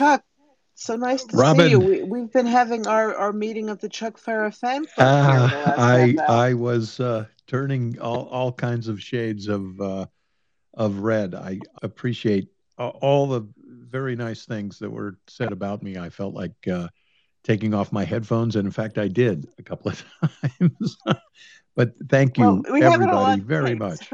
Chuck. So nice to Robin. see you. We, we've been having our, our meeting of the Chuck Pfarrer fan club Uh, here the last I. I was uh, turning all, all kinds of shades of uh, of red. I appreciate all the very nice things that were said about me. I felt like uh, taking off my headphones, and in fact, I did a couple of times. but thank you, Well, we haven't a lot everybody, very much.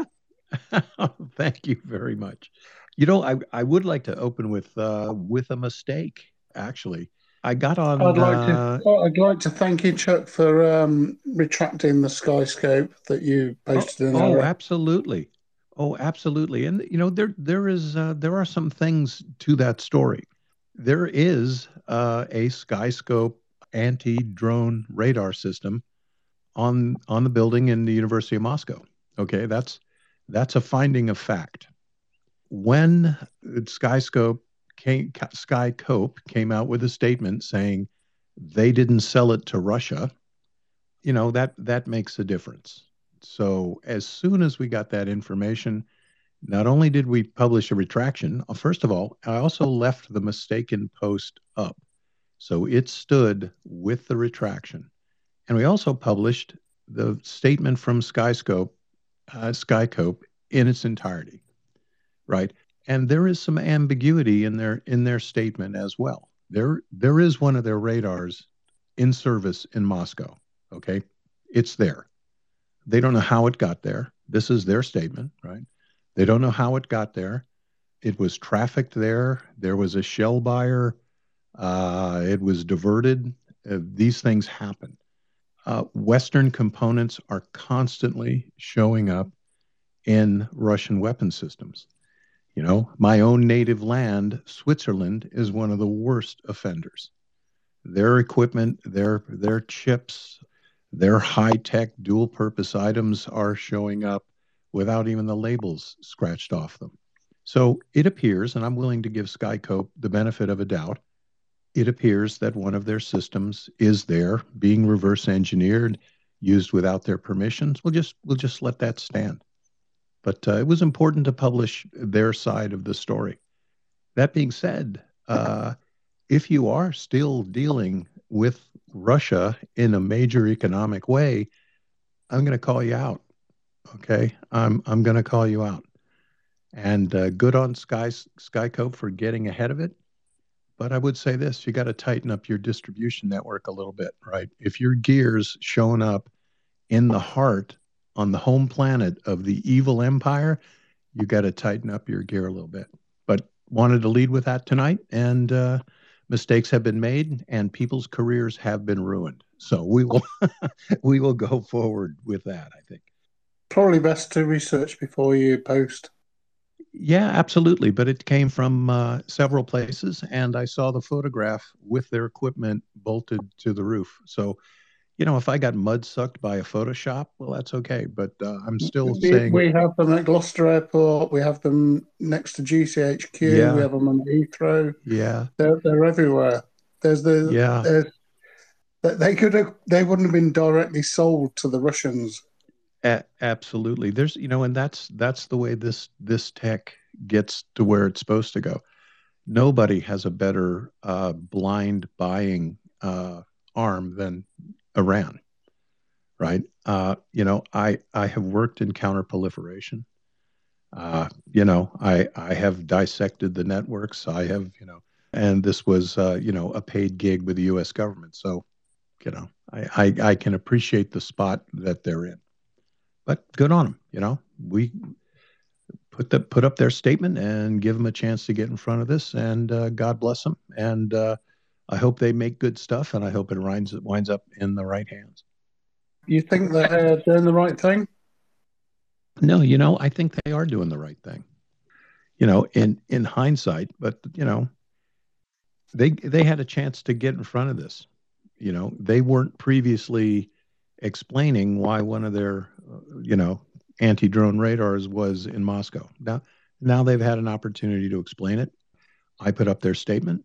thank you very much. You know, I I would like to open with uh, with a mistake. Actually, I got on. I'd like uh, to. I'd like to thank you, Chuck, for um, retracting the Skyscope that you posted in oh, our. absolutely. Oh, absolutely. And you know, there there is uh, there are some things to that story. There is uh, a Skyscope anti-drone radar system on on the building in the University of Moscow. Okay, that's that's a finding of fact. When Skyscope came, Skycope came out with a statement saying they didn't sell it to Russia, you know that that makes a difference. So as soon as we got that information, not only did we publish a retraction, uh, first of all, I also left the mistaken post up. So it stood with the retraction. And we also published the statement from Skyscope, uh, Skycope in its entirety, right? And there is some ambiguity in their in their statement as well. There there is one of their radars in service in Moscow. Okay, it's there. They don't know how it got there. This is their statement, right? They don't know how it got there. It was trafficked there. There was a shell buyer. Uh, it was diverted. Uh, these things happen. Uh, Western components are constantly showing up in Russian weapon systems. You know, my own native land, Switzerland, is one of the worst offenders. Their equipment, their their chips, their high-tech dual-purpose items are showing up without even the labels scratched off them. So it appears, and I'm willing to give Skycope the benefit of a doubt, it appears that one of their systems is there being reverse engineered, used without their permissions. We'll just we'll just let that stand. But uh, it was important to publish their side of the story. That being said, uh, if you are still dealing with Russia in a major economic way, I'm going to call you out. Okay, I'm I'm going to call you out. And uh, good on Sky Skycope for getting ahead of it. But I would say this: you got to tighten up your distribution network a little bit, right? If your gears showing up in the heart on the home planet of the evil empire, you got to tighten up your gear a little bit. But wanted to lead with that tonight, and uh, mistakes have been made, and people's careers have been ruined. So we will we will go forward with that. I think. Probably best to research before you post. Yeah, absolutely. But it came from uh, several places, and I saw the photograph with their equipment bolted to the roof. So, you know, if I got mud sucked by a Photoshop, well, that's okay. But uh, I'm still we, saying we have them at Gloucester Airport. We have them next to GCHQ. Yeah. We have them on Heathrow. yeah, They're they're everywhere. There's the yeah, there's they could have they wouldn't have been directly sold to the Russians. a- absolutely. There's, you know, and that's that's the way this this tech gets to where it's supposed to go. Nobody has a better uh, blind buying uh, arm than Iran, right? Uh, you know, I I have worked in counterproliferation. Uh, you know, I I have dissected the networks. I have, you know, and this was, uh, you know, a paid gig with the U.S. government. So, you know, I, I I can appreciate the spot that they're in. But good on them. You know, we put the put up their statement and give them a chance to get in front of this, and uh, God bless them. And uh, I hope they make good stuff, and I hope it winds winds up in the right hands. You think they're doing the right thing? No, you know, I think they are doing the right thing. You know, in in hindsight, but you know, they they had a chance to get in front of this. You know, they weren't previously explaining why one of their, uh, you know, anti-drone radars was in Moscow. Now, now they've had an opportunity to explain it. I put up their statement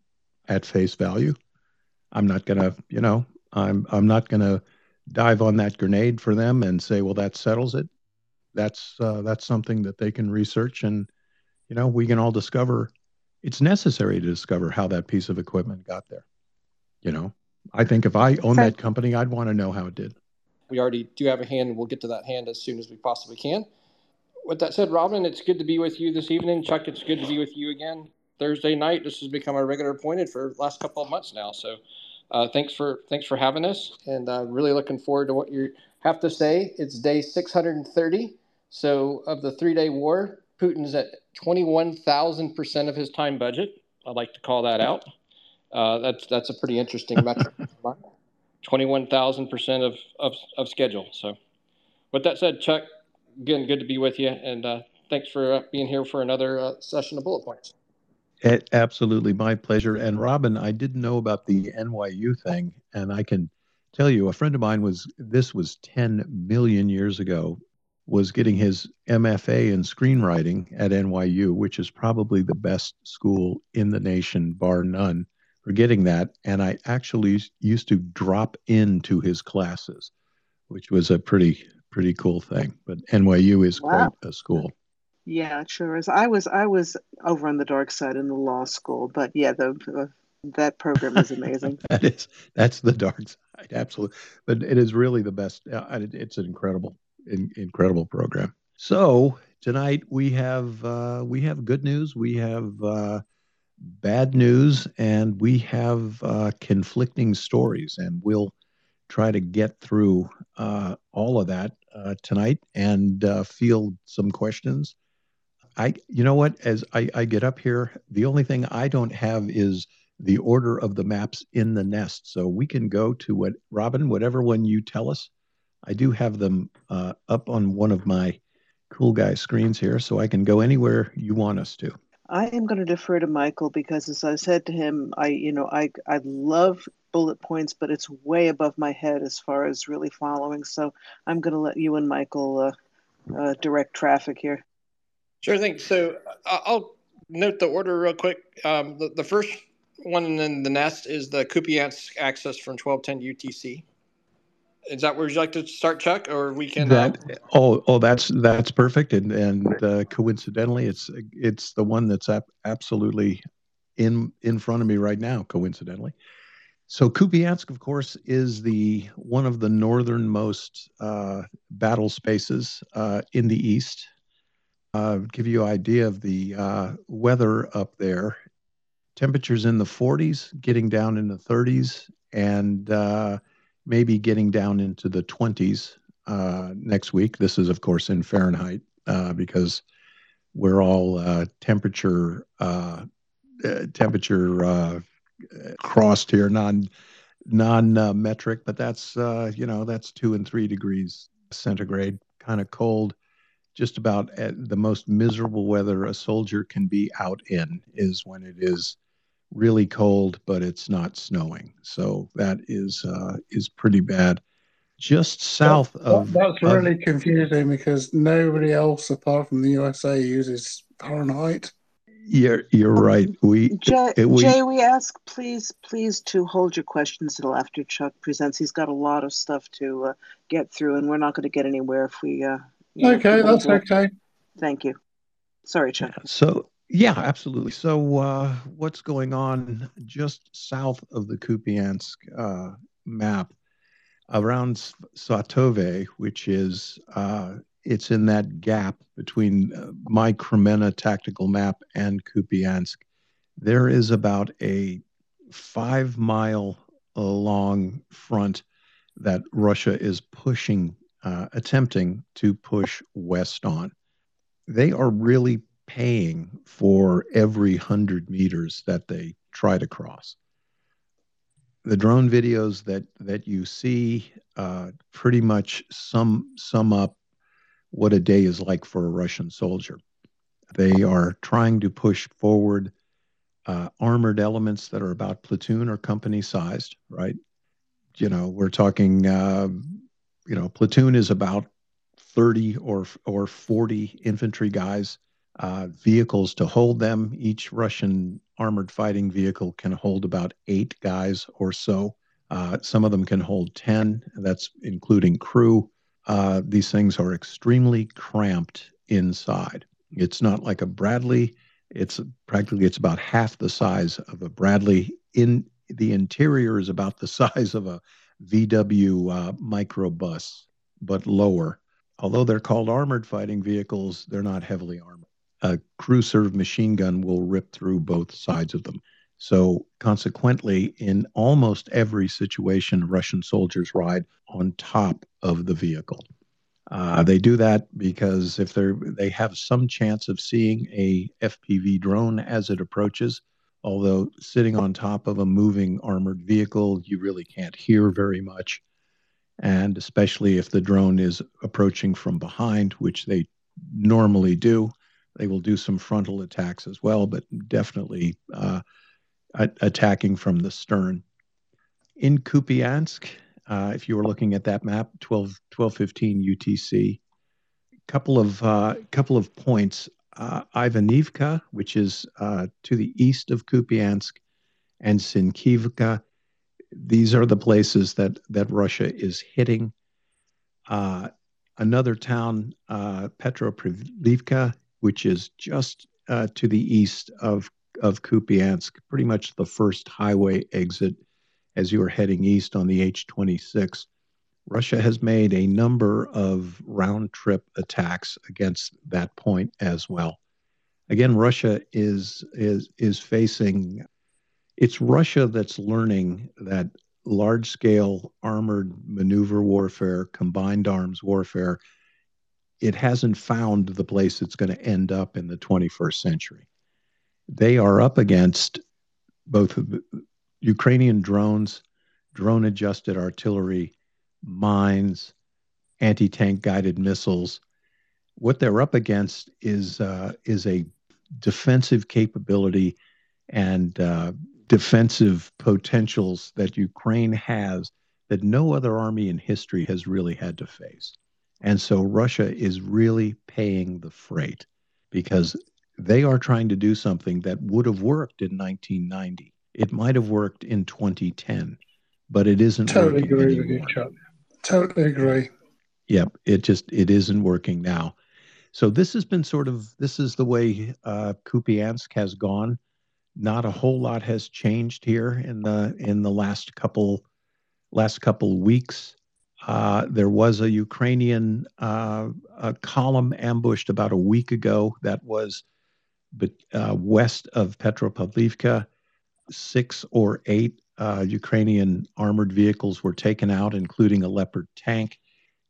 at face value. I'm not gonna, you know, I'm I'm not gonna dive on that grenade for them and say, well, that settles it. That's uh, that's something that they can research, and you know, we can all discover it's necessary to discover how that piece of equipment got there. You know, I think if I owned that company, I'd want to know how it did. We already do have a hand, and we'll get to that hand as soon as we possibly can. With that said, Robin, it's good to be with you this evening. Chuck, it's good to be with you again Thursday night. This has become a regular appointed for last couple of months now. So, uh, thanks for thanks for having us, and uh, really looking forward to what you have to say. It's day 630. So, of the three day war, Putin's at 21,000% of his time budget. I'd like to call that out. Uh, that's that's a pretty interesting metric. 21,000% of, of, of schedule. So, with that said, Chuck, again, good to be with you. And uh, thanks for uh, being here for another uh, session of Bullet Points. It, absolutely, my pleasure. And Robin, I didn't know about the NYU thing, and I can tell you, a friend of mine was. This was 10 million years ago. Was getting his MFA in screenwriting at NYU, which is probably the best school in the nation, bar none, for getting that. And I actually used to drop into his classes, which was a pretty pretty cool thing. But NYU is wow. quite a school. Yeah, sure is. I was I was over on the dark side in the law school, but yeah, the, the that program is amazing. that is that's the dark side, absolutely. But it is really the best. Uh, it's an incredible, in, incredible program. So tonight we have uh, we have good news, we have uh, bad news, and we have uh, conflicting stories, and we'll try to get through uh, all of that uh, tonight and uh, field some questions. I, you know what? As I, I get up here, the only thing I don't have is the order of the maps in the nest. So we can go to what Robin, whatever one you tell us. I do have them uh, up on one of my cool guy screens here, so I can go anywhere you want us to. I am going to defer to Michael because, as I said to him, I, you know, I, I love bullet points, but it's way above my head as far as really following. So I'm going to let you and Michael uh, uh, direct traffic here. Sure thing. So uh, I'll note the order real quick. Um, the, the, first one in the nest is the Kupiansk access from 1210 UTC. Is that where you'd like to start, Chuck, or we can? That uh, oh oh that's that's perfect, and and uh, coincidentally, it's it's the one that's ap- absolutely in in front of me right now. Coincidentally, so Kupiansk, of course, is the one of the northernmost uh, battle spaces uh, in the east. Uh, give you an idea of the uh, weather up there. Temperatures in the 40s, getting down in the 30s, and uh, maybe getting down into the 20s uh, next week. This is, of course, in Fahrenheit because we're all temperature temperature crossed here, non non uh, metric, but that's uh, you know that's two and three degrees centigrade, kind of cold. Just about the most miserable weather a soldier can be out in is when it is really cold, but it's not snowing. So that is uh, is pretty bad. Just south that, of that's really of, confusing because nobody else apart from the USA uses Fahrenheit. You're you're right. We Jay, it, we, Jay, we ask please please to hold your questions until after Chuck presents. He's got a lot of stuff to uh, get through, and we're not going to get anywhere if we. Uh, okay, know, that's okay. Thank you. Sorry, Chuck. So yeah, absolutely. So uh, what's going on just south of the Kupiansk uh, map, around Satove, which is uh, it's in that gap between uh, my Kremenna tactical map and Kupiansk. There is about a five mile long front that Russia is pushing, uh, attempting to push west on. They are really paying for every hundred meters that they try to cross. The drone videos that that you see uh, pretty much sum sum up what a day is like for a Russian soldier. They are trying to push forward uh, armored elements that are about platoon or company sized, right? You know, we're talking, uh, you know, platoon is about 30 or, or 40 infantry guys, uh, vehicles to hold them. Each Russian armored fighting vehicle can hold about eight guys or so. Uh, some of them can hold 10, that's including crew uh, these things are extremely cramped inside. It's not like a Bradley It's practically it's about half the size of a Bradley. In the interior is about the size of a VW uh, microbus, but lower. Although they're called armored fighting vehicles, they're not heavily armored. A crew served machine gun will rip through both sides of them. So, consequently, in almost every situation, Russian soldiers ride on top of the vehicle. Uh, they do that because if they're they have some chance of seeing a FPV drone as it approaches. Although sitting on top of a moving armored vehicle, you really can't hear very much, and especially if the drone is approaching from behind, which they normally do, they will do some frontal attacks as well, but definitely uh, attacking from the stern. In Kupiansk, uh, if you were looking at that map, 12, 1215 UTC, couple of uh, couple of points. Uh, Ivanivka, which is uh, to the east of Kupiansk, and Sinkivka. These are the places that that Russia is hitting. Uh, another town, uh, which is just uh, to the east of of Kupiansk, pretty much the first highway exit as you are heading east on the H26. Russia has made a number of round trip attacks against that point as well. Again, Russia is is is facing it's Russia that's learning that large scale armored maneuver warfare, combined arms warfare, it hasn't found the place it's going to end up in the 21st century they are up against both Ukrainian drones, drone adjusted artillery, mines, anti tank guided missiles. What they're up against is uh, is a defensive capability and uh, defensive potentials that Ukraine has that no other army in history has really had to face. And so Russia is really paying the freight because they are trying to do something that would have worked in 1990. It might have worked in 2010, but it isn't totally working agree anymore. with you, Chuck. Totally agree. Yep, it just it isn't working now. So this has been sort of this is the way uh, Kupiansk has gone. Not a whole lot has changed here in the in the last couple last couple weeks. Uh, there was a Ukrainian uh, a column ambushed about a week ago that was but uh, west of Petropavlivka, six or eight uh, Ukrainian armored vehicles were taken out, including a Leopard tank.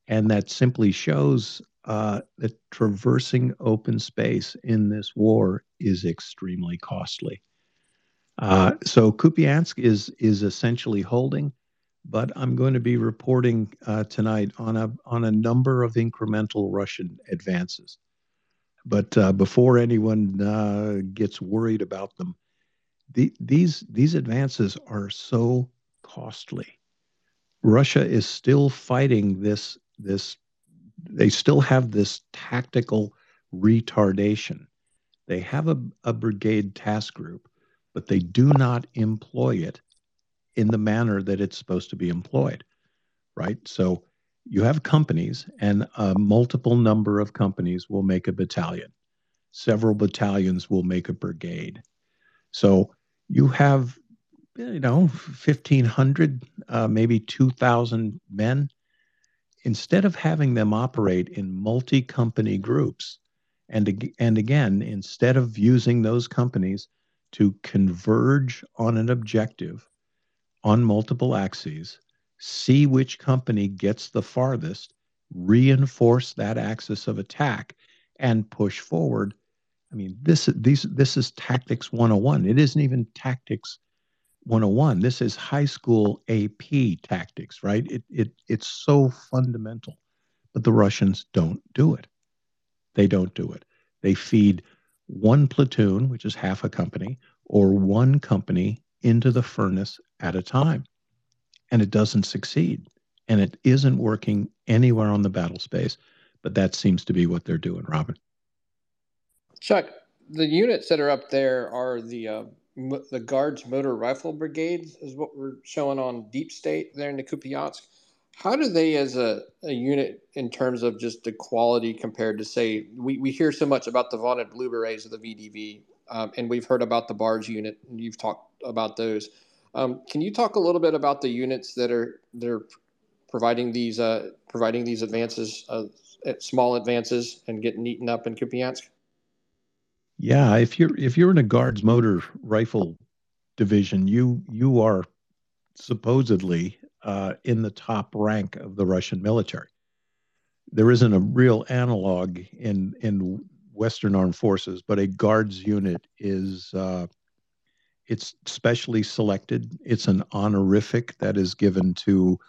And that simply shows uh, that traversing open space in this war is extremely costly. Uh, so Kupiansk is is essentially holding, but I'm going to be reporting uh, tonight on a on a number of incremental Russian advances. But uh, before anyone uh, gets worried about them, the, these these advances are so costly. Russia is still fighting this this. They still have this tactical retardation. They have a, a brigade task group, but they do not employ it in the manner that it's supposed to be employed. Right. So you have companies, and a multiple number of companies will make a battalion. Several battalions will make a brigade. So you have, you know, 1,500, uh, maybe 2,000 men. Instead of having them operate in multi company groups, and, and again, instead of using those companies to converge on an objective on multiple axes, see which company gets the farthest, reinforce that axis of attack, and push forward. I mean, this these this is tactics 101. It isn't even tactics 101. This is high school AP tactics, right? It it it's so fundamental. But the Russians don't do it. They don't do it. They feed one platoon, which is half a company, or one company into the furnace at a time and it doesn't succeed. And it isn't working anywhere on the battle space. But that seems to be what they're doing, Robin. Chuck, the units that are up there are the uh, the Guards Motor Rifle Brigades, is what we're showing on Deep State there in the Kupiansk. How do they, as a, a unit, in terms of just the quality compared to, say, we, we hear so much about the vaunted Blue Berets of the VDV. um, and we've heard about the barge unit, and you've talked about those. Um, can you talk a little bit about the units that are they're providing these uh, providing these advances, uh, small advances, and getting eaten up in Kupiansk? Yeah, if you're if you're in a guards motor rifle division, you you are supposedly uh, in the top rank of the Russian military. There isn't a real analog in in Western armed forces, but a guards unit is uh, it's specially selected. It's an honorific that is given to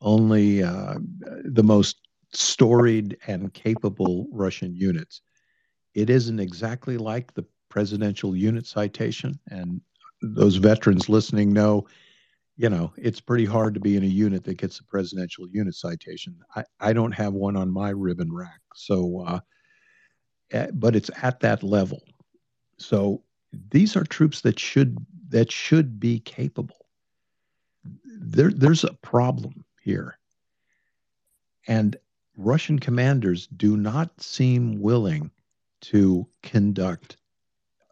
only uh, the most storied and capable Russian units. It isn't exactly like the presidential unit citation, and those veterans listening know, you know, it's pretty hard to be in a unit that gets a presidential unit citation. I, I don't have one on my ribbon rack, so, uh, eh, but it's at that level. So these are troops that should that should be capable. There, there's a problem here, and Russian commanders do not seem willing to conduct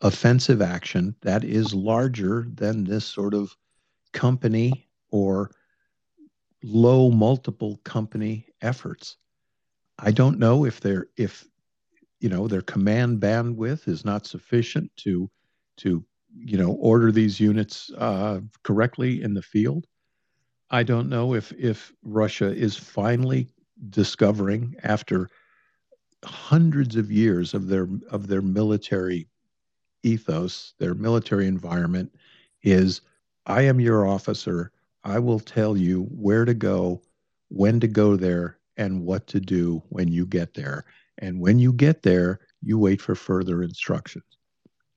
offensive action that is larger than this sort of company or low multiple company efforts. I don't know if they're if you know their command bandwidth is not sufficient to to you know order these units uh, correctly in the field. I don't know if if Russia is finally discovering after hundreds of years of their of their military ethos, their military environment is I am your officer. I will tell you where to go, when to go there, and what to do when you get there. And when you get there, you wait for further instructions.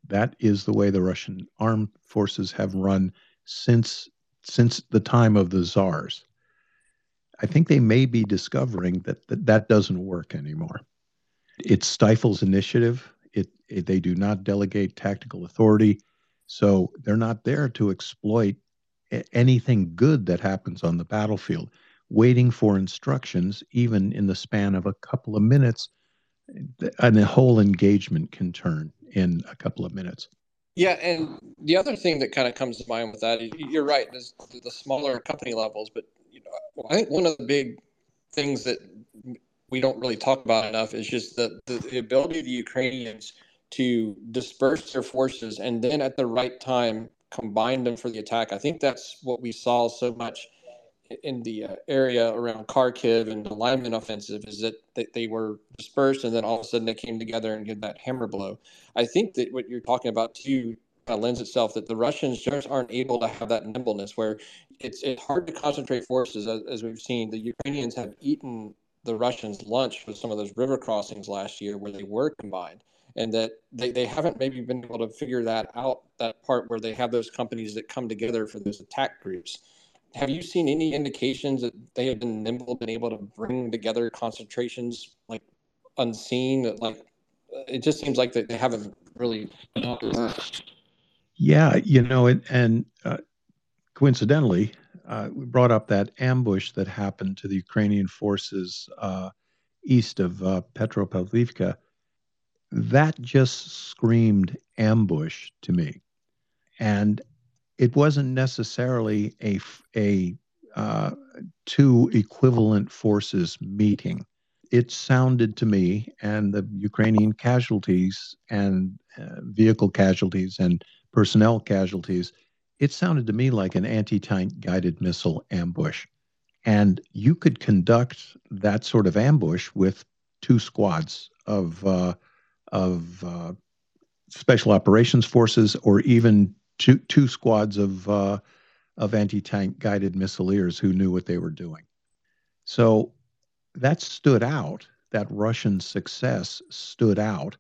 That is the way the Russian armed forces have run since since the time of the czars. I think they may be discovering that that, that doesn't work anymore. It stifles initiative. It, it, they do not delegate tactical authority, so they're not there to exploit anything good that happens on the battlefield. Waiting for instructions, even in the span of a couple of minutes, and the whole engagement can turn in a couple of minutes. Yeah, and the other thing that kind of comes to mind with that, you're right, is the smaller company levels. But you know, I think one of the big things that we don't really talk about enough is just the, the, the ability of the Ukrainians to disperse their forces and then at the right time combine them for the attack. I think that's what we saw so much in the uh, area around Kharkiv and the Lyman offensive is that, they were dispersed and then all of a sudden they came together and did that hammer blow. I think that what you're talking about too uh, lends itself that the Russians just aren't able to have that nimbleness where it's it's hard to concentrate forces as, as we've seen. The Ukrainians have eaten the Russians lunch with some of those river crossings last year where they were combined and that they, they haven't maybe been able to figure that out that part where they have those companies that come together for those attack groups. Have you seen any indications that they have been nimble been able to bring together concentrations like unseen like it just seems like they haven't really yeah you know and, and uh, coincidentally uh, we brought up that ambush that happened to the Ukrainian forces uh, east of uh, Petropavlivka. That just screamed ambush to me, and it wasn't necessarily a a uh, two equivalent forces meeting. It sounded to me, and the Ukrainian casualties and uh, vehicle casualties and personnel casualties it sounded to me like an anti tank guided missile ambush. And you could conduct that sort of ambush with two squads of, uh, of uh, special operations forces or even two, two squads of, uh, of anti tank guided missileers who knew what they were doing. So that stood out. That Russian success stood out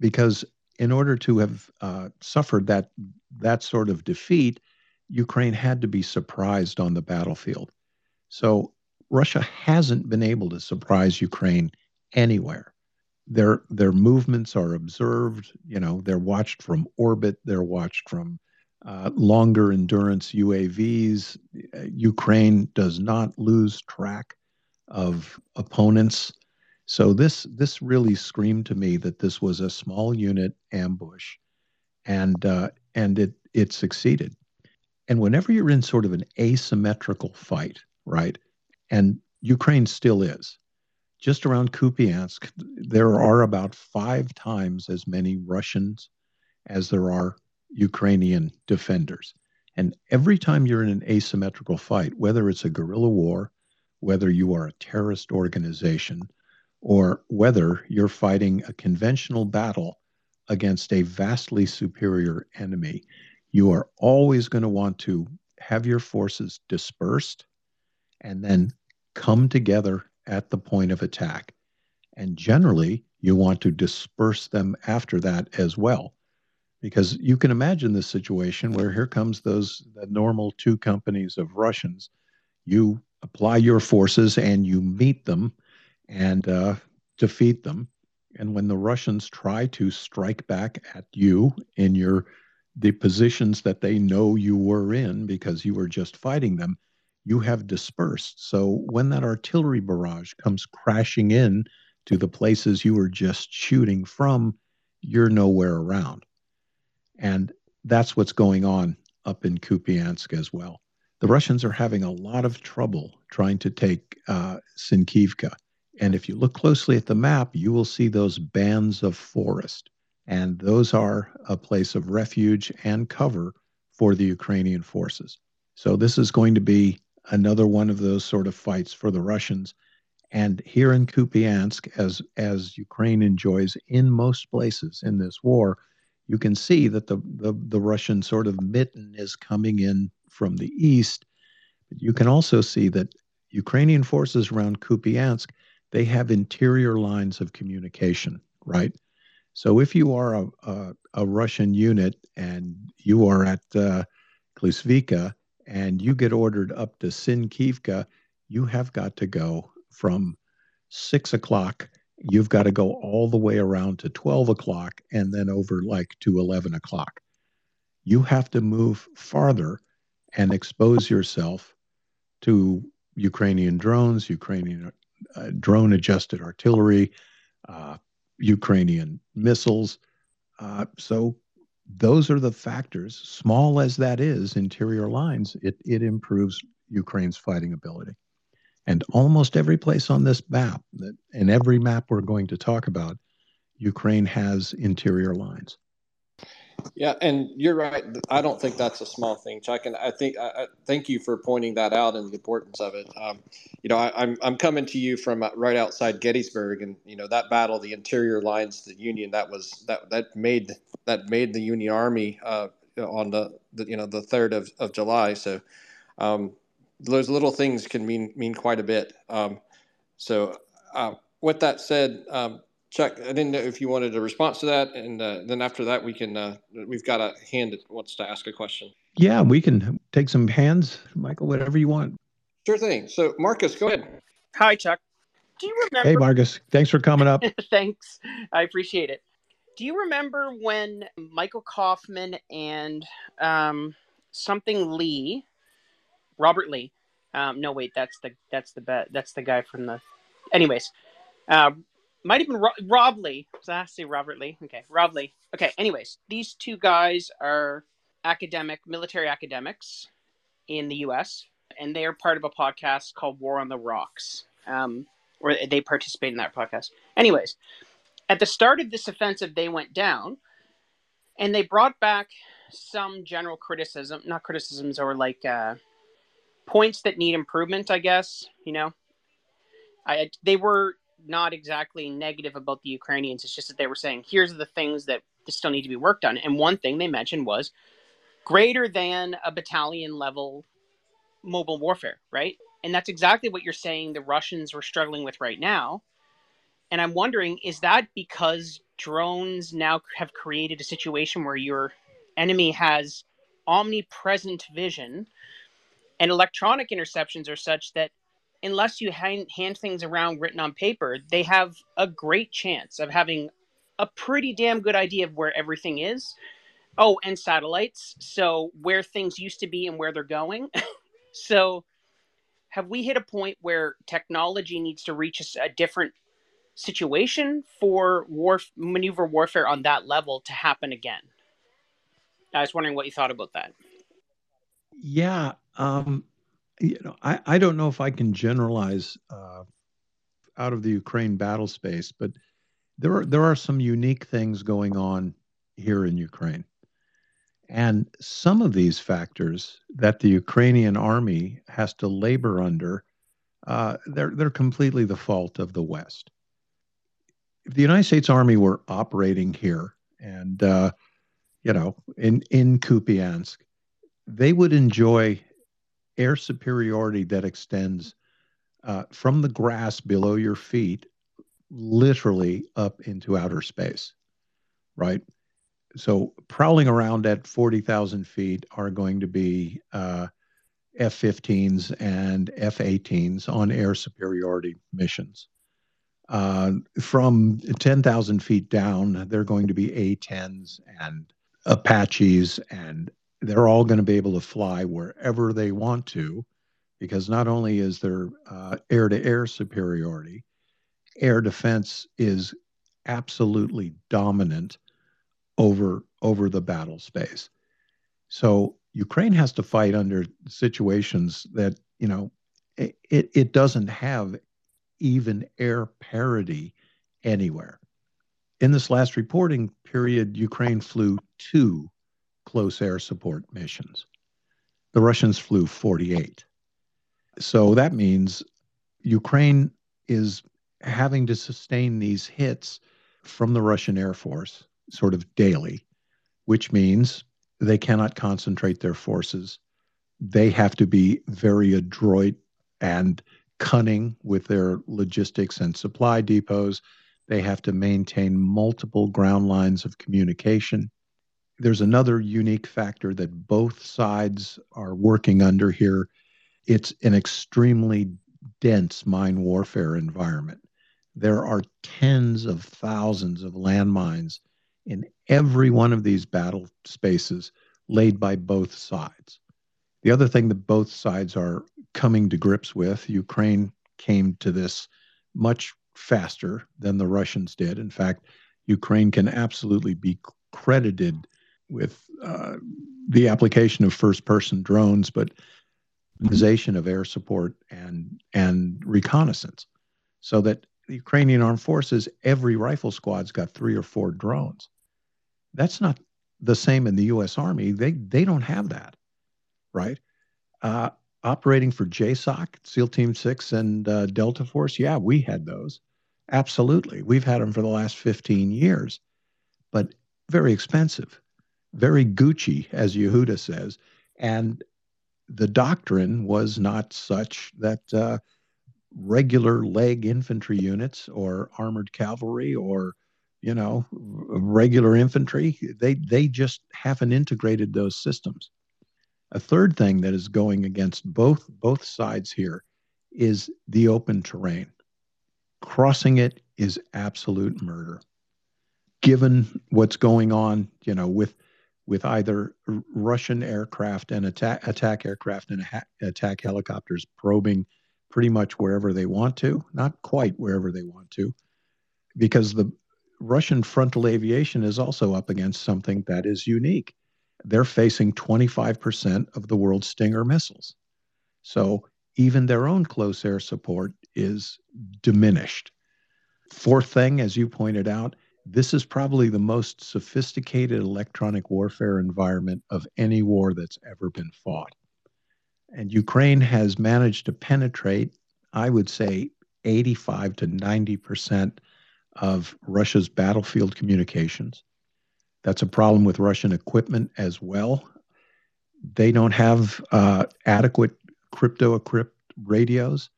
because in order to have uh, suffered that that sort of defeat, Ukraine had to be surprised on the battlefield. So Russia hasn't been able to surprise Ukraine anywhere. Their their movements are observed. You know, they're watched from orbit. They're watched from uh, longer endurance UAVs. Ukraine does not lose track of opponents. So this this really screamed to me that this was a small unit ambush and uh, and it it succeeded. And whenever you're in sort of an asymmetrical fight, right, and Ukraine still is, just around Kupiansk, there are about five times as many Russians as there are Ukrainian defenders. And every time you're in an asymmetrical fight, whether it's a guerrilla war, whether you are a terrorist organization, or whether you're fighting a conventional battle against a vastly superior enemy, you are always going to want to have your forces dispersed and then come together at the point of attack. And generally, you want to disperse them after that as well. Because you can imagine this situation where here comes those the normal two companies of Russians. You apply your forces and you meet them and uh, defeat them. And when the Russians try to strike back at you in your the positions that they know you were in because you were just fighting them, you have dispersed. So when that artillery barrage comes crashing in to the places you were just shooting from, you're nowhere around. And that's what's going on up in Kupiansk as well. The Russians are having a lot of trouble trying to take uh, Sinkivka. And if you look closely at the map, you will see those bands of forest. And those are a place of refuge and cover for the Ukrainian forces. So this is going to be another one of those sort of fights for the Russians. And here in Kupiansk, as, as Ukraine enjoys in most places in this war, you can see that the, the, the Russian sort of mitten is coming in from the east. But you can also see that Ukrainian forces around Kupiansk, they have interior lines of communication, right? So if you are a, a, a Russian unit and you are at uh, Klisvika and you get ordered up to Sinkivka, you have got to go from six o'clock you've got to go all the way around to 12 o'clock and then over like to 11 o'clock. You have to move farther and expose yourself to Ukrainian drones, Ukrainian uh, drone adjusted artillery, uh, Ukrainian missiles. Uh, so those are the factors, small as that is, interior lines, it, it improves Ukraine's fighting ability. And almost every place on this map, in every map we're going to talk about, Ukraine has interior lines. Yeah, and you're right. I don't think that's a small thing, Chuck. And I think I, I thank you for pointing that out and the importance of it. Um, you know, I, am I'm, I'm coming to you from uh, right outside Gettysburg, and you know that battle, the interior lines, the Union, that was that that made that made the Union Army uh, on the, the you know the third of, of July. So um, those little things can mean mean quite a bit. Um, so, uh, with that said, um, Chuck, I didn't know if you wanted a response to that, and uh, then after that, we can. Uh, we've got a hand that wants to ask a question. Yeah, we can take some hands, Michael. Whatever you want. Sure thing. So, Marcus, go ahead. Hi, Chuck. Do you remember? Hey, Marcus. Thanks for coming up. Thanks. I appreciate it. Do you remember when Michael Kofman and um, something Lee Robert Lee. Um, no, wait, that's the that's the bet that's the guy from the. Anyways, uh, might have been Ro- Rob Lee. Did I say Robert Lee? Okay, Rob Lee. Okay. Anyways, these two guys are academic, military academics in the U.S. and they are part of a podcast called War on the Rocks. Um, or they participate in that podcast. Anyways, at the start of this offensive, they went down, and they brought back some general criticism, not criticisms, or like. Uh, points that need improvement, I guess. You know, I they were not exactly negative about the Ukrainians. It's just that they were saying, here's the things that still need to be worked on. And one thing they mentioned was greater than a battalion level mobile warfare, right? And that's exactly what you're saying the Russians were struggling with right now. And I'm wondering, is that because drones now have created a situation where your enemy has omnipresent vision and electronic interceptions are such that unless you hand, hand things around written on paper, they have a great chance of having a pretty damn good idea of where everything is. Oh, and satellites. So where things used to be and where they're going. so have we hit a point where technology needs to reach a, a different situation for war maneuver warfare on that level to happen again? I was wondering what you thought about that. Yeah, um, you know, I, I don't know if I can generalize uh, out of the Ukraine battle space, but there are there are some unique things going on here in Ukraine. And some of these factors that the Ukrainian army has to labor under, uh, they're, they're completely the fault of the West. If the United States Army were operating here and, uh, you know, in, in Kupiansk, they would enjoy air superiority that extends uh, from the grass below your feet literally up into outer space, right? So prowling around at 40,000 feet are going to be uh, F 15s and F 18s on air superiority missions. Uh, from 10,000 feet down, they're going to be A 10s and Apaches, and they're all going to be able to fly wherever they want to because not only is there uh, air to air superiority, air defense is absolutely dominant over over the battle space. So Ukraine has to fight under situations that you know it, it doesn't have even air parity anywhere. In this last reporting period, Ukraine flew two close air support missions. The Russians flew 48. So that means Ukraine is having to sustain these hits from the Russian Air Force sort of daily, which means they cannot concentrate their forces. They have to be very adroit and cunning with their logistics and supply depots. They have to maintain multiple ground lines of communication. There's another unique factor that both sides are working under here. It's an extremely dense mine warfare environment. There are tens of thousands of landmines in every one of these battle spaces laid by both sides. The other thing that both sides are coming to grips with, Ukraine came to this much faster than the Russians did. In fact, Ukraine can absolutely be credited with uh, the application of first person drones, but organization of air support and and reconnaissance, so that the Ukrainian armed forces, every rifle squad's got three or four drones. That's not the same in the U.S. Army. They they don't have that, right? Uh, operating for JSOC, SEAL Team Six, and uh, Delta Force, yeah, we had those. Absolutely, we've had them for the last 15 years, but very expensive, very Gucci, as Yehuda says, and the doctrine was not such that uh, regular leg infantry units or armored cavalry or you know, regular infantry. They they just haven't integrated those systems. A third thing that is going against both both sides here is the open terrain. Crossing it is absolute murder. Given what's going on, you know, with with either Russian aircraft and attack attack aircraft and attack helicopters probing pretty much wherever they want to, not quite wherever they want to, because the Russian frontal aviation is also up against something that is unique. They're facing 25% of the world's Stinger missiles. So even their own close air support is diminished. Fourth thing, as you pointed out, this is probably the most sophisticated electronic warfare environment of any war that's ever been fought. And Ukraine has managed to penetrate, I would say, 85 to 90 percent of Russia's battlefield communications. That's a problem with Russian equipment as well. They don't have uh, adequate crypto equipped radios.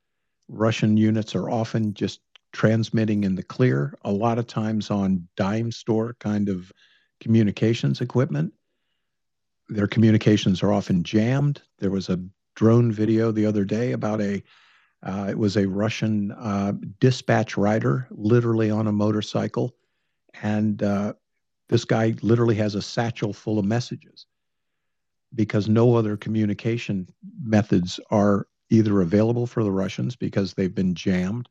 Russian units are often just transmitting in the clear, a lot of times on dime store kind of communications equipment. Their communications are often jammed. There was a drone video the other day about a uh, it was a Russian uh, dispatch rider, literally on a motorcycle. And uh, this guy literally has a satchel full of messages because no other communication methods are either available for the Russians because they've been jammed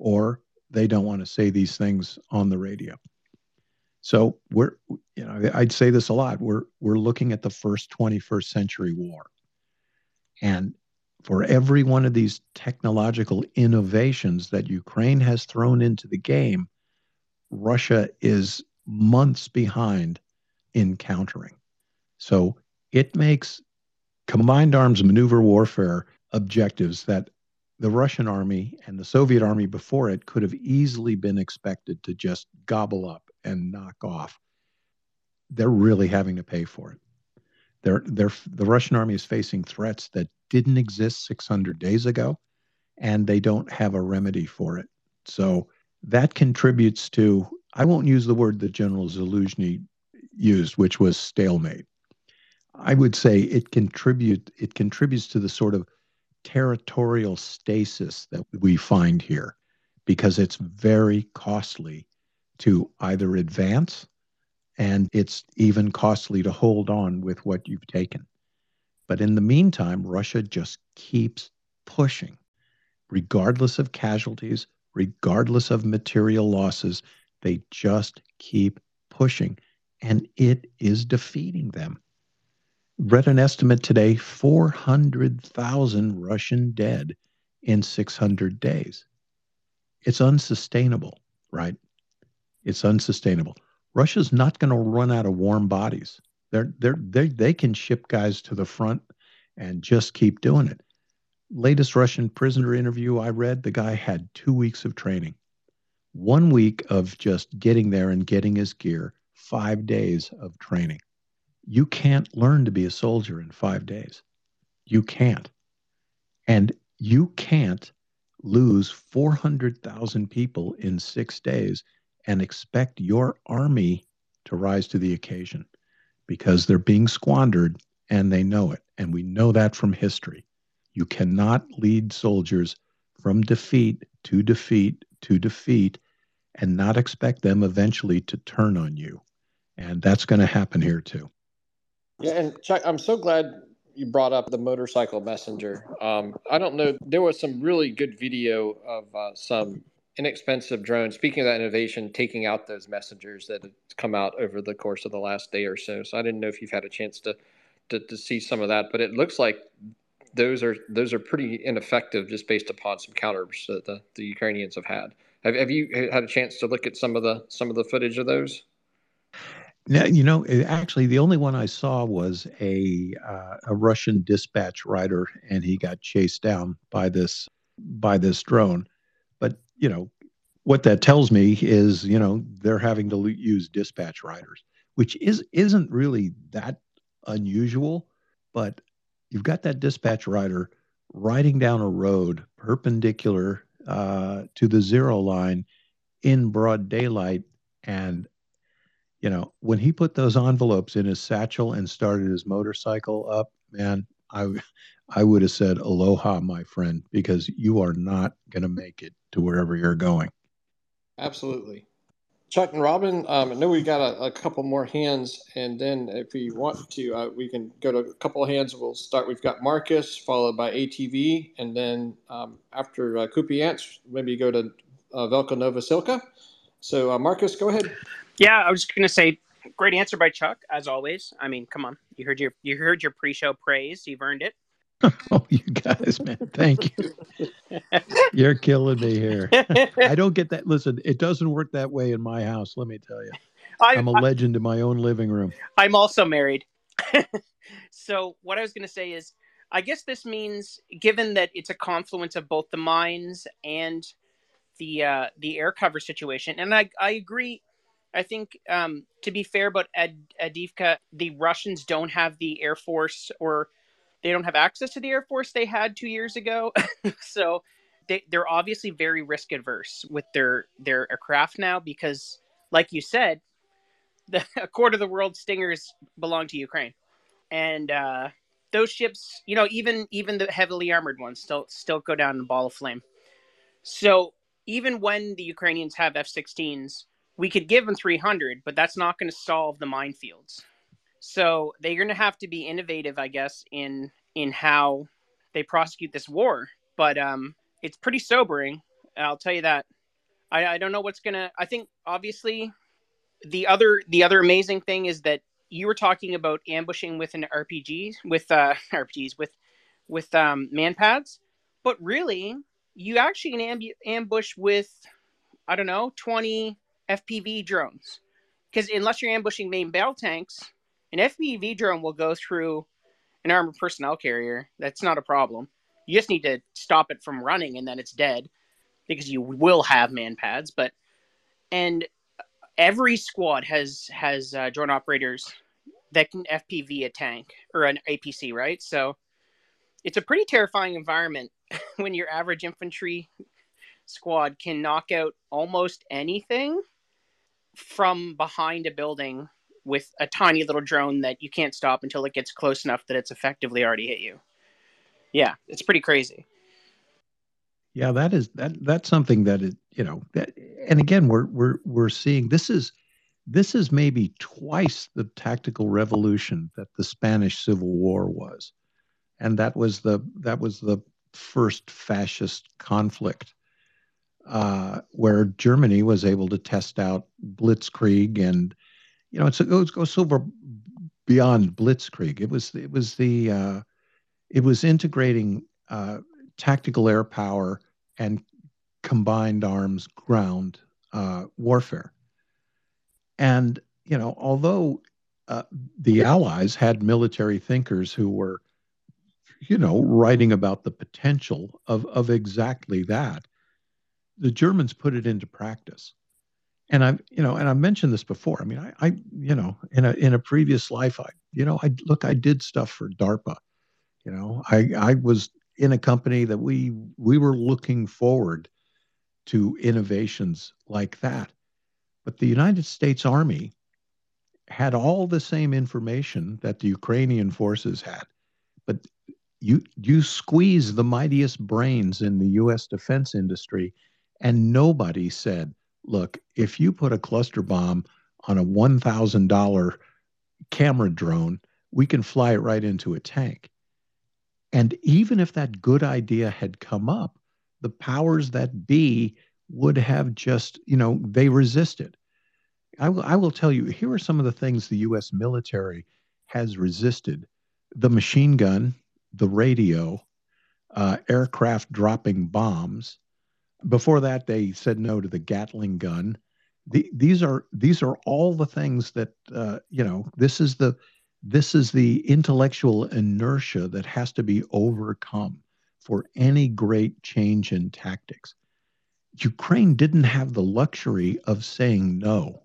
or they don't want to say these things on the radio. So we're, you know, I'd say this a lot. We're we're looking at the first 21st century war, and for every one of these technological innovations that Ukraine has thrown into the game, Russia is months behind in countering. So it makes combined arms maneuver warfare objectives that the Russian army and the Soviet army before it could have easily been expected to just gobble up and knock off. They're really having to pay for it. They're, they're, the Russian army is facing threats that didn't exist 600 days ago, and they don't have a remedy for it. So that contributes to, I won't use the word that General Zaluzhny used, which was stalemate. I would say it contribute it contributes to the sort of territorial stasis that we find here because it's very costly to either advance and it's even costly to hold on with what you've taken. But in the meantime, Russia just keeps pushing, regardless of casualties, regardless of material losses. They just keep pushing, and it is defeating them. Read an estimate today 400,000 Russian dead in 600 days. It's unsustainable, right? It's unsustainable. Russia's not going to run out of warm bodies. They're, they're, they they can ship guys to the front and just keep doing it. Latest Russian prisoner interview I read, the guy had two weeks of training, one week of just getting there and getting his gear, five days of training. You can't learn to be a soldier in five days. You can't. And you can't lose 400,000 people in six days and expect your army to rise to the occasion because they're being squandered and they know it. And we know that from history. You cannot lead soldiers from defeat to defeat to defeat and not expect them eventually to turn on you. And that's going to happen here too. Yeah, and Chuck, I'm so glad you brought up the motorcycle messenger. Um, I don't know. There was some really good video of uh, some inexpensive drones. Speaking of that innovation, taking out those messengers that have come out over the course of the last day or so. So I didn't know if you've had a chance to to, to see some of that, but it looks like those are those are pretty ineffective just based upon some counters that the, the Ukrainians have had. Have, have you had a chance to look at some of the some of the footage of those? Now, you know, actually, the only one I saw was a uh, a Russian dispatch rider, and he got chased down by this by this drone. But you know, what that tells me is, you know, they're having to use dispatch riders, which is isn't really that unusual, but you've got that dispatch rider riding down a road perpendicular uh, to the zero line in broad daylight, and you know, when he put those envelopes in his satchel and started his motorcycle up, man, I I would have said aloha, my friend, because you are not going to make it to wherever you're going. Absolutely. Chuck and Robin, um, I know we got a, a, couple more hands, and then if we want to, uh, we can go to a couple of hands. We'll start. We've got Marcus, followed by ATV, and then um, after uh, Kupiansk, maybe go to uh, Velyka Novosilka. So, uh, Marcus, go ahead. Yeah, I was just going to say, great answer by Chuck, as always. I mean, come on, you heard your you heard your pre-show praise. You've earned it. oh, you guys, man, thank you. You're killing me here. I don't get that. Listen, it doesn't work that way in my house. Let me tell you, I, am a I, legend in my own living room. I'm also married. so what I was going to say is, I guess this means, given that it's a confluence of both the mines and the uh, the air cover situation, and I I agree. I think um, to be fair about Ad- Avdiivka, the Russians don't have the air force or they don't have access to the Air Force they had two years ago. so they, they're obviously very risk adverse with their their aircraft now because, like you said, the, a quarter of the world's Stingers belong to Ukraine, and uh, those ships, you know, even even the heavily armored ones still still go down in a ball of flame. So even when the Ukrainians have F-16s, we could give them 300, but that's not going to solve the minefields. So they're going to have to be innovative, I guess, in in how they prosecute this war. But um, it's pretty sobering. I'll tell you that. I, I don't know what's gonna. I think obviously the other the other amazing thing is that you were talking about ambushing with an RPG with uh, RPGs with with um, manpads, but really you actually can amb- ambush with I don't know twenty FPV drones because unless you're ambushing main battle tanks, an FPV drone will go through an armored personnel carrier. That's not a problem. You just need to stop it from running, and then it's dead because you will have manpads. But and every squad has has uh, drone operators that can FPV a tank or an APC, right? So it's a pretty terrifying environment when your average infantry squad can knock out almost anything from behind a building with a tiny little drone that you can't stop until it gets close enough that it's effectively already hit you. Yeah, it's pretty crazy. Yeah, that is that that's something that is, you know, that, and again we're we're we're seeing this is this is maybe twice the tactical revolution that the Spanish Civil War was. And that was the that was the first fascist conflict uh, where Germany was able to test out blitzkrieg and you know it's, it goes, goes over beyond blitzkrieg it was it was the uh, it was integrating uh, tactical air power and combined arms ground uh, warfare. And, you know, although uh, the Allies had military thinkers who were, you know, writing about the potential of, of exactly that, the Germans put it into practice. And I've, you know, and I mentioned this before. I mean, I, I, you know, in a in a previous life, I, you know, I look, I did stuff for DARPA. You know, I I was in a company that we we were looking forward to innovations like that. But the United States Army had all the same information that the Ukrainian forces had. But you you squeeze the mightiest brains in the US defense industry and nobody said, look, if you put a cluster bomb on a $1,000 camera drone, we can fly it right into a tank. And even if that good idea had come up, the powers that be would have just, you know, they resisted. I will, I will tell you, here are some of the things the US military has resisted the machine gun, the radio, uh, aircraft dropping bombs. Before that, they said no to the Gatling gun. The, these are these are all the things that uh, you know. This is the this is the intellectual inertia that has to be overcome for any great change in tactics. Ukraine didn't have the luxury of saying no,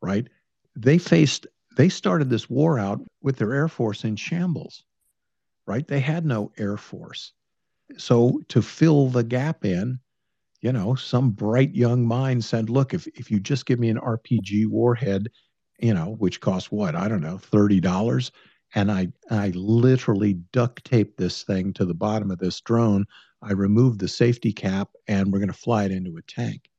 right? They faced, they started this war out with their Air Force in shambles, right? They had no Air Force. So to fill the gap in, you know, some bright young mind said, look, if, if you just give me an RPG warhead you know, which cost what? I don't know, $30. And I, I literally duct taped this thing to the bottom of this drone. I removed the safety cap and we're going to fly it into a tank.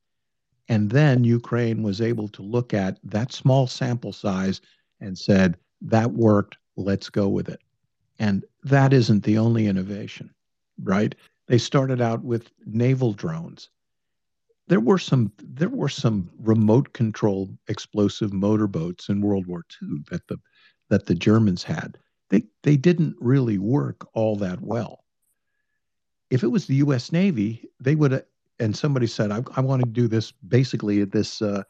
And then Ukraine was able to look at that small sample size and said, that worked, let's go with it. And that isn't the only innovation, right? They started out with naval drones there were some there were some remote controlled explosive motorboats in World War II that the that the Germans had. They they didn't really work all that well. If it was the U.S. Navy, they would and somebody said, I, I want to do this basically at this, uh,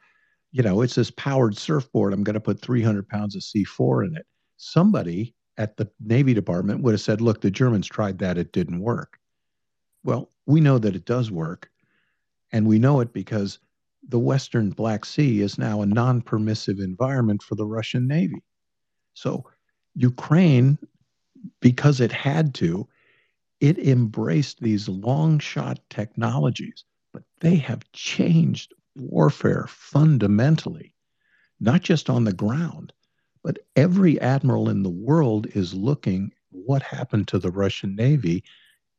you know, it's this powered surfboard. I'm going to put 300 pounds of C4 in it. Somebody at the Navy Department would have said, look, the Germans tried that. It didn't work. Well, we know that it does work. And we know it because the Western Black Sea is now a non permissive environment for the Russian Navy. So Ukraine, because it had to, it embraced these long shot technologies, but they have changed warfare fundamentally, not just on the ground, but every admiral in the world is looking what happened to the Russian Navy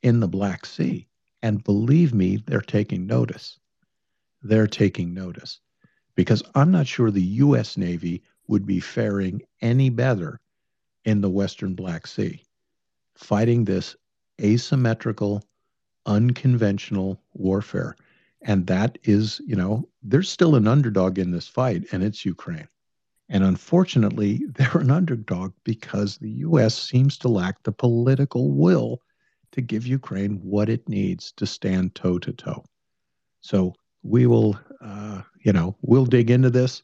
in the Black Sea. And believe me, they're taking notice. They're taking notice because I'm not sure the U.S. Navy would be faring any better in the Western Black Sea fighting this asymmetrical, unconventional warfare. And that is, you know, there's still an underdog in this fight, and it's Ukraine. And unfortunately, they're an underdog because the U.S. seems to lack the political will to give Ukraine what it needs to stand toe to toe. So we will, uh, you know, we'll dig into this.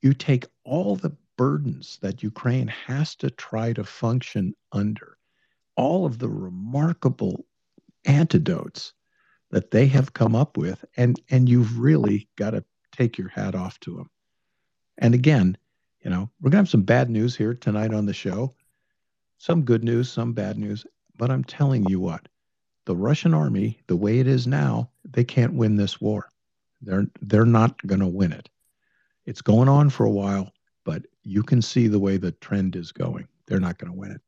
You take all the burdens that Ukraine has to try to function under, all of the remarkable antidotes that they have come up with, and and you've really got to take your hat off to them. And again, you know, we're gonna have some bad news here tonight on the show, some good news, some bad news. But I'm telling you what, the Russian army, the way it is now, they can't win this war. They're they're not going to win it. It's going on for a while, but you can see the way the trend is going. They're not going to win it.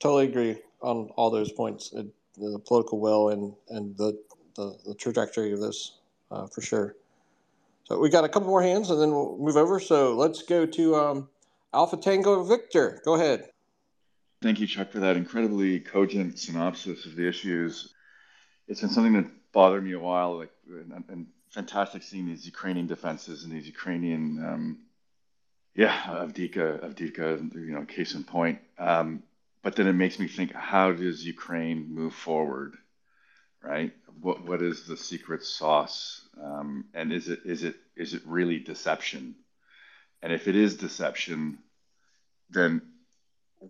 Totally agree on all those points. the political will and and the the, the trajectory of this uh, for sure. So we got a couple more hands, and then we'll move over. So let's go to um, Alpha Tango Victor. Go ahead. Thank you, Chuck, for that incredibly cogent synopsis of the issues. It's been something that bothered me a while, like and, and fantastic seeing these Ukrainian defenses and these Ukrainian, um, yeah, Avdiivka, Avdiivka, you know, case in point. Um, but then it makes me think, how does Ukraine move forward, right? What what is the secret sauce, um, and is it is it is it really deception? And if it is deception, then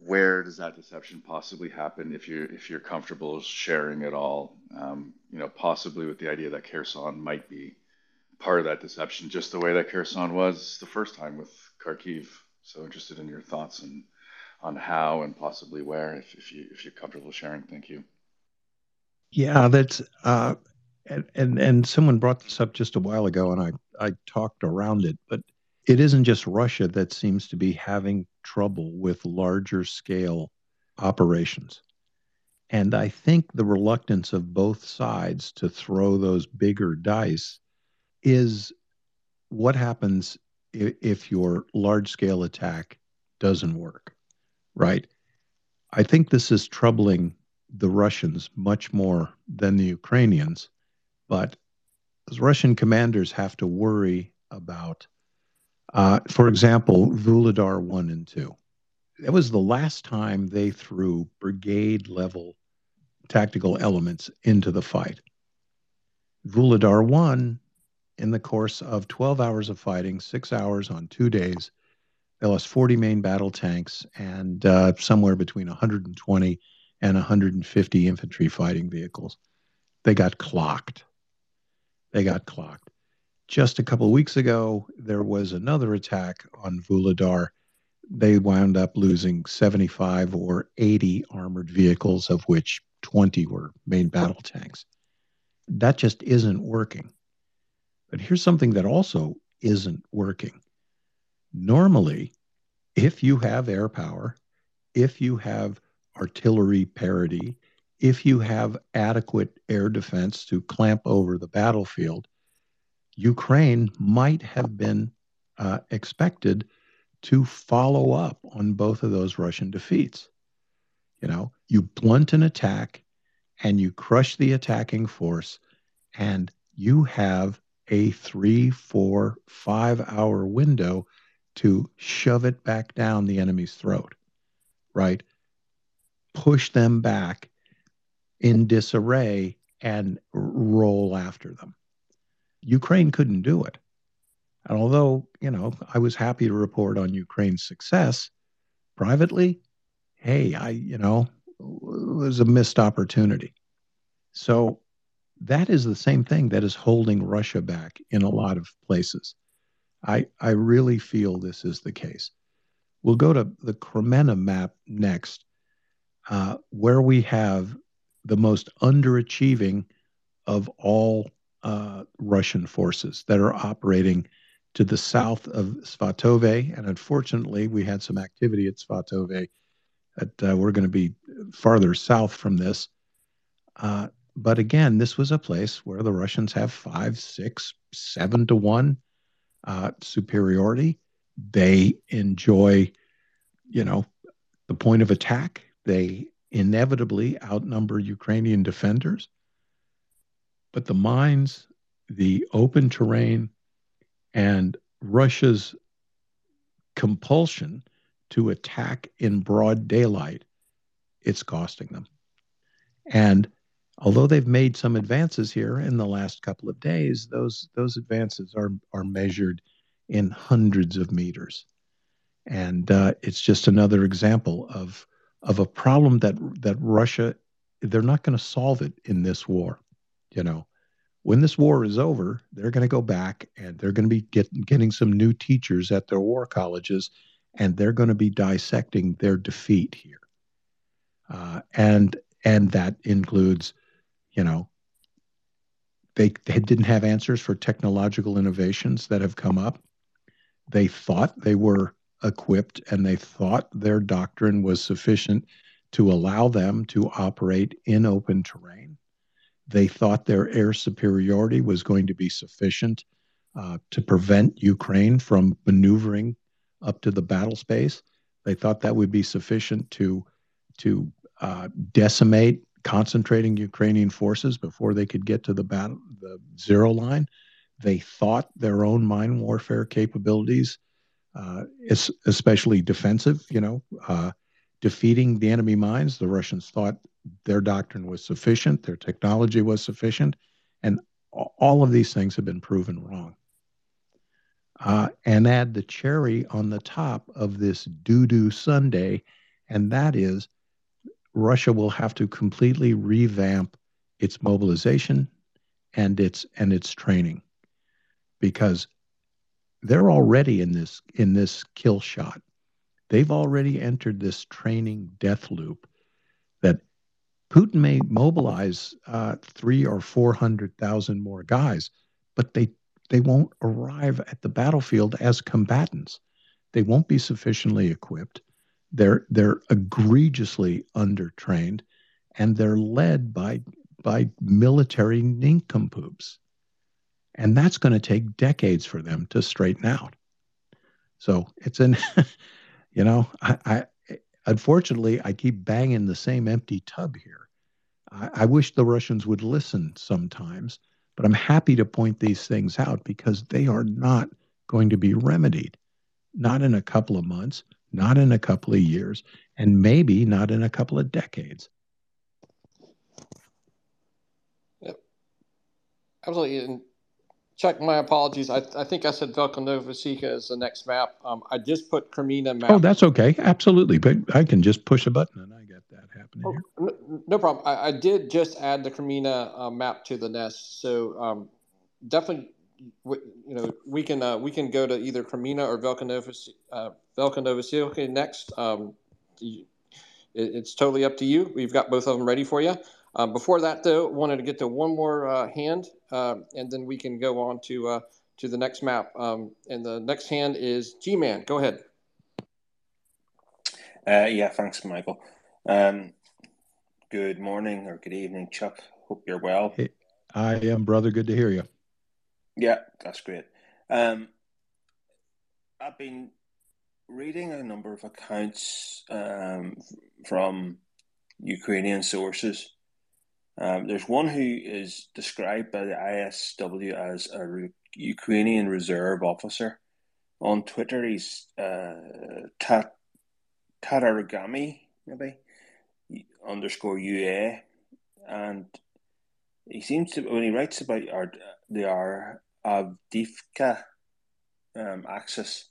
where does that deception possibly happen if you're if you're comfortable sharing it all? Um, you know possibly with the idea that Kherson might be part of that deception just the way that Kherson was the first time with Kharkiv. So interested in your thoughts and on how and possibly where if, if you if you're comfortable sharing. Thank you. Yeah that's uh and, and and someone brought this up just a while ago and I I talked around it but it isn't just Russia that seems to be having trouble with larger scale operations. And I think the reluctance of both sides to throw those bigger dice is what happens if your large scale attack doesn't work, right? I think this is troubling the Russians much more than the Ukrainians, but those Russian commanders have to worry about uh, for example, Vuhledar 1 and 2. That was the last time they threw brigade level tactical elements into the fight. Vuhledar 1, in the course of 12 hours of fighting, six hours on two days, they lost 40 main battle tanks and uh, somewhere between 120 and 150 infantry fighting vehicles. They got clocked. They got clocked. Just a couple of weeks ago, there was another attack on Vuhledar. They wound up losing 75 or 80 armored vehicles, of which 20 were main battle tanks. That just isn't working. But here's something that also isn't working. Normally, if you have air power, if you have artillery parity, if you have adequate air defense to clamp over the battlefield, Ukraine might have been uh, expected to follow up on both of those Russian defeats. You know, you blunt an attack and you crush the attacking force, and you have a three, four, five hour window to shove it back down the enemy's throat, right? Push them back in disarray and roll after them. Ukraine couldn't do it. And although, you know, I was happy to report on Ukraine's success privately, hey, I, you know, it was a missed opportunity. So that is the same thing that is holding Russia back in a lot of places. I, I really feel this is the case. We'll go to the Kreminna map next, uh, where we have the most underachieving of all uh, Russian forces that are operating to the south of Svatove. And unfortunately, we had some activity at Svatove that uh, we're going to be farther south from this. Uh, but again, this was a place where the Russians have five, six, seven to one uh, superiority. They enjoy, you know, the point of attack. They inevitably outnumber Ukrainian defenders. But the mines, the open terrain, and Russia's compulsion to attack in broad daylight, it's costing them. And although they've made some advances here in the last couple of days, those those advances are are measured in hundreds of meters, and uh, it's just another example of of a problem that that Russia they're not going to solve it in this war. You know, when this war is over, they're going to go back and they're going to be get, getting some new teachers at their war colleges, and they're going to be dissecting their defeat here. Uh, and and that includes, you know, they, they didn't have answers for technological innovations that have come up. They thought they were equipped and they thought their doctrine was sufficient to allow them to operate in open terrain. They thought their air superiority was going to be sufficient uh, to prevent Ukraine from maneuvering up to the battle space. They thought that would be sufficient to to uh, decimate concentrating Ukrainian forces before they could get to the battle, the zero line. They thought their own mine warfare capabilities, uh, especially defensive, you know, uh, defeating the enemy mines. The Russians thought their doctrine was sufficient, their technology was sufficient, and all of these things have been proven wrong. Uh, and add the cherry on the top of this doo doo Sunday, and that is Russia will have to completely revamp its mobilization and its and its training because they're already in this in this kill shot. They've already entered this training death loop Putin may mobilize uh, three or four hundred thousand more guys, but they they won't arrive at the battlefield as combatants. They won't be sufficiently equipped. They're they're egregiously undertrained, and they're led by by military nincompoops, and that's going to take decades for them to straighten out. So it's an, you know, I, I unfortunately I keep banging the same empty tub here. I, I wish the Russians would listen sometimes, but I'm happy to point these things out because they are not going to be remedied, not in a couple of months, not in a couple of years, and maybe not in a couple of decades. Yep. Absolutely. Chuck, my apologies. I, I think I said Velka Novosika is the next map. Um, I just put Kreminna map. Oh, that's okay. Absolutely. But I can just push a button and I get that happening. Oh, no, no, problem. I, I, did just add the Kreminna uh, map to the nest. So um, definitely you know, we can uh, we can go to either Kreminna or Velkanova uh, next. Um, it, it's totally up to you. We've got both of them ready for you. Uh, before that, though, wanted to get to one more uh, hand, uh, and then we can go on to uh, to the next map. Um, and the next hand is G Man. Go ahead. Uh, yeah, thanks, Michael. Um, good morning or good evening, Chuck. Hope you're well. Hey, I am, brother. Good to hear you. Yeah, that's great. Um, I've been reading a number of accounts um, from Ukrainian sources. Um, there's one who is described by the ISW as a re- Ukrainian reserve officer. On Twitter, he's uh, tat- Tatarigami, maybe, underscore UA. And he seems to, when he writes about our, the our Avdiivka um, axis.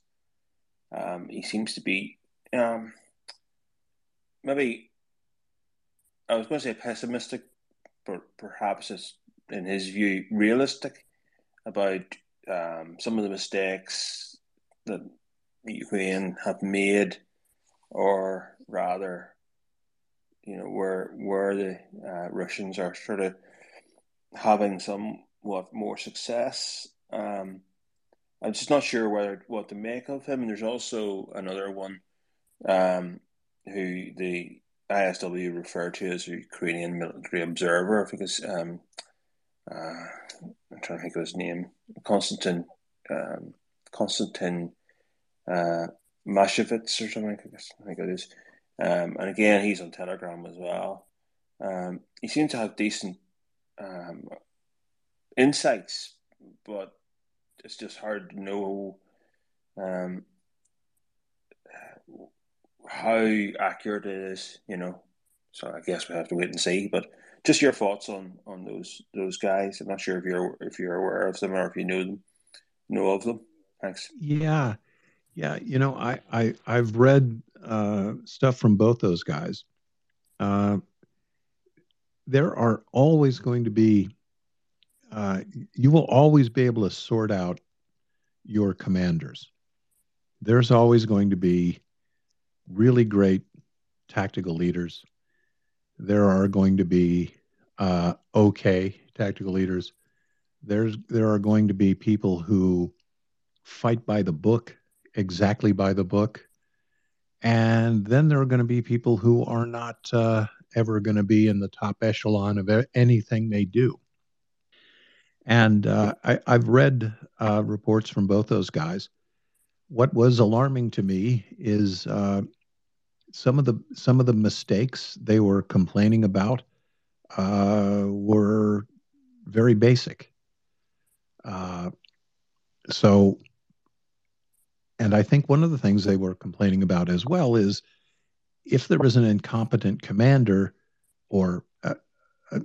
Um, he seems to be um, maybe I was going to say pessimistic, but perhaps it's in his view realistic about um, some of the mistakes that Ukraine have made, or rather, you know, where where the uh, Russians are sort of having some what more success. Um, I'm just not sure whether what to make of him. And there's also another one um, who the ISW referred to as a Ukrainian military observer. I think it's um, uh, I'm trying to think of his name, Konstantin um, Konstantin uh, Mashovets or something. I, guess, I think it is. Um, and again, he's on Telegram as well. Um, he seems to have decent um, insights, but it's just hard to know um, how accurate it is. You know, so I guess we have to wait and see. But just your thoughts on on those those guys. I'm not sure if you're if you're aware of them or if you know them, know of them. Thanks. Yeah, yeah. You know, I I I've read uh, stuff from both those guys. Uh, there are always going to be. Uh, you will always be able to sort out your commanders. There's always going to be really great tactical leaders there are going to be uh, okay tactical leaders. There's there are going to be people who fight by the book, exactly by the book, and then there are going to be people who are not uh, ever going to be in the top echelon of anything they do. And uh, I, have read uh, reports from both those guys. What was alarming to me is uh, some of the some of the mistakes they were complaining about uh, were very basic. Uh, so, and I think one of the things they were complaining about as well is if there is an incompetent commander or a,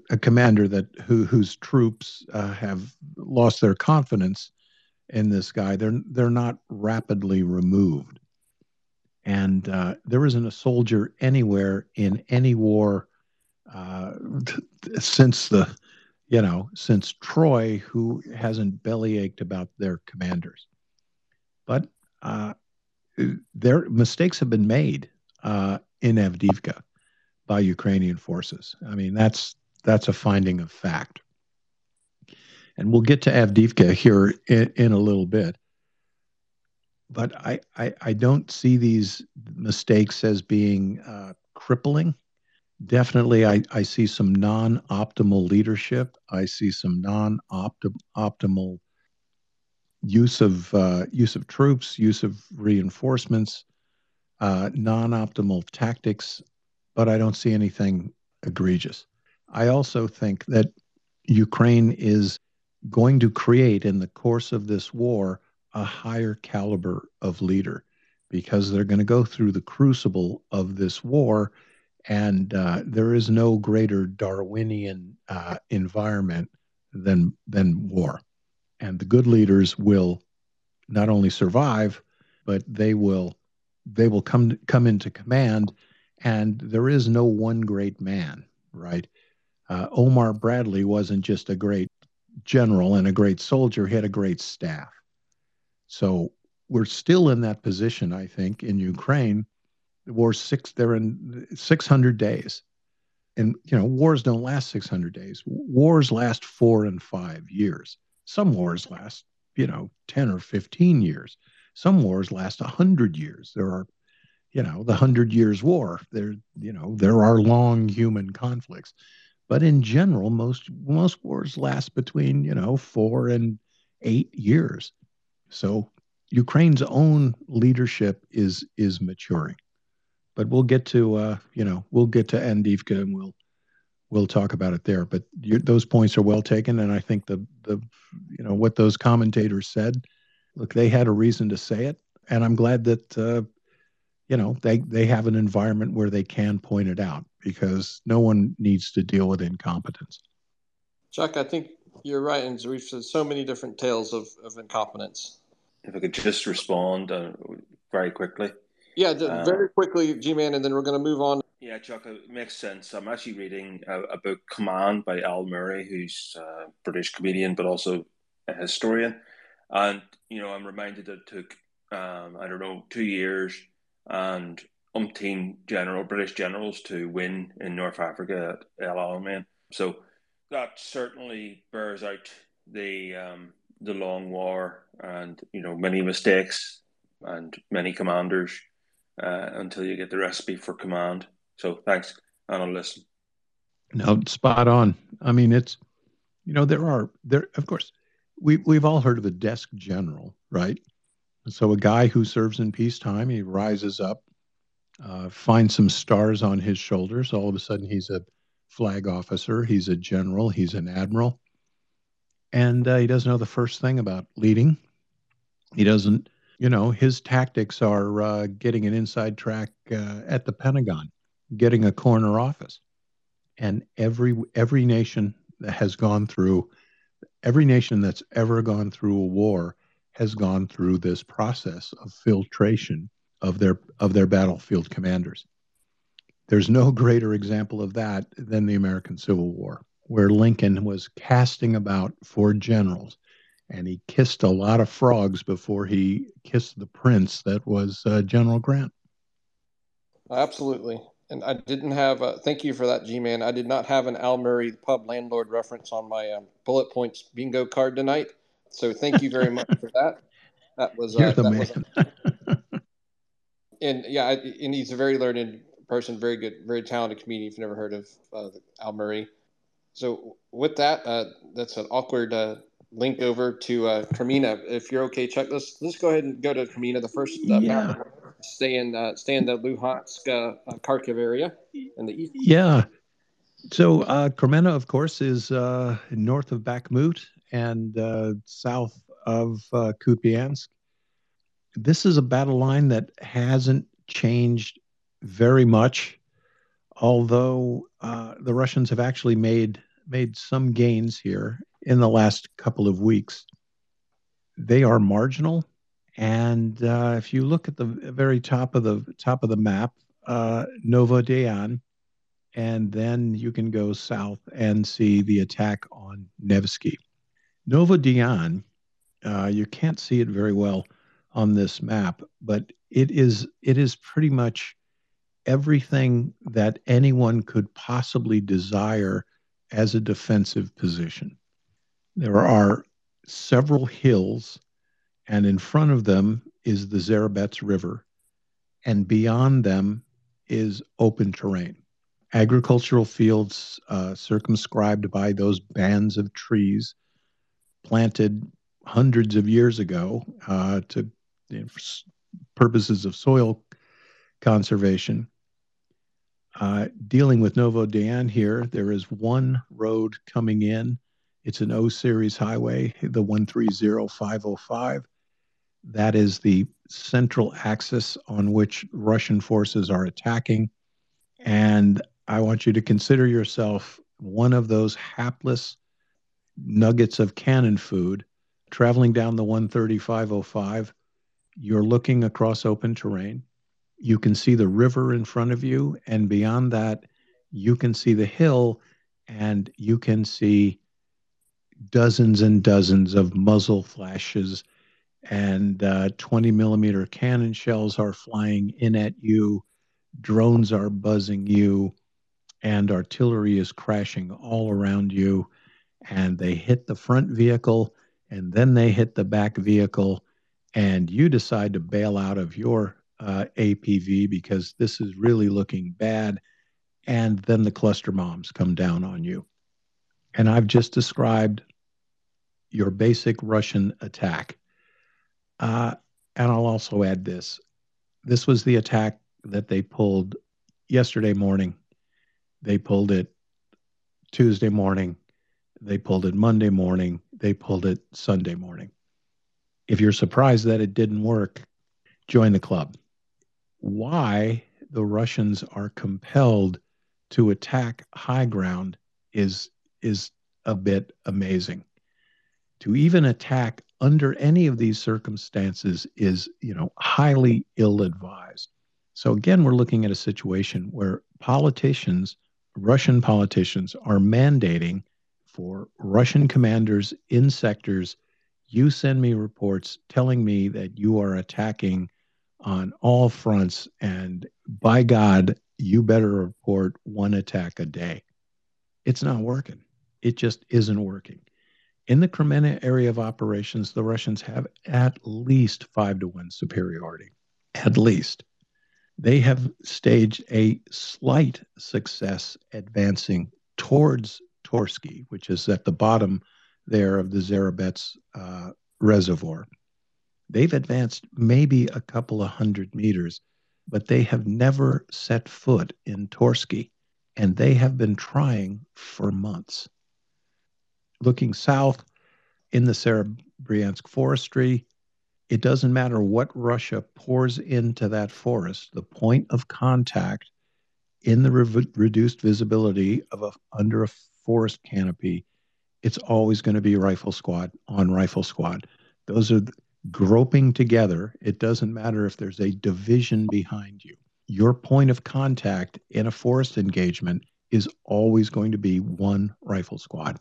a, commander that who, whose troops uh, have lost their confidence in this guy, they're they're not rapidly removed. And uh, there isn't a soldier anywhere in any war uh, since the, you know, since Troy who hasn't bellyached about their commanders. But uh, their mistakes have been made uh, in Avdiivka by Ukrainian forces. I mean, that's that's a finding of fact. And we'll get to Avdiivka here in, in a little bit but I, I, I don't see these mistakes as being uh, crippling. Definitely, I, I see some non optimal leadership. I see some non optimal use of uh, use of troops, use of reinforcements, uh, non optimal tactics, but I don't see anything egregious. I also think that Ukraine is going to create in the course of this war a higher caliber of leader because they're going to go through the crucible of this war. And uh, there is no greater Darwinian uh, environment than, than war. And the good leaders will not only survive, but they will they will come come into command. And there is no one great man, right? Uh, Omar Bradley wasn't just a great general and a great soldier; he had a great staff. So we're still in that position, I think, in Ukraine. The war six, they're in 600 days. And, you know, wars don't last 600 days. Wars last four and five years. Some wars last, you know, 10 or 15 years. Some wars last 100 years. There are, you know, the 100 Years' War. There, you know, there are long human conflicts. But in general, most most wars last between, you know, four and eight years. So Ukraine's own leadership is is maturing. But we'll get to uh, you know we'll get to Avdiivka and we'll we'll talk about it there. But those points are well taken, and I think the the you know what those commentators said. Look, they had a reason to say it, and I'm glad that uh, you know they they have an environment where they can point it out because no one needs to deal with incompetence. Chuck, I think you're right, and we've said so many different tales of, of incompetence if I could just respond uh, very quickly. Yeah, uh, very quickly, G Man, and then we're going to move on. Yeah, Chuck, it makes sense. I'm actually reading a, a book, Command, by Al Murray, who's a British comedian but also a historian. And, you know, I'm reminded that it took, um, I don't know, two years and umpteen general British generals to win in North Africa at El Alamein. So that certainly bears out the um, the long war and you know many mistakes and many commanders uh, until you get the recipe for command. So thanks, and I'll listen. No, spot on. I mean, it's you know there are there of course we we've all heard of a desk general, right? So a guy who serves in peacetime, he rises up, uh, finds some stars on his shoulders. All of a sudden, he's a flag officer. He's a general. He's an admiral and uh, he doesn't know the first thing about leading. He doesn't, you know, his tactics are uh, getting an inside track uh, at the Pentagon, getting a corner office, and every every nation that has gone through, every nation that's ever gone through a war has gone through this process of filtration of their of their battlefield commanders. There's no greater example of that than the American Civil War, where Lincoln was casting about for generals, and he kissed a lot of frogs before he kissed the prince that was uh, General Grant. Absolutely. And I didn't have. A, thank you for that, G-man. I did not have an Al Murray pub landlord reference on my um, bullet points bingo card tonight. So thank you very much for that. That was You're uh, the that man. was and yeah, I- and he's a very learned person, very good, very talented comedian. If you've never heard of uh, Al Murray, so with that, uh, that's an awkward uh, link over to uh, Kreminna. If you're okay, Chuck, let's let's go ahead and go to Kreminna. The first uh, Yeah. stay in uh, stay in the Luhansk, uh, uh, Kharkiv area in the east. Yeah. So uh, Kreminna, of course, is uh, north of Bakhmut and uh, south of uh, Kupiansk. This is a battle line that hasn't changed very much, although uh, the Russians have actually made made some gains here in the last couple of weeks. They are marginal, and uh, if you look at the very top of the top of the map, uh, and then you can go south and see the attack on Nevsky. Novodian, uh, you can't see it very well on this map, but it is it is pretty much everything that anyone could possibly desire as a defensive position. There are several hills, and in front of them is the Zherebets River, and beyond them is open terrain agricultural fields uh, circumscribed by those bands of trees planted hundreds of years ago uh, to you know, purposes of soil conservation. Uh, dealing with Novo Dan here, there is one road coming in. It's an O series highway, the 130505. That is the central axis on which Russian forces are attacking. And I want you to consider yourself one of those hapless nuggets of cannon food traveling down the 13505. You're looking across open terrain. You can see the river in front of you. And beyond that, you can see the hill and you can see dozens and dozens of muzzle flashes and uh, 20 millimeter cannon shells are flying in at you drones are buzzing you and artillery is crashing all around you and they hit the front vehicle and then they hit the back vehicle and you decide to bail out of your uh, apv because this is really looking bad and then the cluster bombs come down on you and i've just described your basic russian attack uh, and i'll also add this this was the attack that they pulled yesterday morning. They pulled it Tuesday morning. They pulled it Monday morning. They pulled it Sunday morning. If you're surprised that it didn't work, join the club. Why the Russians are compelled to attack high ground is is a bit amazing. To even attack under any of these circumstances is, you know, highly ill advised. So again, we're looking at a situation where politicians, Russian politicians, are mandating for Russian commanders in sectors. You send me reports telling me that you are attacking on all fronts, and by God, you better report one attack a day. It's not working. It just isn't working. In the Kreminna area of operations, the Russians have at least five to one superiority. At least they have staged a slight success advancing towards Torsky, which is at the bottom there of the Zherebets uh, reservoir. They've advanced maybe a couple of hundred meters, but they have never set foot in Torsky, and they have been trying for months. Looking south, in the Serebryansk forestry. It doesn't matter what Russia pours into that forest, the point of contact in the re- reduced visibility of a, under a forest canopy, it's always going to be rifle squad on rifle squad. Those are groping together. It doesn't matter if there's a division behind you. Your point of contact in a forest engagement is always going to be one rifle squad,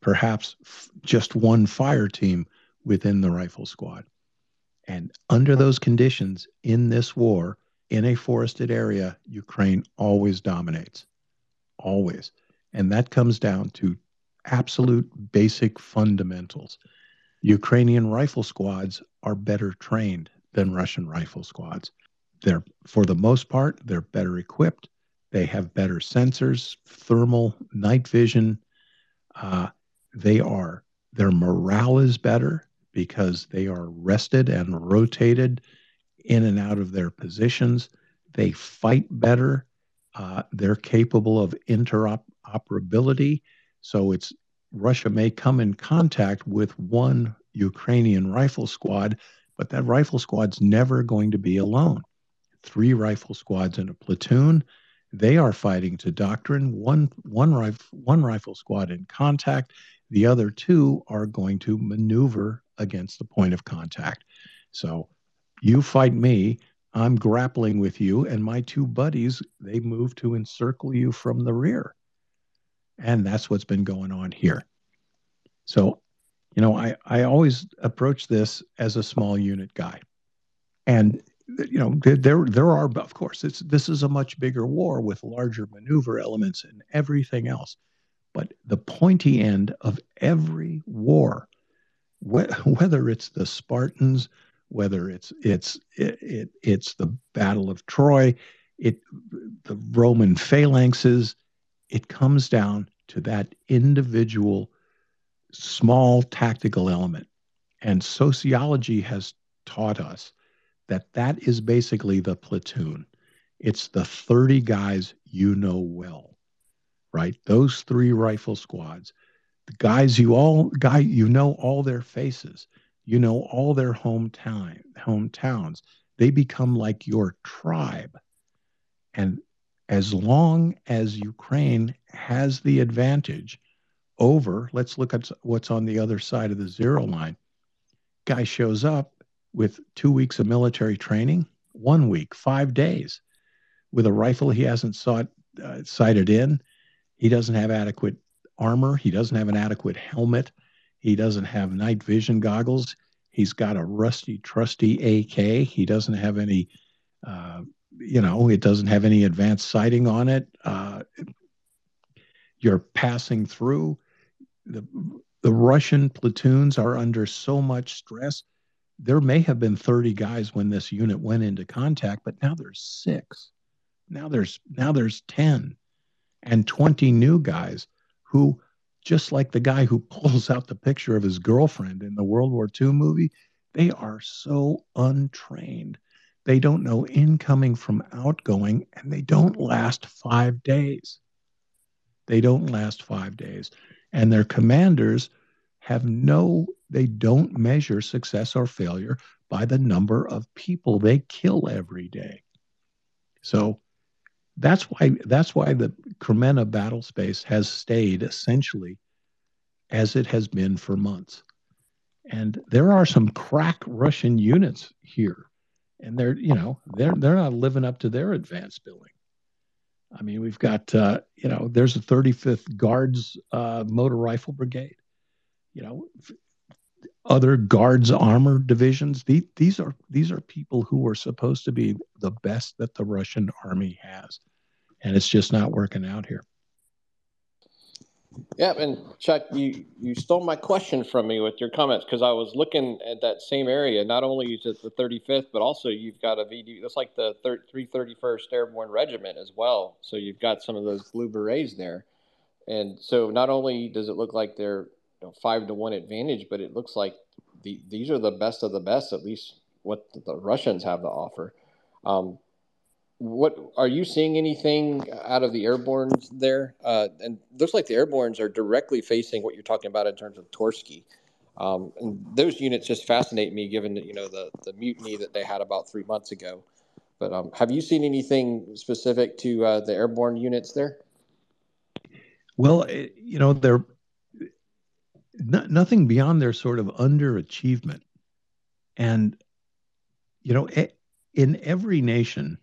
perhaps f- just one fire team within the rifle squad. And under those conditions in this war, in a forested area, Ukraine always dominates. Always. And that comes down to absolute basic fundamentals. Ukrainian rifle squads are better trained than Russian rifle squads. They're, for the most part, they're better equipped. They have better sensors, thermal, night vision. Uh, they are, their morale is better because they are rested and rotated in and out of their positions. They fight better. Uh, they're capable of interoperability. So it's Russia may come in contact with one Ukrainian rifle squad, but that rifle squad's never going to be alone. Three rifle squads in a platoon. They are fighting to doctrine. One one rifle one rifle squad in contact. The other two are going to maneuver against the point of contact. So you fight me, I'm grappling with you, and my two buddies, they move to encircle you from the rear. And that's what's been going on here. So, you know, I, I always approach this as a small unit guy. And you know there there are of course it's this is a much bigger war with larger maneuver elements and everything else but the pointy end of every war whether it's the spartans whether it's it's it, it, it's the Battle of Troy, it the Roman phalanxes, it comes down to that individual small tactical element. And sociology has taught us that that is basically the platoon. It's the 30 guys you know well, right? Those three rifle squads, the guys you all guy you know all their faces you know all their hometown hometowns they become like your tribe and as long as ukraine has the advantage over let's look at what's on the other side of the zero line guy shows up with two weeks of military training one week five days with a rifle he hasn't sought, uh, sighted in he doesn't have adequate armor he doesn't have an adequate helmet he doesn't have night vision goggles. He's got a rusty, trusty AK. He doesn't have any, uh, you know, it doesn't have any advanced sighting on it. Uh, you're passing through. The, the Russian platoons are under so much stress. There may have been 30 guys when this unit went into contact, but now there's six. Now there's now there's 10 and 20 new guys who just like the guy who pulls out the picture of his girlfriend in the World War II movie, they are so untrained. They don't know incoming from outgoing, and they don't last five days. They don't last five days. And their commanders have no, they don't measure success or failure by the number of people they kill every day. So that's why that's why the Kreminna battle space has stayed essentially as it has been for months. And there are some crack Russian units here, and they're you know they're they're not living up to their advanced billing. I mean, we've got uh, you know there's a 35th Guards uh, Motor Rifle Brigade, you know, other Guards Armor divisions. These, these are these are people who are supposed to be the best that the Russian army has and it's just not working out here. Yeah, and Chuck, you you stole my question from me with your comments because I was looking at that same area. Not only is it the 35th, but also you've got a VD. That's like the 331st Airborne Regiment as well. So you've got some of those blue berets there, and so not only does it look like they're you know, five to one advantage, but it looks like the, these are the best of the best, at least what the Russians have to offer. Um, what are you seeing anything out of the airbornes there? Uh, and looks like the airbornes are directly facing what you're talking about in terms of Torsky. Um, and those units just fascinate me, given you know the the mutiny that they had about three months ago. But um, have you seen anything specific to uh, the airborne units there? Well, eh, you know, they're nothing beyond their sort of underachievement. And, you know, in every nation,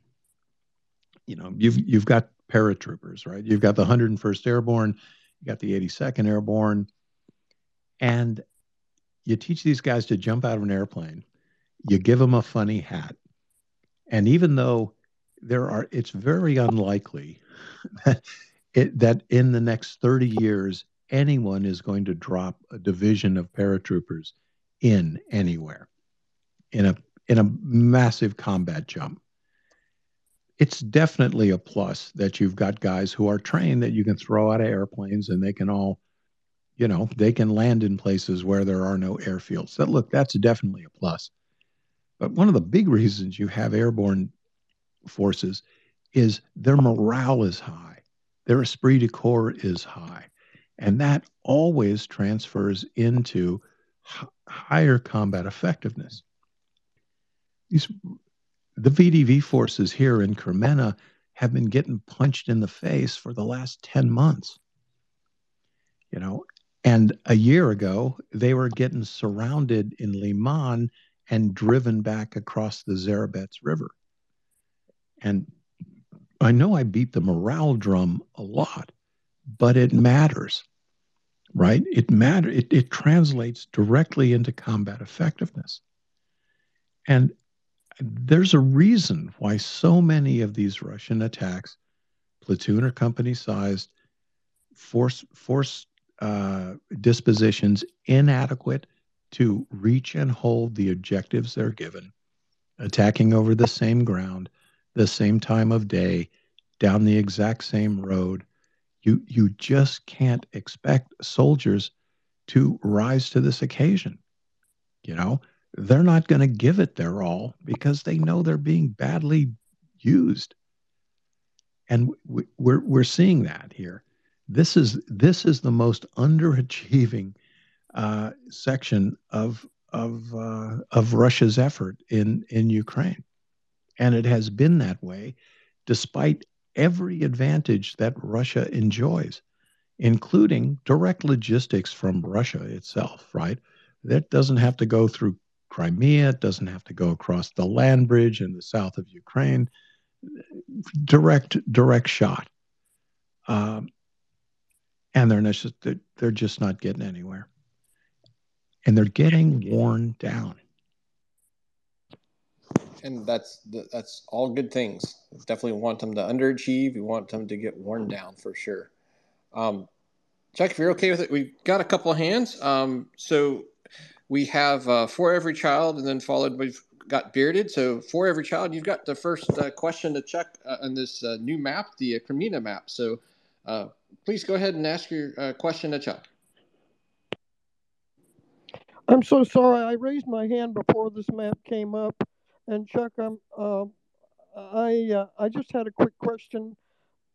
you know, you've, you've got paratroopers, right? You've got the 101st Airborne, you got the 82nd Airborne, and you teach these guys to jump out of an airplane. You give them a funny hat. And even though there are, it's very unlikely that, it, that in the next 30 years, anyone is going to drop a division of paratroopers in anywhere in a in a massive combat jump. It's definitely a plus that you've got guys who are trained that you can throw out of airplanes and they can all, you know, they can land in places where there are no airfields. That look, that's definitely a plus. But one of the big reasons you have airborne forces is their morale is high, their esprit de corps is high. And that always transfers into h- higher combat effectiveness. These, the VDV forces here in Kreminna have been getting punched in the face for the last 10 months. You know, and a year ago, they were getting surrounded in Liman and driven back across the Zherebets River. And I know I beat the morale drum a lot, but it matters, right? It matter. It, it translates directly into combat effectiveness. And there's a reason why so many of these Russian attacks, platoon or company sized, force force uh, dispositions inadequate to reach and hold the objectives they're given, attacking over the same ground, the same time of day, down the exact same road, you, you just can't expect soldiers to rise to this occasion. You know, they're not going to give it their all because they know they're being badly used. And we're, we're seeing that here. This is, this is the most underachieving uh, section of, of, uh, of Russia's effort in, in Ukraine. And it has been that way despite every advantage that Russia enjoys, including direct logistics from Russia itself, right? That doesn't have to go through Crimea, it doesn't have to go across the land bridge in the south of Ukraine. Direct, direct shot. Um, and they're just they're just not getting anywhere. And they're getting worn down and that's that's all good things. Definitely want them to underachieve. We want them to get worn down for sure. Um, Chuck, if you're okay with it, we've got a couple of hands. Um, so we have uh, for every child, and then followed we've got bearded. So for every child, you've got the first uh, question to Chuck uh, on this uh, new map, the uh, Kreminna map. So please go ahead and ask your question to Chuck. I'm so sorry. I raised my hand before this map came up. And Chuck, I'm, uh, I I just had a quick question.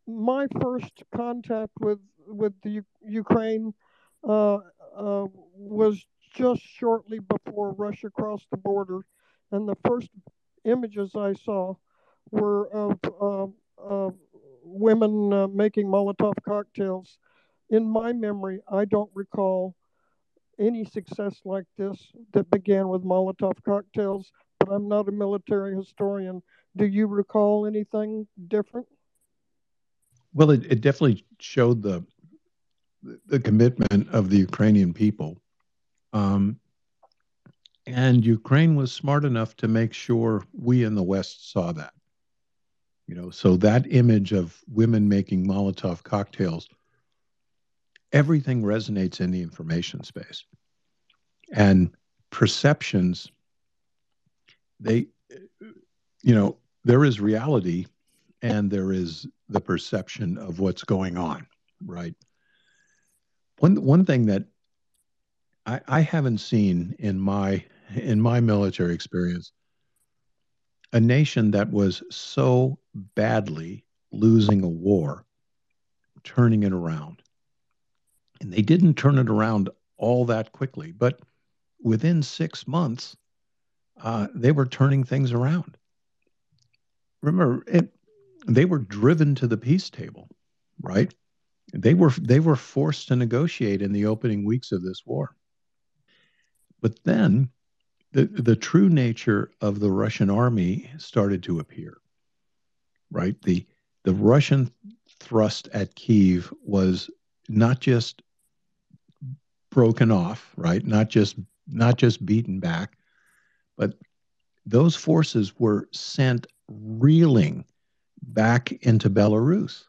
My first contact with with the U- Ukraine uh, was just shortly before Russia crossed the border, and the first images I saw were of uh, women uh, making Molotov cocktails. In my memory, I don't recall any success like this that began with Molotov cocktails but I'm not a military historian. Do you recall anything different? Well, it, it definitely showed the the commitment of the Ukrainian people. Um, and Ukraine was smart enough to make sure we in the West saw that. You know, so that image of women making Molotov cocktails, everything resonates in the information space. And perceptions they you know there is reality and there is the perception of what's going on right one one thing that I, I haven't seen in my in my military experience a nation that was so badly losing a war turning it around and they didn't turn it around all that quickly but within six months, uh, they were turning things around. Remember, it, they were driven to the peace table, right? They were they were forced to negotiate in the opening weeks of this war. But then the, the true nature of the Russian army started to appear. Right? The the Russian thrust at Kiev was not just broken off, right? Not just not just beaten back, but those forces were sent reeling back into Belarus.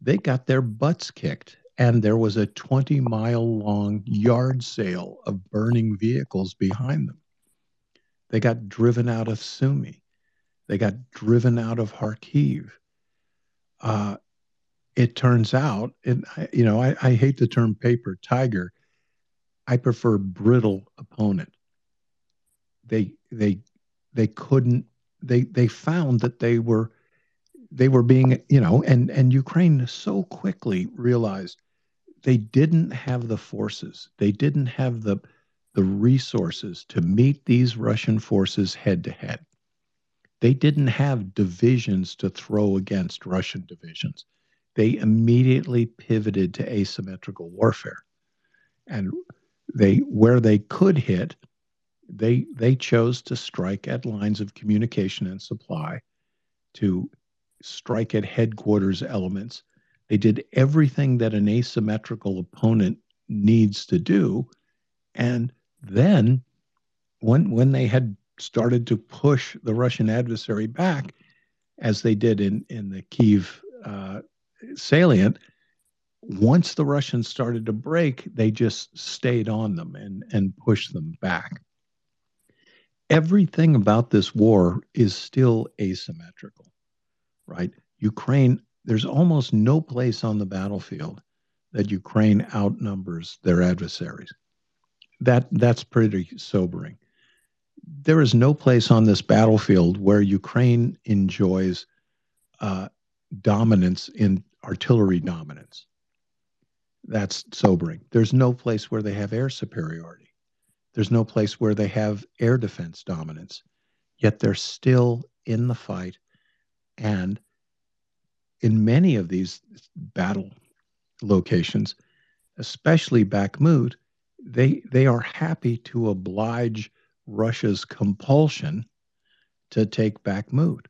They got their butts kicked, and there was a 20 mile long yard sale of burning vehicles behind them. They got driven out of Sumy. They got driven out of Kharkiv. Uh, it turns out, and I, you know, I, I hate the term paper tiger. I prefer brittle opponent. They they they couldn't. They they found that they were they were being you know, and and Ukraine so quickly realized they didn't have the forces. They didn't have the the resources to meet these Russian forces head to head. They didn't have divisions to throw against Russian divisions. They immediately pivoted to asymmetrical warfare. And they where they could hit, they they chose to strike at lines of communication and supply, to strike at headquarters elements. They did everything that an asymmetrical opponent needs to do. And then when when they had started to push the Russian adversary back, as they did in in the Kiev uh, salient, once the Russians started to break, they just stayed on them and and pushed them back. Everything about this war is still asymmetrical, right? Ukraine, there's almost no place on the battlefield that Ukraine outnumbers their adversaries that that's pretty sobering. There is no place on this battlefield where Ukraine enjoys uh, dominance in artillery dominance. That's sobering. There's no place where they have air superiority. There's no place where they have air defense dominance. Yet they're still in the fight. And in many of these battle locations, especially Bakhmut, they they are happy to oblige Russia's compulsion to take Bakhmut.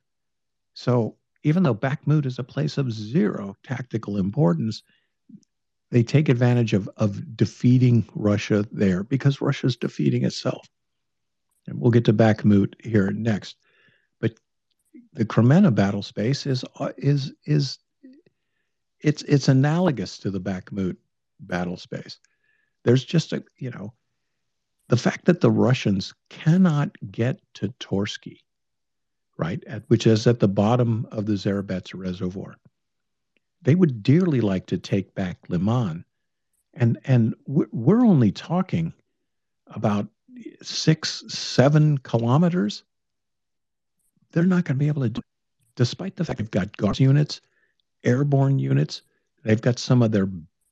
So even though Bakhmut is a place of zero tactical importance, they take advantage of, of defeating Russia there because Russia's defeating itself. And we'll get to Bakhmut here next. The Kreminna battle space is uh, is is it's it's analogous to the Bakhmut battle space there's just a, you know, the fact that the Russians cannot get to Torsky, right, at, which is at the bottom of the Zherebets Reservoir. They would dearly like to take back Liman. And, and we're only talking about six, seven kilometers. They're not going to be able to do it. despite the fact they've got guards units, airborne units, they've got some of their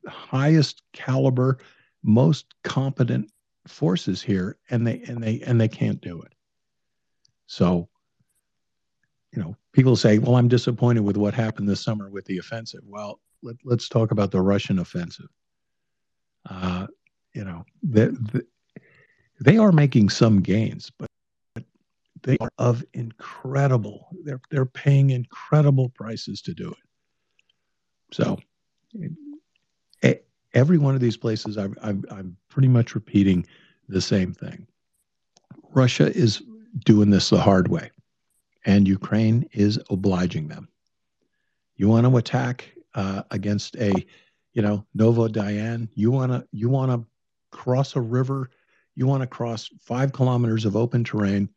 highest caliber most competent forces here and they and they and they can't do it so you know people say well i'm disappointed with what happened this summer with the offensive well let, us talk about the russian offensive uh, you know they, they are making some gains but they are of incredible they're they're paying incredible prices to do it so every one of these places, i am pretty much repeating the same thing. Russia is doing this the hard way, and Ukraine is obliging them. You want to attack uh, against a, you know, Novodiane. You want to you want to cross a river. You want to cross five kilometers of open terrain,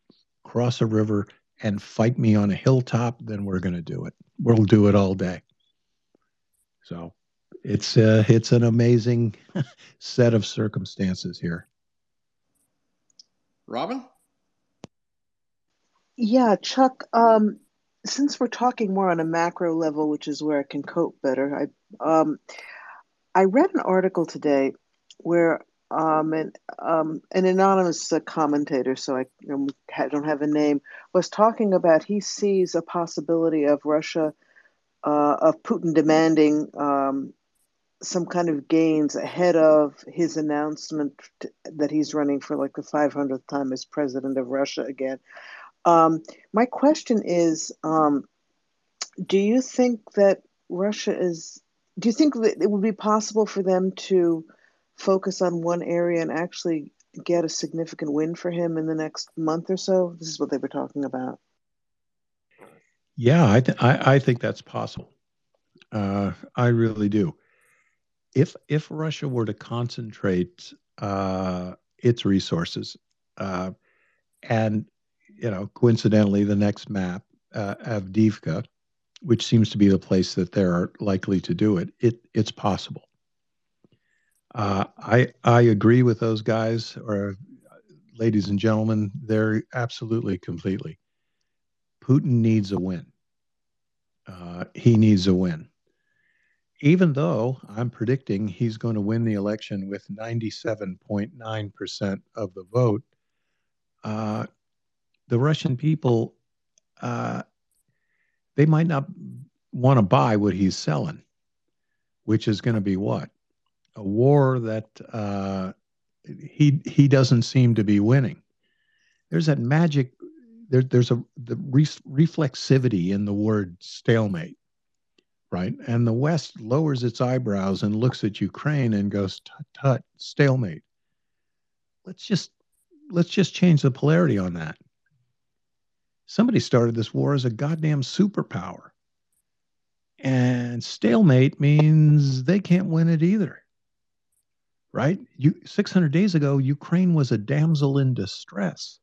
cross a river, and fight me on a hilltop. Then we're going to do it. We'll do it all day. So it's uh, it's an amazing set of circumstances here. Robin? Yeah, Chuck. Um, since we're talking more on a macro level, which is where I can cope better, I um, I read an article today where um, and um, an anonymous uh, commentator, so I um, don't have a name, was talking about he sees a possibility of Russia, uh, of Putin demanding um, some kind of gains ahead of his announcement that he's running for like the 500th time as president of Russia again. Um, my question is um, do you think that Russia is, do you think that it would be possible for them to focus on one area and actually get a significant win for him in the next month or so? This is what they were talking about. Yeah, I, th- I, I think that's possible. Uh, I really do if if Russia were to concentrate uh, its resources, uh, and you know, coincidentally, the next map, uh, Avdiivka, which seems to be the place that they're likely to do it, it it's possible. Uh, I I agree with those guys, or ladies and gentlemen, they're absolutely completely. Putin needs a win. Uh, he needs a win even though I'm predicting he's going to win the election with 97.9% of the vote, uh, the Russian people, uh, they might not want to buy what he's selling, which is going to be what? A war that uh, he, he doesn't seem to be winning. There's that magic, there, there's a the re- reflexivity in the word stalemate right? And the West lowers its eyebrows and looks at Ukraine and goes, "Tut, tut, stalemate." Let's just let's just change the polarity on that. Somebody started this war as a goddamn superpower. And stalemate means they can't win it either. Right? You 600 days ago Ukraine was a damsel in distress.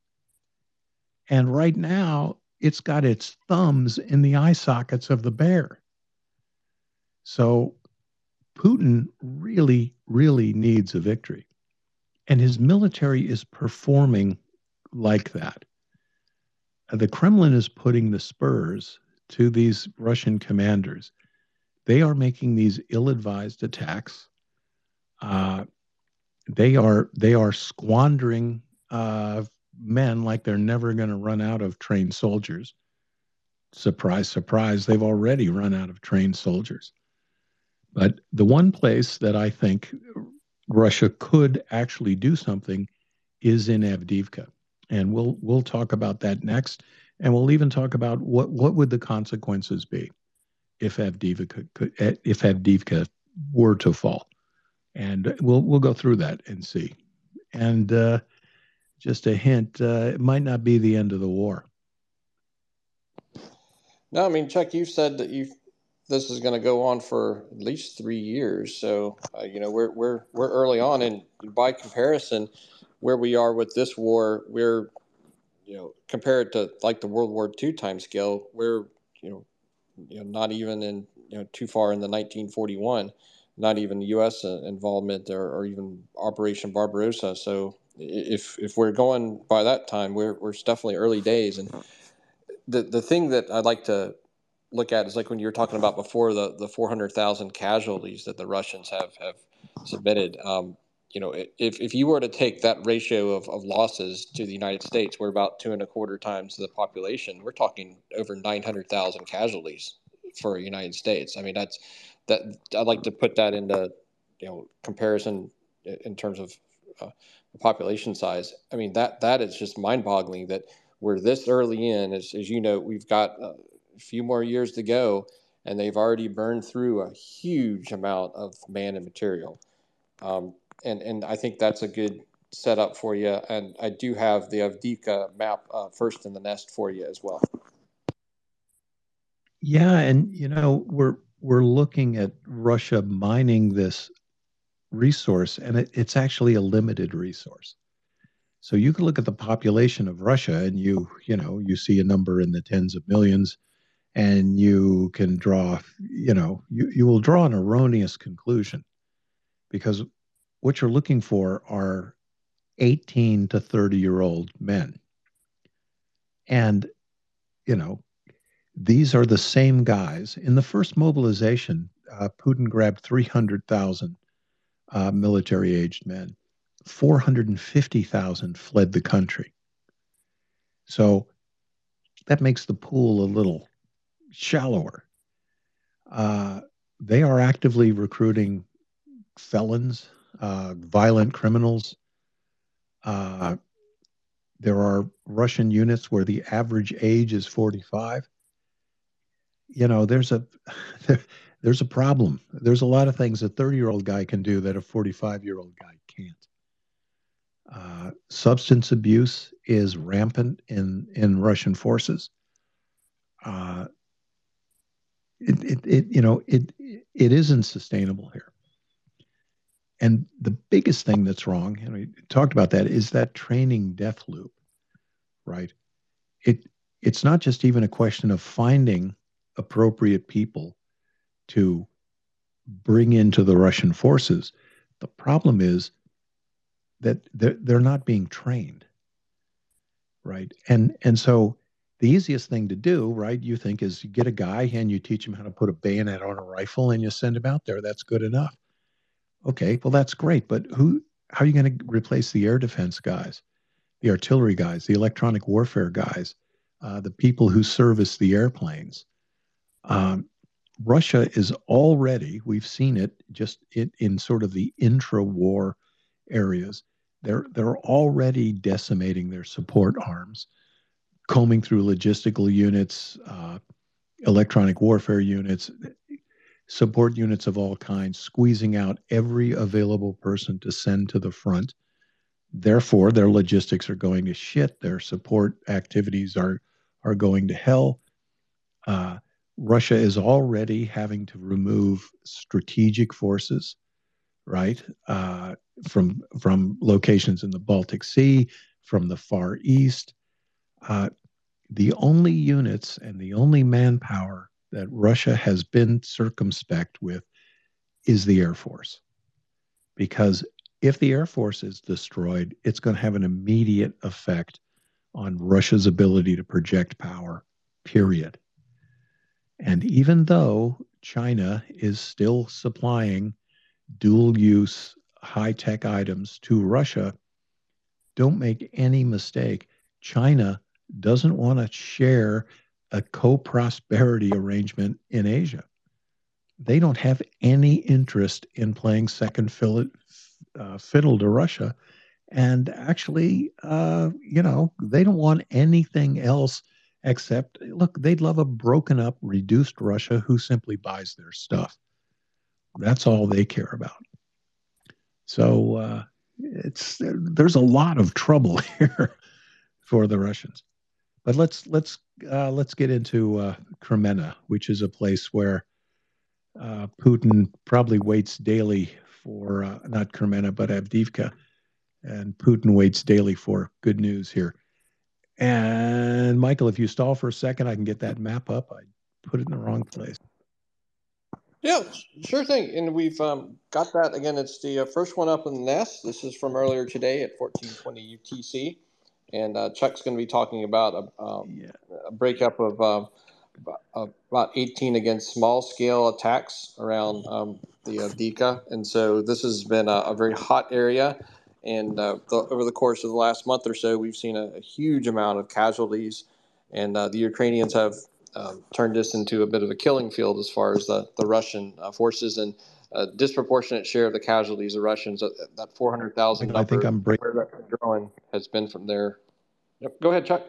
And right now it's got its thumbs in the eye sockets of the bear so Putin really, really needs a victory. And his military is performing like that. The Kremlin is putting the spurs to these Russian commanders. They are making these ill-advised attacks. Uh, they are they are squandering uh, men like they're never going to run out of trained soldiers. Surprise, surprise! They've already run out of trained soldiers. But the one place that I think Russia could actually do something is in Avdiivka. And we'll we'll talk about that next. And we'll even talk about what, what would the consequences be if Avdiivka if Avdiivka were to fall. And we'll we'll go through that and see. And uh, just a hint, uh, it might not be the end of the war. No, I mean, Chuck, you've said that you've this is going to go on for at least three years. So, uh, you know, we're, we're, we're early on. And by comparison, where we are with this war, we're, you know, compared to like the World War II time scale, we're, you know, you know, not even in, you know, too far in the 1941, not even U.S. Involvement or, or even Operation Barbarossa. So if, if we're going by that time, we're, we're definitely early days. And the, the thing that I'd like to look at is like when you were talking about before the the 400,000 casualties that the Russians have have submitted. Um, you know, if, if you were to take that ratio of, of losses to the United States, we're about two and a quarter times the population. We're talking over 900,000 casualties for United States. I mean, that's that. I'd like to put that into you know comparison in terms of uh, population size. I mean, that that is just mind boggling that we're this early in. As, as you know, we've got uh, a few more years to go, and they've already burned through a huge amount of man and material. Um, and and I think that's a good setup for you. And I do have the Avdiivka map uh, first in the nest for you as well. Yeah, and you know we're we're looking at Russia mining this resource, and it, it's actually a limited resource. So you can look at the population of Russia, and you you know you see a number in the tens of millions, and you can draw, you know, you, you will draw an erroneous conclusion because what you're looking for are 18 to 30 year old men. And, you know, these are the same guys. In the first mobilization, uh, Putin grabbed 300,000 uh, military aged men. 450,000 fled the country. So that makes the pool a little shallower. Uh, they are actively recruiting felons, uh, violent criminals. Uh, there are Russian units where the average age is 45. You know, there's a there, there's a problem. There's a lot of things a 30 year old guy can do that a 45 year old guy can't. Uh, substance abuse is rampant in in Russian forces. Uh, it, it, it, you know it it isn't sustainable here. And the biggest thing that's wrong, and we talked about that, is that training death loop, right? It it's not just even a question of finding appropriate people to bring into the Russian forces. The problem is that they're, they're not being trained, right? And and so the easiest thing to do, right? You think is you get a guy and you teach him how to put a bayonet on a rifle and you send him out there. That's good enough. Okay, well that's great, but who? How are you going to replace the air defense guys, the artillery guys, the electronic warfare guys, uh, the people who service the airplanes? Um, Russia is already, we've seen it just in sort of the intra war areas. They're, they're already decimating their support arms, combing through logistical units, uh, electronic warfare units, support units of all kinds, squeezing out every available person to send to the front. Therefore, their logistics are going to shit. Their support activities are, are going to hell. Uh, Russia is already having to remove strategic forces, right, uh, from from locations in the Baltic Sea, from the Far East. Uh, the only units and the only manpower that Russia has been circumspect with is the Air Force, because if the Air Force is destroyed, it's going to have an immediate effect on Russia's ability to project power. Period and even though China is still supplying dual use high tech items to Russia, don't make any mistake. China doesn't want to share a co prosperity arrangement in Asia. They don't have any interest in playing second fiddle, uh, fiddle to Russia. And actually, uh, you know, they don't want anything else except look, they'd love a broken up, reduced Russia who simply buys their stuff. That's all they care about. So uh, it's there's a lot of trouble here for the Russians. But let's let's uh, let's get into uh, which is a place where uh, Putin probably waits daily for uh, not Kreminna but Avdiivka, and Putin waits daily for good news here. And Michael, if you stall for a second, I can get that map up. I put it in the wrong place. Yeah, sure thing. And we've um, got that again. It's the uh, first one up in the nest. This is from earlier today at 1420 UTC. And uh, Chuck's going to be talking about a, um, yeah. a breakup of uh, about 18 against small scale attacks around um, the Avdiivka. And so this has been a, a very hot area. And uh, the, over the course of the last month or so, we've seen a, a huge amount of casualties. And uh, the Ukrainians have um, turned this into a bit of a killing field as far as the, the Russian uh, forces and a disproportionate share of the casualties of Russians. Uh, that 400,000 I think I'm breaking. Growing has been from there. Yep. Go ahead, Chuck.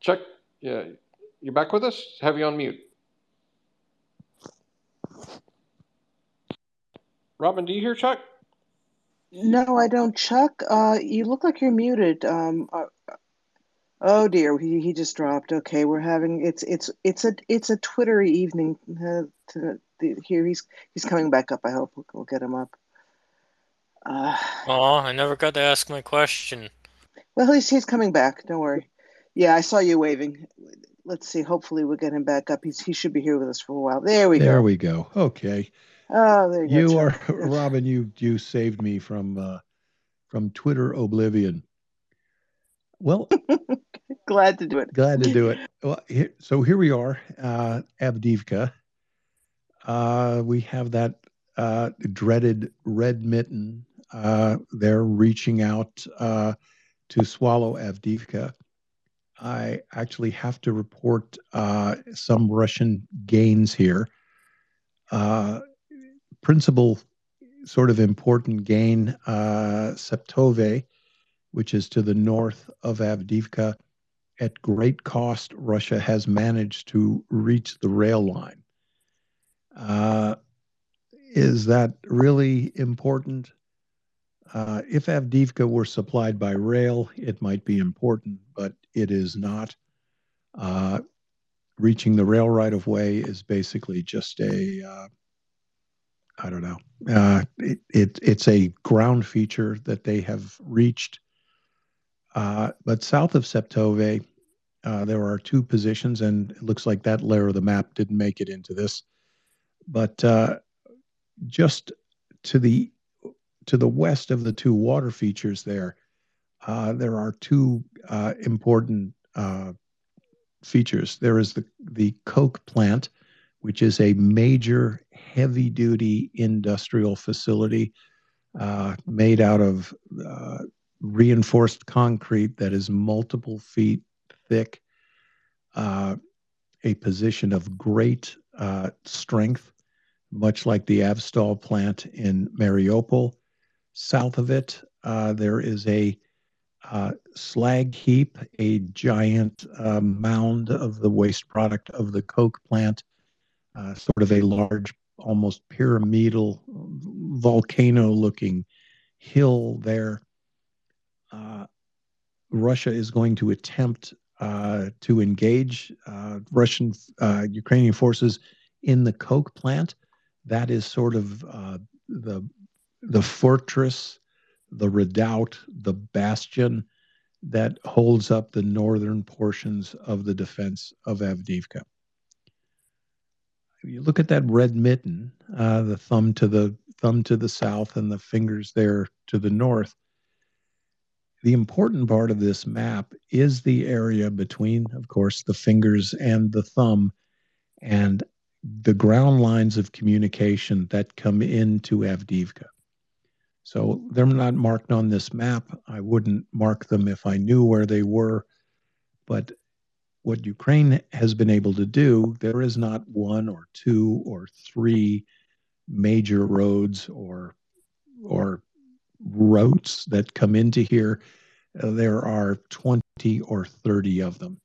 Chuck, yeah, you're back with us? Have you on mute? Robin, do you hear Chuck? No, I don't. Chuck, uh, you look like you're muted. Um, uh, oh dear, he, he just dropped. Okay, we're having it's it's it's a it's a Twittery evening. Uh, to, the, here he's he's coming back up. I hope we'll, we'll get him up. Uh, oh, I never got to ask my question. Well, he's he's coming back. Don't worry. Yeah, I saw you waving. Let's see. Hopefully, we'll get him back up. He's he should be here with us for a while. There we there go. There we go. Okay. Oh, there you, you are Robin. You you saved me from uh, from Twitter oblivion. Well, glad to do it. Glad to do it. Well, here, so here we are, uh, Avdiivka. Uh, we have that uh, dreaded red mitten uh, they're reaching out uh, to swallow Avdiivka. I actually have to report uh, some Russian gains here. Uh, principal sort of important gain, uh, Stepove, which is to the north of Avdiivka. At great cost, Russia has managed to reach the rail line. Uh, is that really important? Uh, if Avdiivka were supplied by rail, it might be important, but it is not. Uh, reaching the rail right of way is basically just a uh, I don't know. Uh, it, it, it's a ground feature that they have reached. Uh, but south of Stepove, uh, there are two positions, and it looks like that layer of the map didn't make it into this. But uh, just to the to the west of the two water features there, uh, there are two uh, important features. There is the the coke plant, which is a major heavy duty industrial facility uh, made out of uh, reinforced concrete that is multiple feet thick, uh, a position of great uh, strength, much like the Azovstal plant in Mariupol. South of it, uh, there is a uh, slag heap, a giant mound of the waste product of the coke plant uh, sort of a large, almost pyramidal, volcano looking hill there. Uh, Russia is going to attempt uh, to engage uh, Russian uh, Ukrainian forces in the coke plant. That is sort of uh, the the fortress, the redoubt, the bastion that holds up the northern portions of the defense of Avdiivka you look at that red mitten, uh, the thumb to the thumb to the south and the fingers there to the north. The important part of this map is the area between, of course, the fingers and the thumb, and the ground lines of communication that come into Avdiivka. So they're not marked on this map. I wouldn't mark them if I knew where they were, but what Ukraine has been able to do, there is not one or two or three major roads or or routes that come into here. Uh, there are 20 or 30 of them.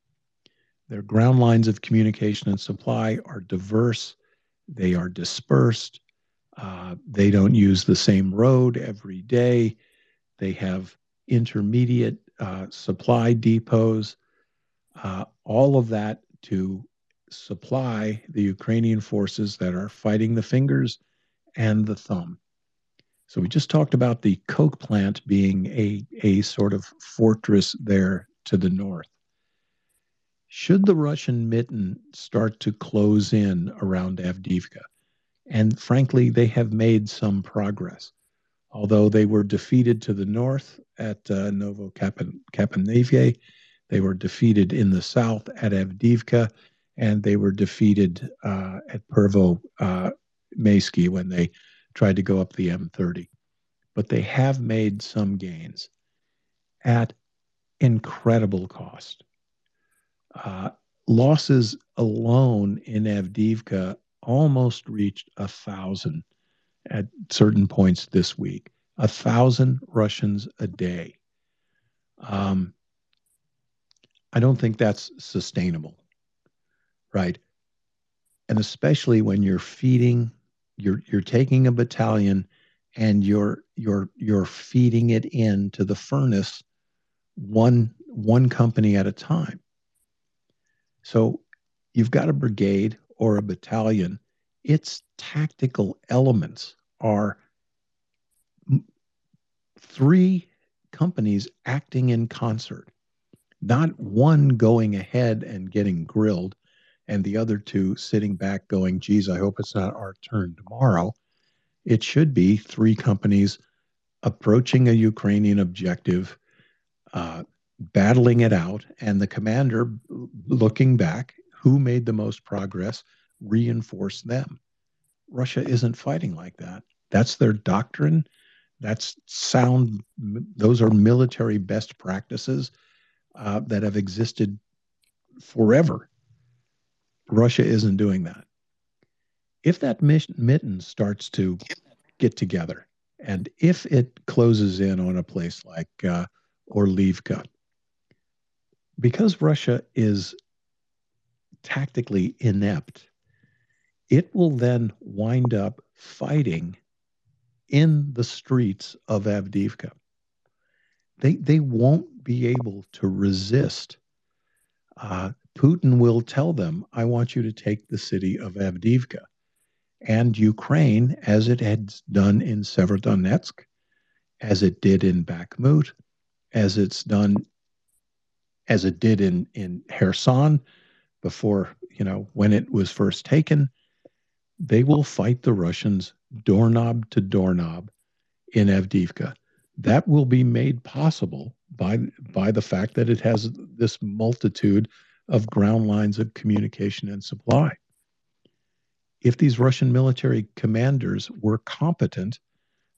Their ground lines of communication and supply are diverse. They are dispersed. Uh, they don't use the same road every day. They have intermediate uh, supply depots uh, all of that to supply the Ukrainian forces that are fighting the fingers and the thumb. So we just talked about the coke plant being a, a sort of fortress there to the north. Should the Russian mitten start to close in around Avdiivka, and frankly, they have made some progress, although they were defeated to the north at uh, Novo Kapernavye they were defeated in the south at Avdiivka, and they were defeated uh, at Pervo uh, Maysky when they tried to go up the M30. But they have made some gains at incredible cost. Uh, losses alone in Avdiivka almost reached a thousand at certain points this week. A thousand Russians a day. Um, I don't think that's sustainable, right? And especially when you're feeding, you're you're taking a battalion and you're you're you're feeding it into the furnace one one company at a time. So you've got a brigade or a battalion. Its tactical elements are three companies acting in concert not one going ahead and getting grilled and the other two sitting back going, geez, I hope it's not our turn tomorrow. It should be three companies approaching a Ukrainian objective, uh, battling it out, and the commander looking back, who made the most progress, reinforce them. Russia isn't fighting like that. That's their doctrine. That's sound, those are military best practices uh, that have existed forever. Russia isn't doing that. If that mitten starts to get together, and if it closes in on a place like uh, Orlivka, because Russia is tactically inept, it will then wind up fighting in the streets of Avdiivka. They, they won't be able to resist. Uh, Putin will tell them, I want you to take the city of Avdiivka. And Ukraine, as it had done in Severodonetsk, as it did in Bakhmut, as it's done, as it did in, in Kherson before, you know, when it was first taken, they will fight the Russians doorknob to doorknob in Avdiivka. That will be made possible by, by the fact that it has this multitude of ground lines of communication and supply. If these Russian military commanders were competent,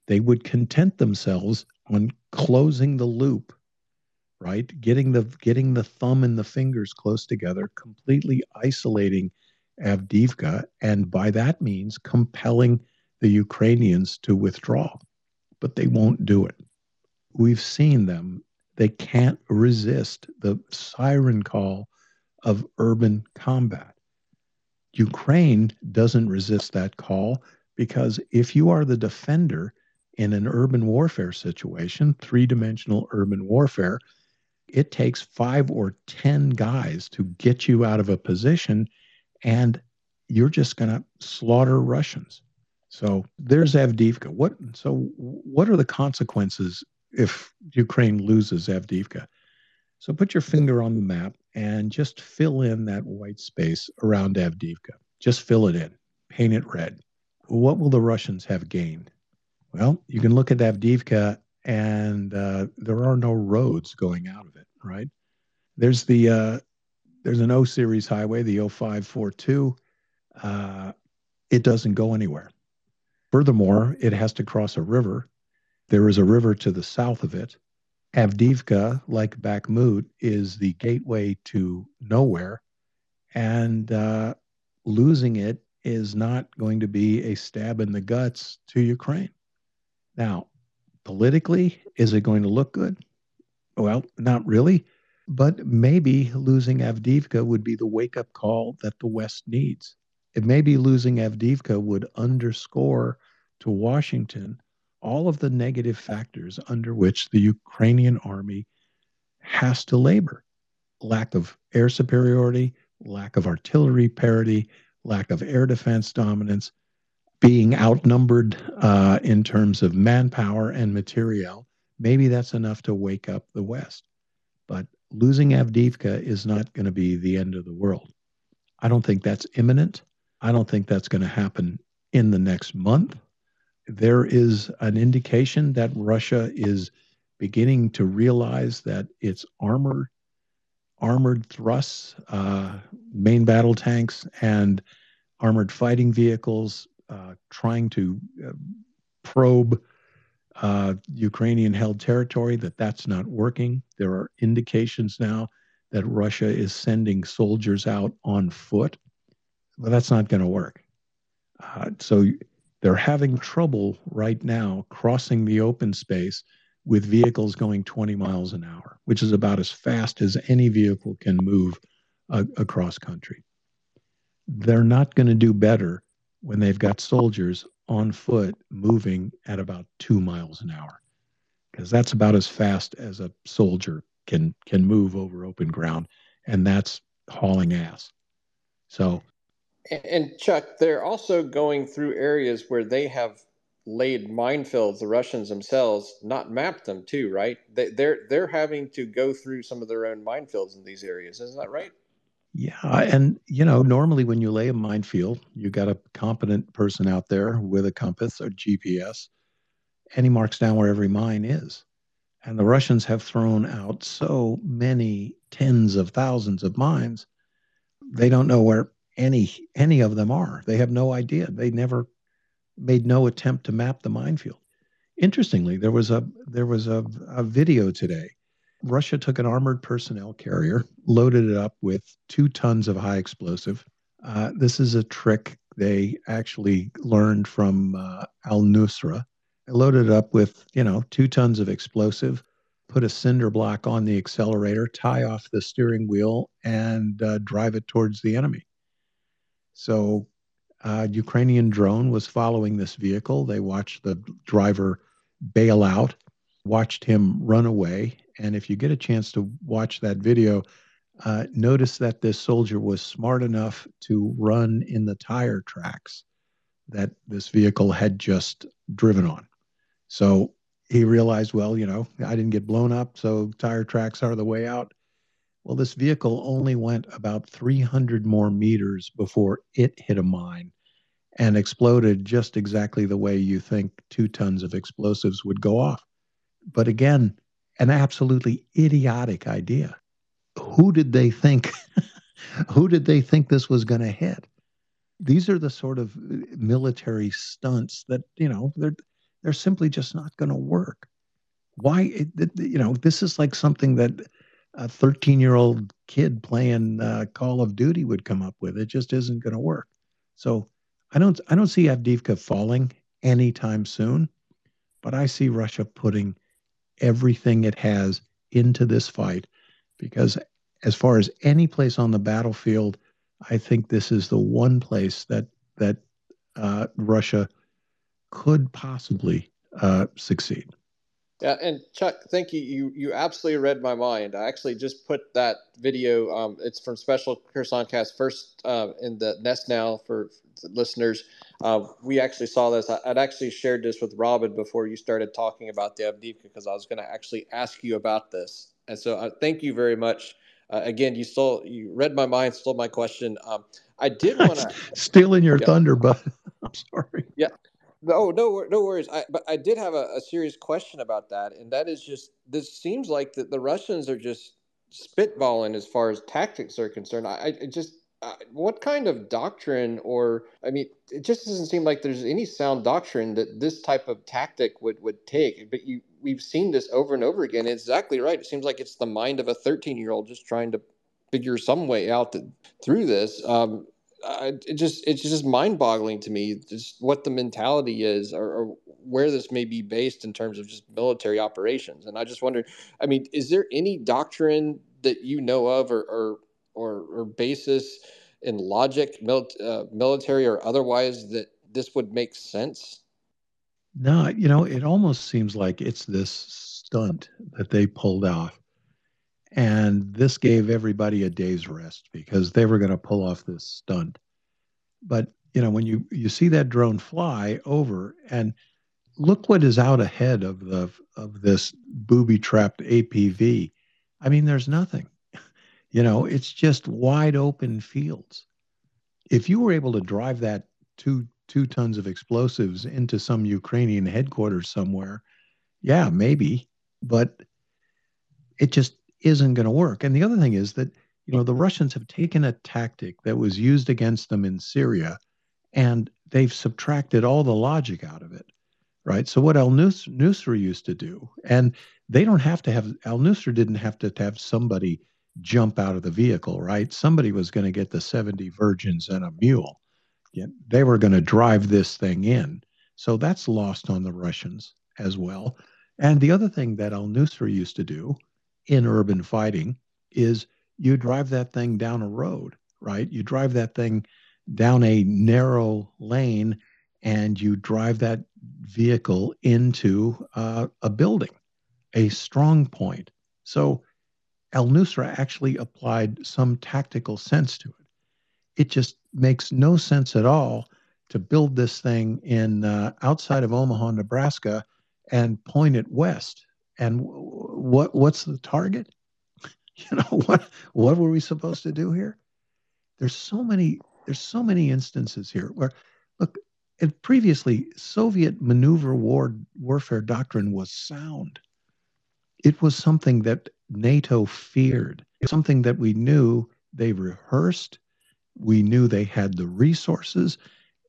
they would content themselves on closing the loop, right? Getting the getting the thumb and the fingers close together, completely isolating Avdiivka, and by that means compelling the Ukrainians to withdraw. But they won't do it. We've seen them. They can't resist the siren call of urban combat. Ukraine doesn't resist that call because if you are the defender in an urban warfare situation, three dimensional urban warfare, it takes five or 10 guys to get you out of a position and you're just going to slaughter Russians. So there's Avdiivka. What so what are the consequences if Ukraine loses Avdiivka? So put your finger on the map and just fill in that white space around Avdiivka. Just fill it in. Paint it red. What will the Russians have gained? Well, you can look at Avdiivka and uh, there are no roads going out of it, right? There's the uh, there's an O series highway, the 0542. Uh, it doesn't go anywhere. Furthermore, it has to cross a river. There is a river to the south of it. Avdiivka, like Bakhmut, is the gateway to nowhere. And uh, losing it is not going to be a stab in the guts to Ukraine. Now, politically, is it going to look good? Well, not really. But maybe losing Avdiivka would be the wake up call that the West needs. It may be losing Avdiivka would underscore to Washington all of the negative factors under which the Ukrainian army has to labor lack of air superiority, lack of artillery parity, lack of air defense dominance, being outnumbered uh, in terms of manpower and materiel. Maybe that's enough to wake up the West. But losing Avdiivka is not going to be the end of the world. I don't think that's imminent. I don't think that's going to happen in the next month. There is an indication that Russia is beginning to realize that its armor, armored thrusts, uh, main battle tanks, and armored fighting vehicles uh, trying to uh, probe uh, Ukrainian held territory, that that's not working. There are indications now that Russia is sending soldiers out on foot. Well, that's not going to work. Uh, so they're having trouble right now crossing the open space with vehicles going 20 miles an hour, which is about as fast as any vehicle can move uh, across country. They're not going to do better when they've got soldiers on foot moving at about two miles an hour because that's about as fast as a soldier can can move over open ground and that's hauling ass so and chuck they're also going through areas where they have laid minefields the russians themselves not mapped them too right they, they're they're having to go through some of their own minefields in these areas isn't that right yeah, and you know, normally when you lay a minefield, you got a competent person out there with a compass or GPS, and he marks down where every mine is. And the Russians have thrown out so many tens of thousands of mines, they don't know where any any of them are. They have no idea. They never made no attempt to map the minefield. Interestingly, there was a there was a, a video today. Russia took an armored personnel carrier, loaded it up with two tons of high explosive. Uh, this is a trick they actually learned from uh, Al Nusra. They loaded it up with you know two tons of explosive, put a cinder block on the accelerator, tie off the steering wheel, and uh, drive it towards the enemy. So uh, Ukrainian drone was following this vehicle. They watched the driver bail out, watched him run away. And if you get a chance to watch that video, uh, notice that this soldier was smart enough to run in the tire tracks that this vehicle had just driven on. So he realized, well, you know, I didn't get blown up, so tire tracks are the way out. Well, this vehicle only went about 300 more meters before it hit a mine and exploded just exactly the way you think two tons of explosives would go off. But again, an absolutely idiotic idea. Who did they think? who did they think this was going to hit? These are the sort of uh, military stunts that you know they're they're simply just not going to work. Why? You know, this is like something that a 13 year old kid playing uh, Call of Duty would come up with. It just isn't going to work. So I don't I don't see Avdiivka falling anytime soon, but I see Russia putting everything it has into this fight because as far as any place on the battlefield, I think this is the one place that that uh, Russia could possibly uh, succeed. Yeah, and Chuck, thank you. You you absolutely read my mind. I actually just put that video. Um, it's from Special Kherson Cat first uh, in the Nest now for listeners. Uh, we actually saw this. I, would actually shared this with Robin before you started talking about the Avdiivka because I was going to actually ask you about this. And so, uh, thank you very much. Uh, again, you stole, you read my mind, stole my question. Um, I did want to stealing your yeah. thunder, but I'm sorry. Yeah, no, no, no worries. I, but I did have a, a, serious question about that, and that is just this seems like that the Russians are just spitballing as far as tactics are concerned. I, I just uh, what kind of doctrine, or I mean, it just doesn't seem like there's any sound doctrine that this type of tactic would would take. But you, we've seen this over and over again. It's exactly right. It seems like it's the mind of a 13 year old just trying to figure some way out through this. Um, it just it's just mind boggling to me just what the mentality is or, or, where this may be based in terms of just military operations. And i just wonder i mean is there any doctrine that you know of or or or, or basis in logic mil- uh, military or otherwise that this would make sense? No you know it almost seems like it's this stunt that they pulled off and this gave everybody a day's rest because they were going to pull off this stunt. But you know, when you you see that drone fly over and look what is out ahead of the of this booby trapped APV. I mean, there's nothing. You know, it's just wide open fields. If you were able to drive that two two tons of explosives into some Ukrainian headquarters somewhere, yeah, maybe, but it just isn't going to work. And the other thing is that, you know, the Russians have taken a tactic that was used against them in Syria and they've subtracted all the logic out of it, right? So what Al Nusra used to do, and they don't have to have, Al Nusra didn't have to, have somebody jump out of the vehicle, right? Somebody was going to get the 70 virgins and a mule. They were going to drive this thing in. So that's lost on the Russians as well. And the other thing that Al Nusra used to do in urban fighting is you drive that thing down a road, right? You drive that thing down a narrow lane and you drive that vehicle into uh, a building, a strong point. So Al Nusra actually applied some tactical sense to it. It just makes no sense at all to build this thing in uh, outside of Omaha, Nebraska, and point it west and what what's the target? You know what what were we supposed to do here? There's so many there's so many instances here where look and previously Soviet maneuver war warfare doctrine was sound. It was something that NATO feared, something that we knew they rehearsed, we knew they had the resources,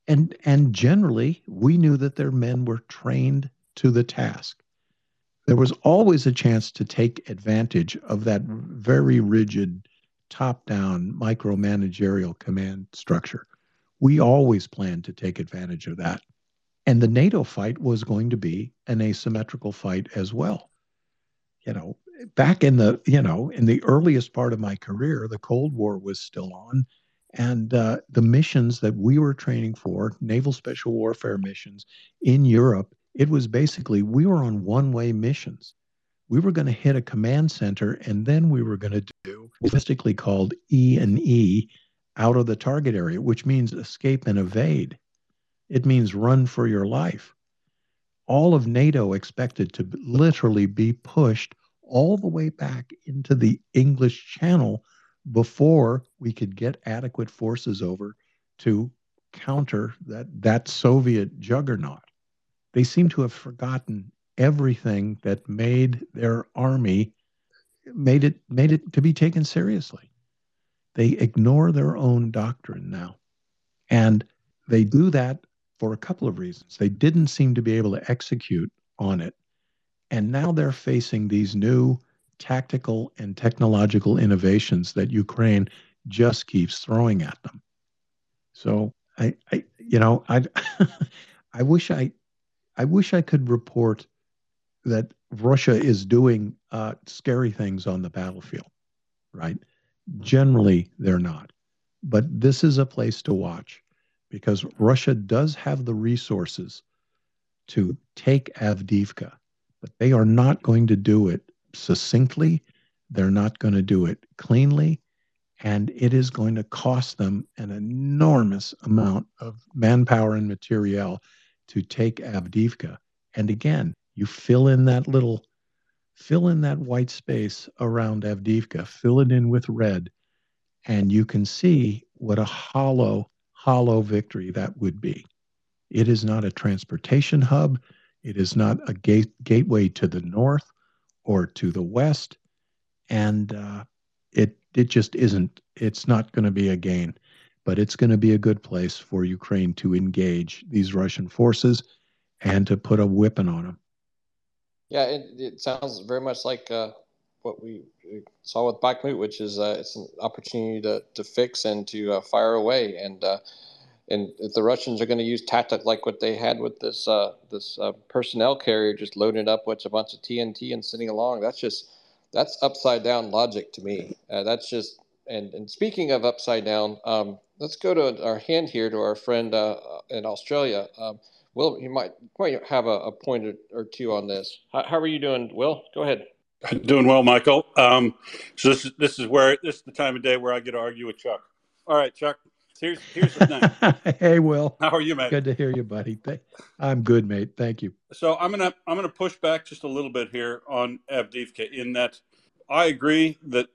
and and generally we knew that their men were trained to the task. There was always a chance to take advantage of that very rigid top down micromanagerial command structure. We always planned to take advantage of that. And the NATO fight was going to be an asymmetrical fight as well. You know, back in the, you know, in the earliest part of my career, the Cold War was still on. And uh, the missions that we were training for, naval special warfare missions in Europe, it was basically we were on one way missions. We were going to hit a command center and then we were going to do statistically called E and E out of the target area, which means escape and evade. It means run for your life. All of NATO expected to literally be pushed all the way back into the English Channel before we could get adequate forces over to counter that, that Soviet juggernaut. They seem to have forgotten everything that made their army made it made it to be taken seriously. They ignore their own doctrine now. And they do that for a couple of reasons. They didn't seem to be able to execute on it. And now they're facing these new tactical and technological innovations that Ukraine just keeps throwing at them. So I, I you know, I I wish I I wish I could report that Russia is doing uh, scary things on the battlefield, right? Generally, they're not. But this is a place to watch because Russia does have the resources to take Avdiivka, but they are not going to do it succinctly. They're not going to do it cleanly. And it is going to cost them an enormous amount of manpower and material to take Avdiivka. And again, you fill in that little, fill in that white space around Avdiivka, fill it in with red, and you can see what a hollow, hollow victory that would be. It is not a transportation hub. It is not a gate, gateway to the north or to the west. And uh, it, it just isn't, it's not going to be a gain but it's going to be a good place for Ukraine to engage these Russian forces and to put a whipping on them. Yeah, it, it sounds very much like uh, what we saw with Bakhmut, which is uh, it's an opportunity to, to fix and to uh, fire away. And uh, and if the Russians are going to use tactic like what they had with this uh, this uh, personnel carrier, just loading up with a bunch of TNT and sitting along, that's just that's upside down logic to me. that's just and and speaking of upside down, um, let's go to our hand here to our friend uh, in Australia. Um, Will, you might might have a, a point or two on this. How, how, are you doing, Will? Go ahead. Doing well, Michael. Um, so this is this is where this is the time of day where I get to argue with Chuck. All right, Chuck. Here's here's the thing. hey, Will. How are you, mate? Good to hear you, buddy. I'm good, mate. Thank you. So I'm gonna I'm gonna push back just a little bit here on Avdiivka in that I agree that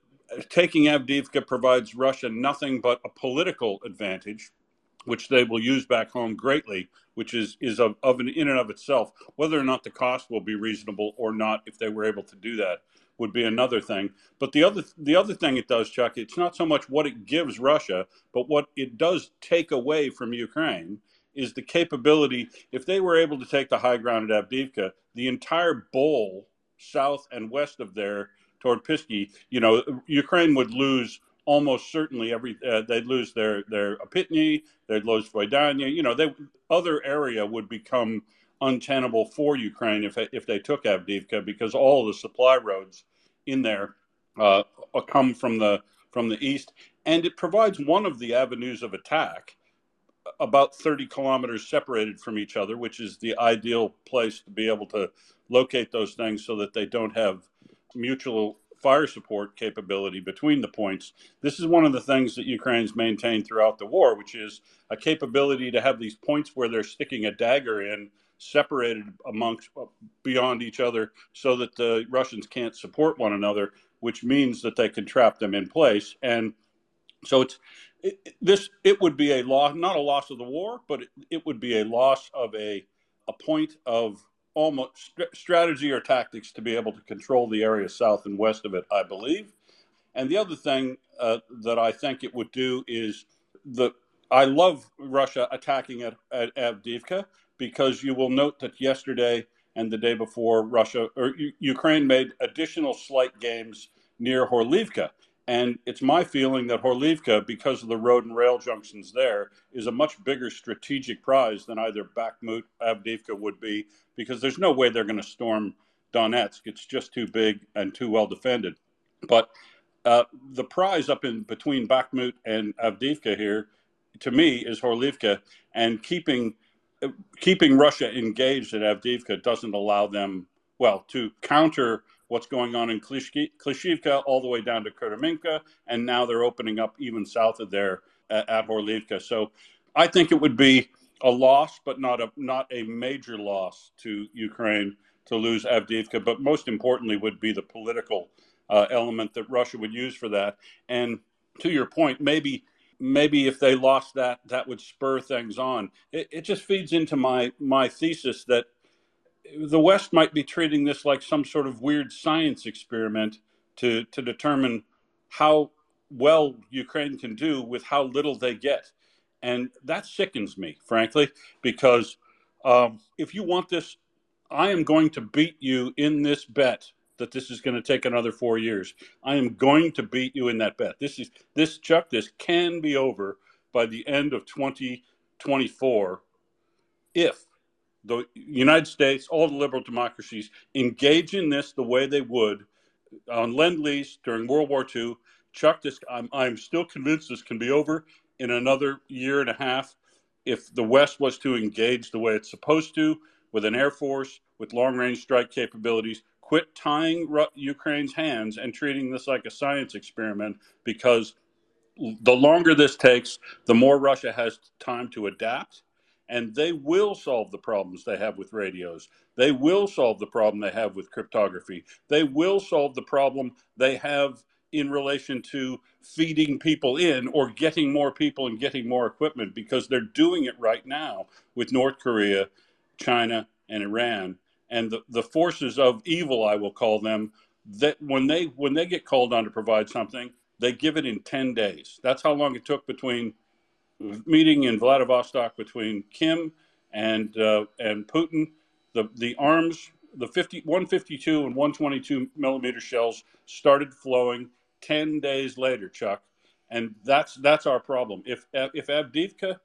taking Avdiivka provides Russia nothing but a political advantage, which they will use back home greatly, which is is of, of an, in and of itself. Whether or not the cost will be reasonable or not, if they were able to do that, would be another thing. But the other the other thing it does, Chuck, it's not so much what it gives Russia, but what it does take away from Ukraine is the capability. If they were able to take the high ground at Avdiivka, the entire bowl south and west of there toward Pisky, you know, Ukraine would lose almost certainly every. Uh, they'd lose their their Opitny, they'd lose Voidanya. You know, they other area would become untenable for Ukraine if if they took Avdiivka because all the supply roads in there uh, come from the from the east, and it provides one of the avenues of attack about 30 kilometers separated from each other, which is the ideal place to be able to locate those things so that they don't have mutual fire support capability between the points. This is one of the things that Ukraine's maintained throughout the war, which is a capability to have these points where they're sticking a dagger in separated amongst beyond each other so that the Russians can't support one another, which means that they can trap them in place. And so it's it, this it would be a loss not a loss of the war, but it, it would be a loss of a a point of almost strategy or tactics to be able to control the area south and west of it, I believe. And the other thing uh, that I think it would do is the I love Russia attacking at, at Avdiivka because you will note that yesterday and the day before, Russia or U- Ukraine made additional slight gains near Horlivka. And it's my feeling that Horlivka, because of the road and rail junctions there, is a much bigger strategic prize than either Bakhmut, Avdiivka would be, because there's no way they're going to storm Donetsk. It's just too big and too well defended. But uh, the prize up in between Bakhmut and Avdiivka here, to me, is Horlivka, and keeping keeping Russia engaged at Avdiivka doesn't allow them well to counter what's going on in Klishchiivka all the way down to Kurminka, and now they're opening up even south of there at, at Horlivka. So I think it would be a loss, but not a not a major loss to Ukraine to lose Avdiivka. But most importantly, would be the political uh, element that Russia would use for that. And to your point, maybe maybe if they lost that, that would spur things on. It, it just feeds into my my thesis that the West might be treating this like some sort of weird science experiment to to determine how well Ukraine can do with how little they get, and that sickens me, frankly, because um, if you want this, I am going to beat you in this bet that this is going to take another four years. I am going to beat you in that bet. This is this Chuck. This can be over by the end of 2024 if the United States, all the liberal democracies, engage in this the way they would on Lend Lease during World War II. Chuck, this I'm, I'm still convinced this can be over in another year and a half if the West was to engage the way it's supposed to with an air force with long range strike capabilities. Quit tying Ukraine's hands and treating this like a science experiment because the longer this takes, the more Russia has time to adapt and they will solve the problems they have with radios. They will solve the problem they have with cryptography. They will solve the problem they have in relation to feeding people in or getting more people and getting more equipment because they're doing it right now with North Korea, China, and Iran. And the, the forces of evil, I will call them, that when they when they get called on to provide something, they give it in 10 days. That's how long it took between meeting in Vladivostok between Kim and uh, and Putin. The the arms, the 50, 152 and 122 millimeter shells started flowing 10 days later, Chuck. And that's that's our problem. If if Avdiivka,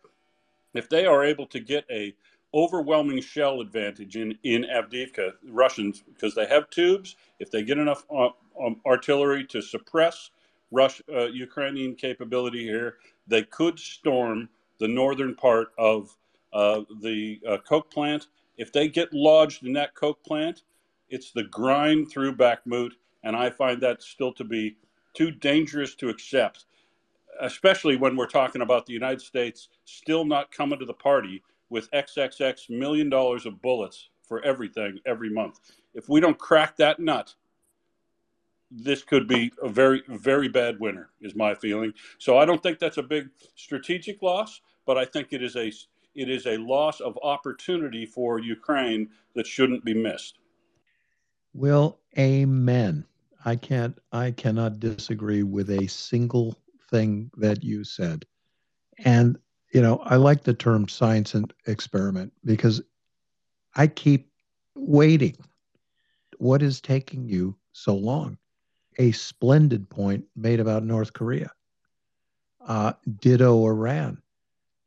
if they are able to get a overwhelming shell advantage in in Avdiivka, Russians because they have tubes. If they get enough uh, um, artillery to suppress Rush uh, Ukrainian capability here, they could storm the northern part of uh, the uh, coke plant. If they get lodged in that coke plant, it's the grind through Bakhmut, and I find that still to be too dangerous to accept, especially when we're talking about the United States still not coming to the party with XXX million dollars of bullets for everything every month. If we don't crack that nut, this could be a very, very bad winner, is my feeling. So I don't think that's a big strategic loss, but I think it is a it is a loss of opportunity for Ukraine that shouldn't be missed. Well, amen. I can't I cannot disagree with a single thing that you said. And you know, I like the term science and experiment because I keep waiting. What is taking you so long? A splendid point made about North Korea. Uh, ditto Iran.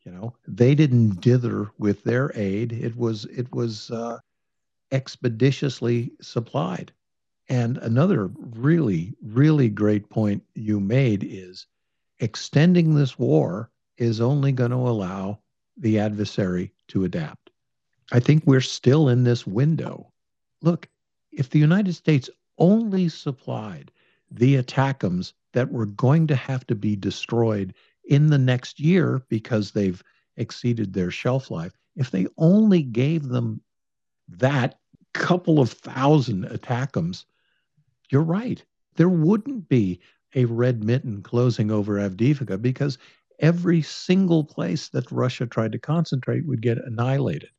You know, they didn't dither with their aid. It was it was uh, expeditiously supplied. And another really really great point you made is extending this war is only going to allow the adversary to adapt. I think we're still in this window. Look, if the United States only supplied the ATACMS that were going to have to be destroyed in the next year because they've exceeded their shelf life. If they only gave them that couple of thousand ATACMS, you're right. There wouldn't be a red mitten closing over Avdiivka because every single place that Russia tried to concentrate would get annihilated.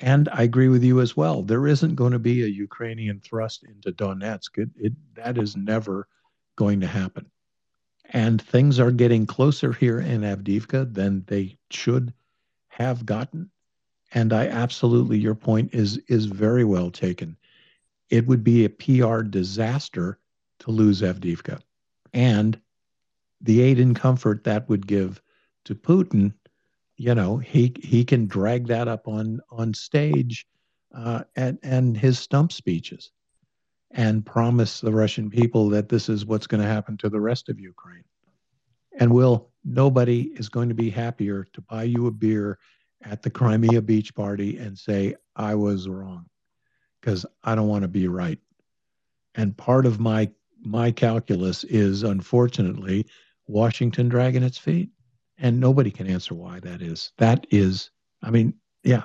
And I agree with you as well. There isn't going to be a Ukrainian thrust into Donetsk. It, it, that is never going to happen. And things are getting closer here in Avdiivka than they should have gotten. And I absolutely, your point is is very well taken. It would be a PR disaster to lose Avdiivka, and the aid and comfort that would give to Putin. You know, he he can drag that up on on stage, uh, and and his stump speeches, and promise the Russian people that this is what's going to happen to the rest of Ukraine. And will nobody is going to be happier to buy you a beer at the Crimea beach party and say, I was wrong because I don't want to be right. And part of my my calculus is unfortunately Washington dragging its feet. And nobody can answer why that is. That is, I mean, yeah.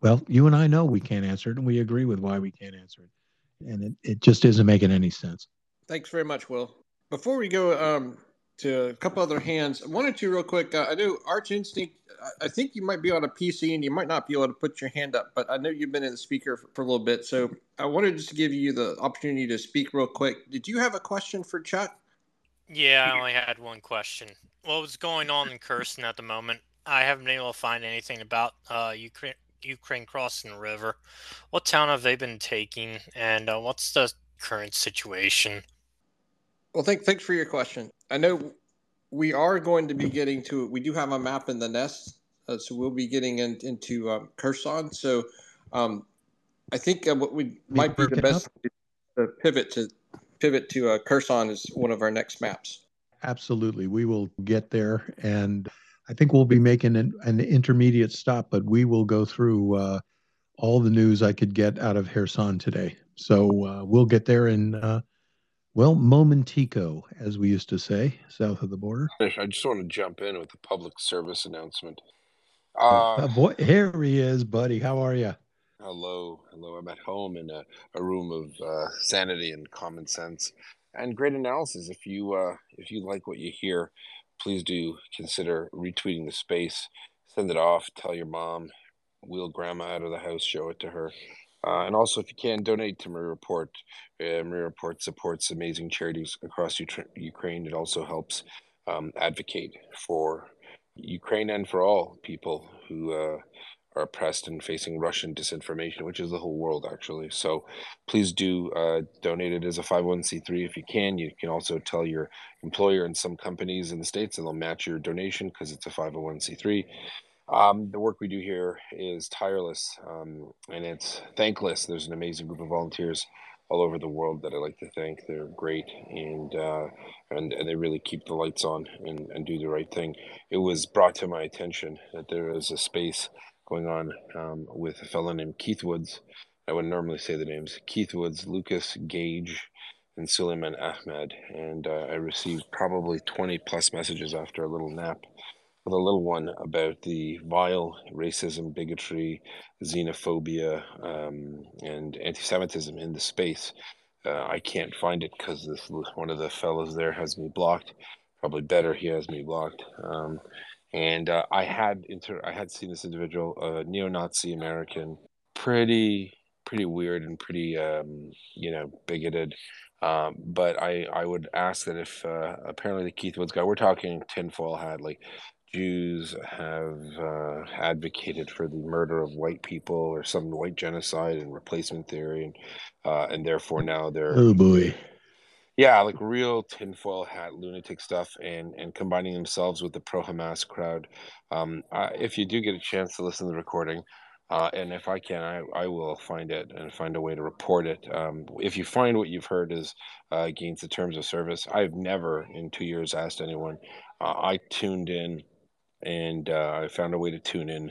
Well, you and I know we can't answer it, and we agree with why we can't answer it. And it, it just isn't making any sense. Thanks very much, Will. Before we go um, to a couple other hands. One or two, real quick. Uh, I know Arch Instinct. I think you might be on a PC and you might not be able to put your hand up, but I know you've been in the speaker for, for a little bit. So I wanted just to give you the opportunity to speak real quick. Did you have a question for Chuck? Yeah, I only had one question. What was going on in Kherson at the moment? I haven't been able to find anything about uh, Ukraine, Ukraine crossing the river. What town have they been taking, and uh, what's the current situation? Well, thank, thanks for your question. I know we are going to be getting to We do have a map in the nest, uh, so we'll be getting in, into um, Kherson. So um, I think uh, what we might be the best to pivot to pivot to uh, Kherson is one of our next maps. Absolutely, we will get there, and I think we'll be making an, an intermediate stop, but we will go through uh, all the news I could get out of Kherson today. So uh, we'll get there in uh, well, momentico, as we used to say, south of the border. I just want to jump in with a public service announcement. Uh, uh, boy, here he is, buddy. How are you? Hello, hello. I'm at home in a, a room of uh, sanity and common sense and great analysis. If you uh, if you like what you hear, please do consider retweeting the space. Send it off. Tell your mom. Wheel grandma out of the house. Show it to her. Uh, and also, if you can, donate to Mriya Report. Uh, Mriya Report supports amazing charities across Ukraine. It also helps um, advocate for Ukraine and for all people who uh, are oppressed and facing Russian disinformation, which is the whole world, actually. So please do uh, donate it as a 501c3 if you can. You can also tell your employer and some companies in the States, and they'll match your donation because it's a 501c3. Um, the work we do here is tireless um, and it's thankless. There's an amazing group of volunteers all over the world that I like to thank. They're great and uh, and, and they really keep the lights on and, and do the right thing. It was brought to my attention that there is a space going on um, with a fellow named Keith Woods. I would normally say the names Keith Woods, Lucas Gage, and Suleiman Ahmed. And uh, I received probably 20 plus messages after a little nap with a little one about the vile racism, bigotry, xenophobia, um, and anti-Semitism in the space. Uh, I can't find it because one of the fellows there has me blocked. Probably better he has me blocked. Um, and uh, I had inter- I had seen this individual, a neo-Nazi American, pretty pretty weird and pretty um, you know bigoted. Um, but I, I would ask that if uh, apparently the Keith Woods guy, we're talking tinfoil hat, like Jews have uh, advocated for the murder of white people or some white genocide and replacement theory, and uh, and therefore now they're oh boy, yeah, like real tinfoil hat lunatic stuff, and and combining themselves with the pro Hamas crowd. Um, if you do get a chance to listen to the recording, uh, and if I can, I, I will find it and find a way to report it. Um, if you find what you've heard is uh, against the terms of service, I've never in two years asked anyone. Uh, I tuned in and uh, I found a way to tune in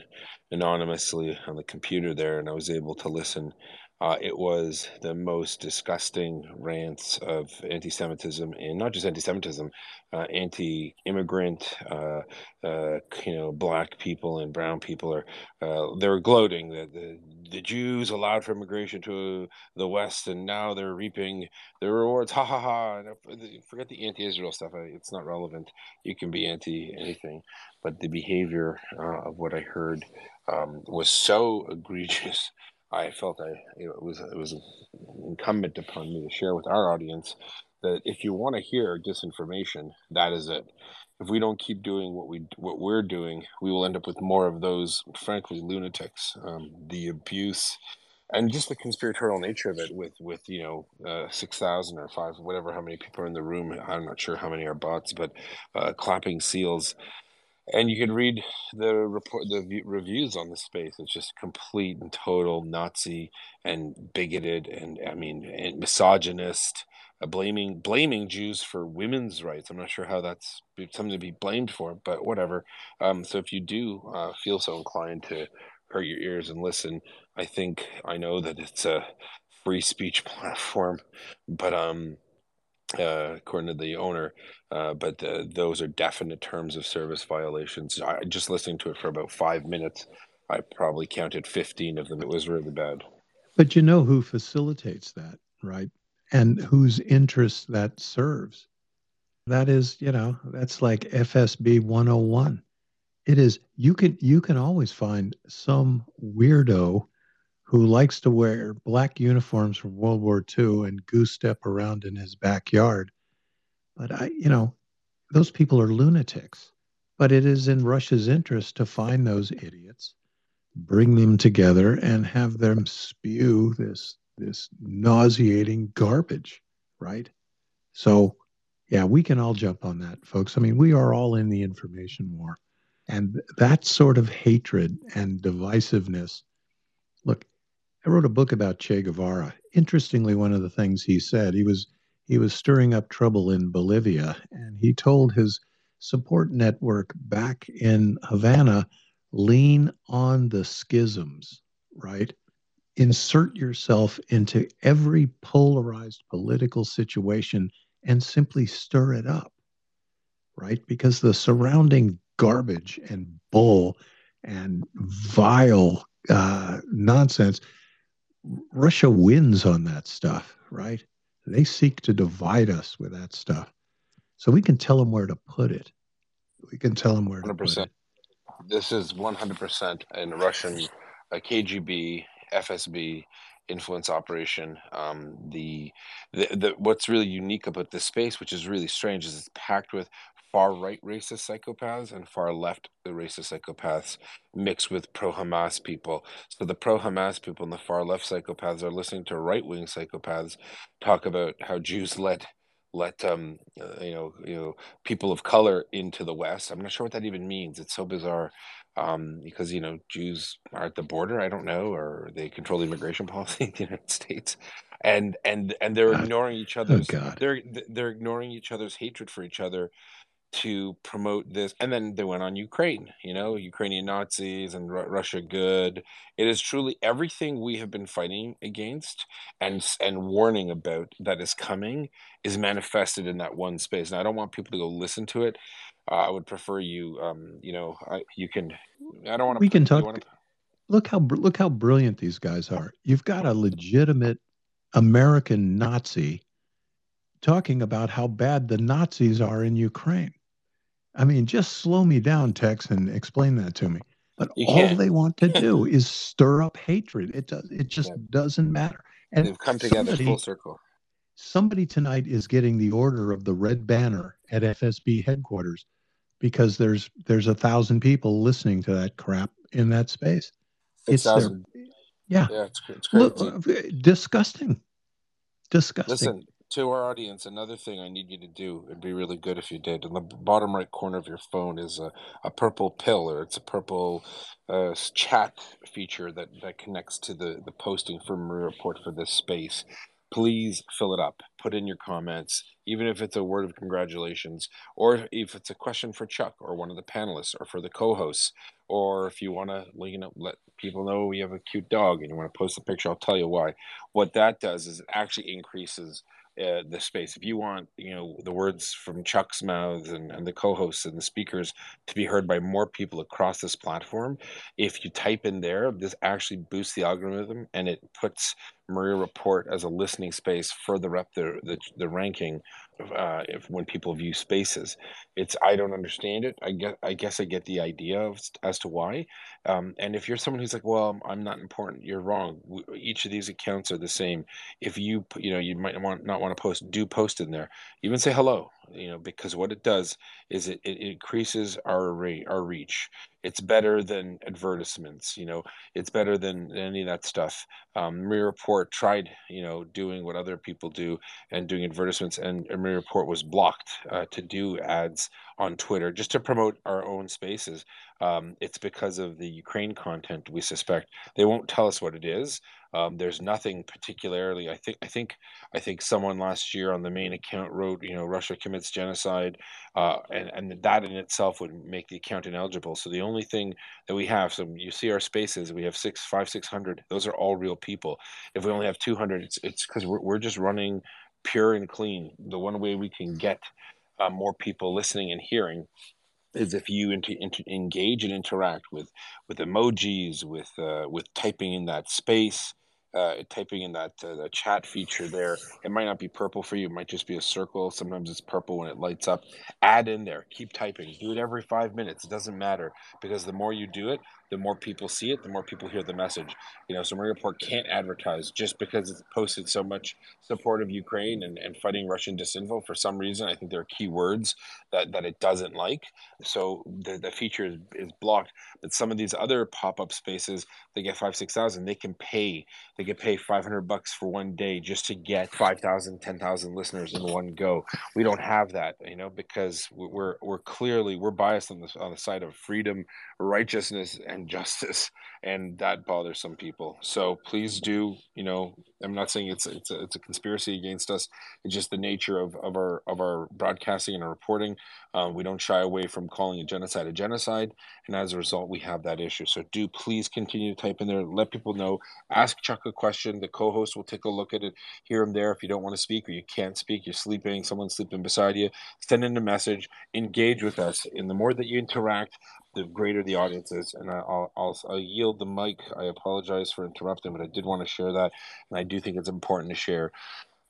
anonymously on the computer there, and I was able to listen. Uh, it was the most disgusting rants of anti-Semitism, and not just anti-Semitism, uh, anti-immigrant, uh, uh, you know, black people and brown people are uh, they were gloating that the, the Jews allowed for immigration to the West, and now they're reaping the rewards. Ha ha ha! Forget the anti-Israel stuff; it's not relevant. You can be anti anything but the behavior uh, of what I heard um, was so egregious. I felt I it was it was incumbent upon me to share with our audience that if you want to hear disinformation, that is it. If we don't keep doing what we what we're doing, we will end up with more of those, frankly, lunatics. Um, the abuse and just the conspiratorial nature of it with with you know uh, 6000 or 5 whatever how many people are in the room i'm not sure how many are bots but uh, clapping seals and you can read the report the reviews on the space. It's just complete and total nazi and bigoted and i mean and misogynist uh, blaming blaming jews for women's rights. I'm not sure how that's something to be blamed for but whatever. Um, so if you do uh, feel so inclined to hurt your ears and listen i think i know that it's a free speech platform but um uh, according to the owner. Uh, but uh, those are definite terms of service violations. I, just listening to it for about five minutes, I probably counted 15 of them. It was really bad. But you know who facilitates that, right? And whose interests that serves. That is, you know, that's like FSB 101. It is you can you can always find some weirdo who likes to wear black uniforms from World War II and goose step around in his backyard. But I, you know, those people are lunatics. But it is in Russia's interest to find those idiots, bring them together, and have them spew this this nauseating garbage, right? So, yeah, we can all jump on that, folks. I mean, we are all in the information war. And that sort of hatred and divisiveness. Look, I wrote a book about Che Guevara. Interestingly, one of the things he said, he was he was stirring up trouble in Bolivia, and he told his support network back in Havana, lean on the schisms, right? Insert yourself into every polarized political situation and simply stir it up, right? Because the surrounding garbage and bull and vile uh, nonsense Russia wins on that stuff, right? They seek to divide us with that stuff. So we can tell them where to put it. We can tell them where 100%. to put it. This is 100% in Russian uh, KGB, FSB influence operation. Um, the, the, the what's really unique about this space, which is really strange, is it's packed with far right racist psychopaths and far left the racist psychopaths mixed with pro Hamas people. So the pro Hamas people and the far left psychopaths are listening to right wing psychopaths talk about how Jews let let um uh, you know you know people of color into the West. I'm not sure what that even means. It's so bizarre um, because you know Jews are at the border. I don't know, or they control the immigration policy in the United States, and and and they're ignoring each Oh. God. They're they're ignoring each other's hatred for each other to promote this and then they went on ukraine you know ukrainian nazis and Ru- russia good it is truly everything we have been fighting against and and warning about that is coming is manifested in that one space and i don't want people to go listen to it uh, i would prefer you um you know I, you can i don't want to We can talk. want to Look how look how brilliant these guys are. You've got a legitimate American Nazi talking about how bad the Nazis are in Ukraine. I mean, just slow me down, Tex, and explain that to me. But you all they want to do is stir up hatred. It does. It just Yeah, doesn't matter. And they've come together full somebody, circle somebody tonight is getting the order of the red banner at FSB headquarters because there's there's a thousand people listening to that crap in that space. It's their yeah. yeah it's, it's Look, crazy uh, disgusting, disgusting. Listen, to our audience, another thing I need you to do, it'd be really good if you did. In the bottom right corner of your phone is a, a purple pill, or it's a purple uh, chat feature that, that connects to the, the posting for Mriya Report for this space. Please fill it up. Put in your comments, even if it's a word of congratulations, or if it's a question for Chuck or one of the panelists, or for the co-hosts, or if you want to, you know, let people know we have a cute dog and you want to post a picture. I'll tell you why. What that does is it actually increases uh, the space. If you want, you know, the words from Chuck's mouths and, and the co-hosts and the speakers to be heard by more people across this platform, if you type in there, this actually boosts the algorithm and it puts Mriya Report as a listening space further up the the, the ranking. Uh, if when people view spaces, it's I don't understand it. I get I guess I get the idea of, as to why. Um, and if you're someone who's like, well, I'm not important, you're wrong. Each of these accounts are the same if you you know you might want not want to post, do post in there. Even say hello, you know, because what it does is it, it increases our rate, our reach. It's better than advertisements, you know, it's better than any of that stuff. Um, Report tried, you know, doing what other people do and doing advertisements, and Mriya Report was blocked uh, to do ads on Twitter just to promote our own spaces. Um, it's because of the Ukraine content, we suspect. They won't tell us what it is. Um, there's nothing particularly. I think. I think. I think someone last year on the main account wrote, you know, Russia commits genocide, uh, and and that in itself would make the account ineligible. So the only thing that we have, so you see our spaces, we have six, five, six hundred. Those are all real people. If we only have two hundred, it's it's because we're we're just running pure and clean. The one way we can get uh, more people listening and hearing is if you inter, inter, engage and interact with with emojis, with uh, with typing in that space, uh, typing in that uh, the chat feature there. It might not be purple for you. It might just be a circle. Sometimes it's purple when it lights up. Add in there. Keep typing. Do it every five minutes. It doesn't matter because the more you do it, the more people see it, the more people hear the message. You know, so Mriya Report can't advertise just because it's posted so much support of Ukraine and, and fighting Russian disinfo. For some reason, I think there are key words that, that it doesn't like. So the, the feature is, is blocked. But some of these other pop up spaces, they get five, 6,000, they can pay. They can pay 500 bucks for one day just to get 5,000, 10,000 listeners in one go. We don't have that, you know, because we're, we're clearly, we're biased on the, on the side of freedom, righteousness, and and justice, and that bothers some people. So please do, you know, I'm not saying it's it's a, it's a conspiracy against us. It's just the nature of, of our of our broadcasting and our reporting. Um, we don't shy away from calling a genocide a genocide, and as a result, we have that issue. So do please continue to type in there. Let people know. Ask Chuck a question. The co-host will take a look at it here and there. If you don't want to speak or you can't speak, you're sleeping, someone's sleeping beside you, send in a message. Engage with us. And the more that you interact, the greater the audience is. And I'll, I'll, I'll yield the mic. I apologize for interrupting, but I did want to share that, and I do think it's important to share.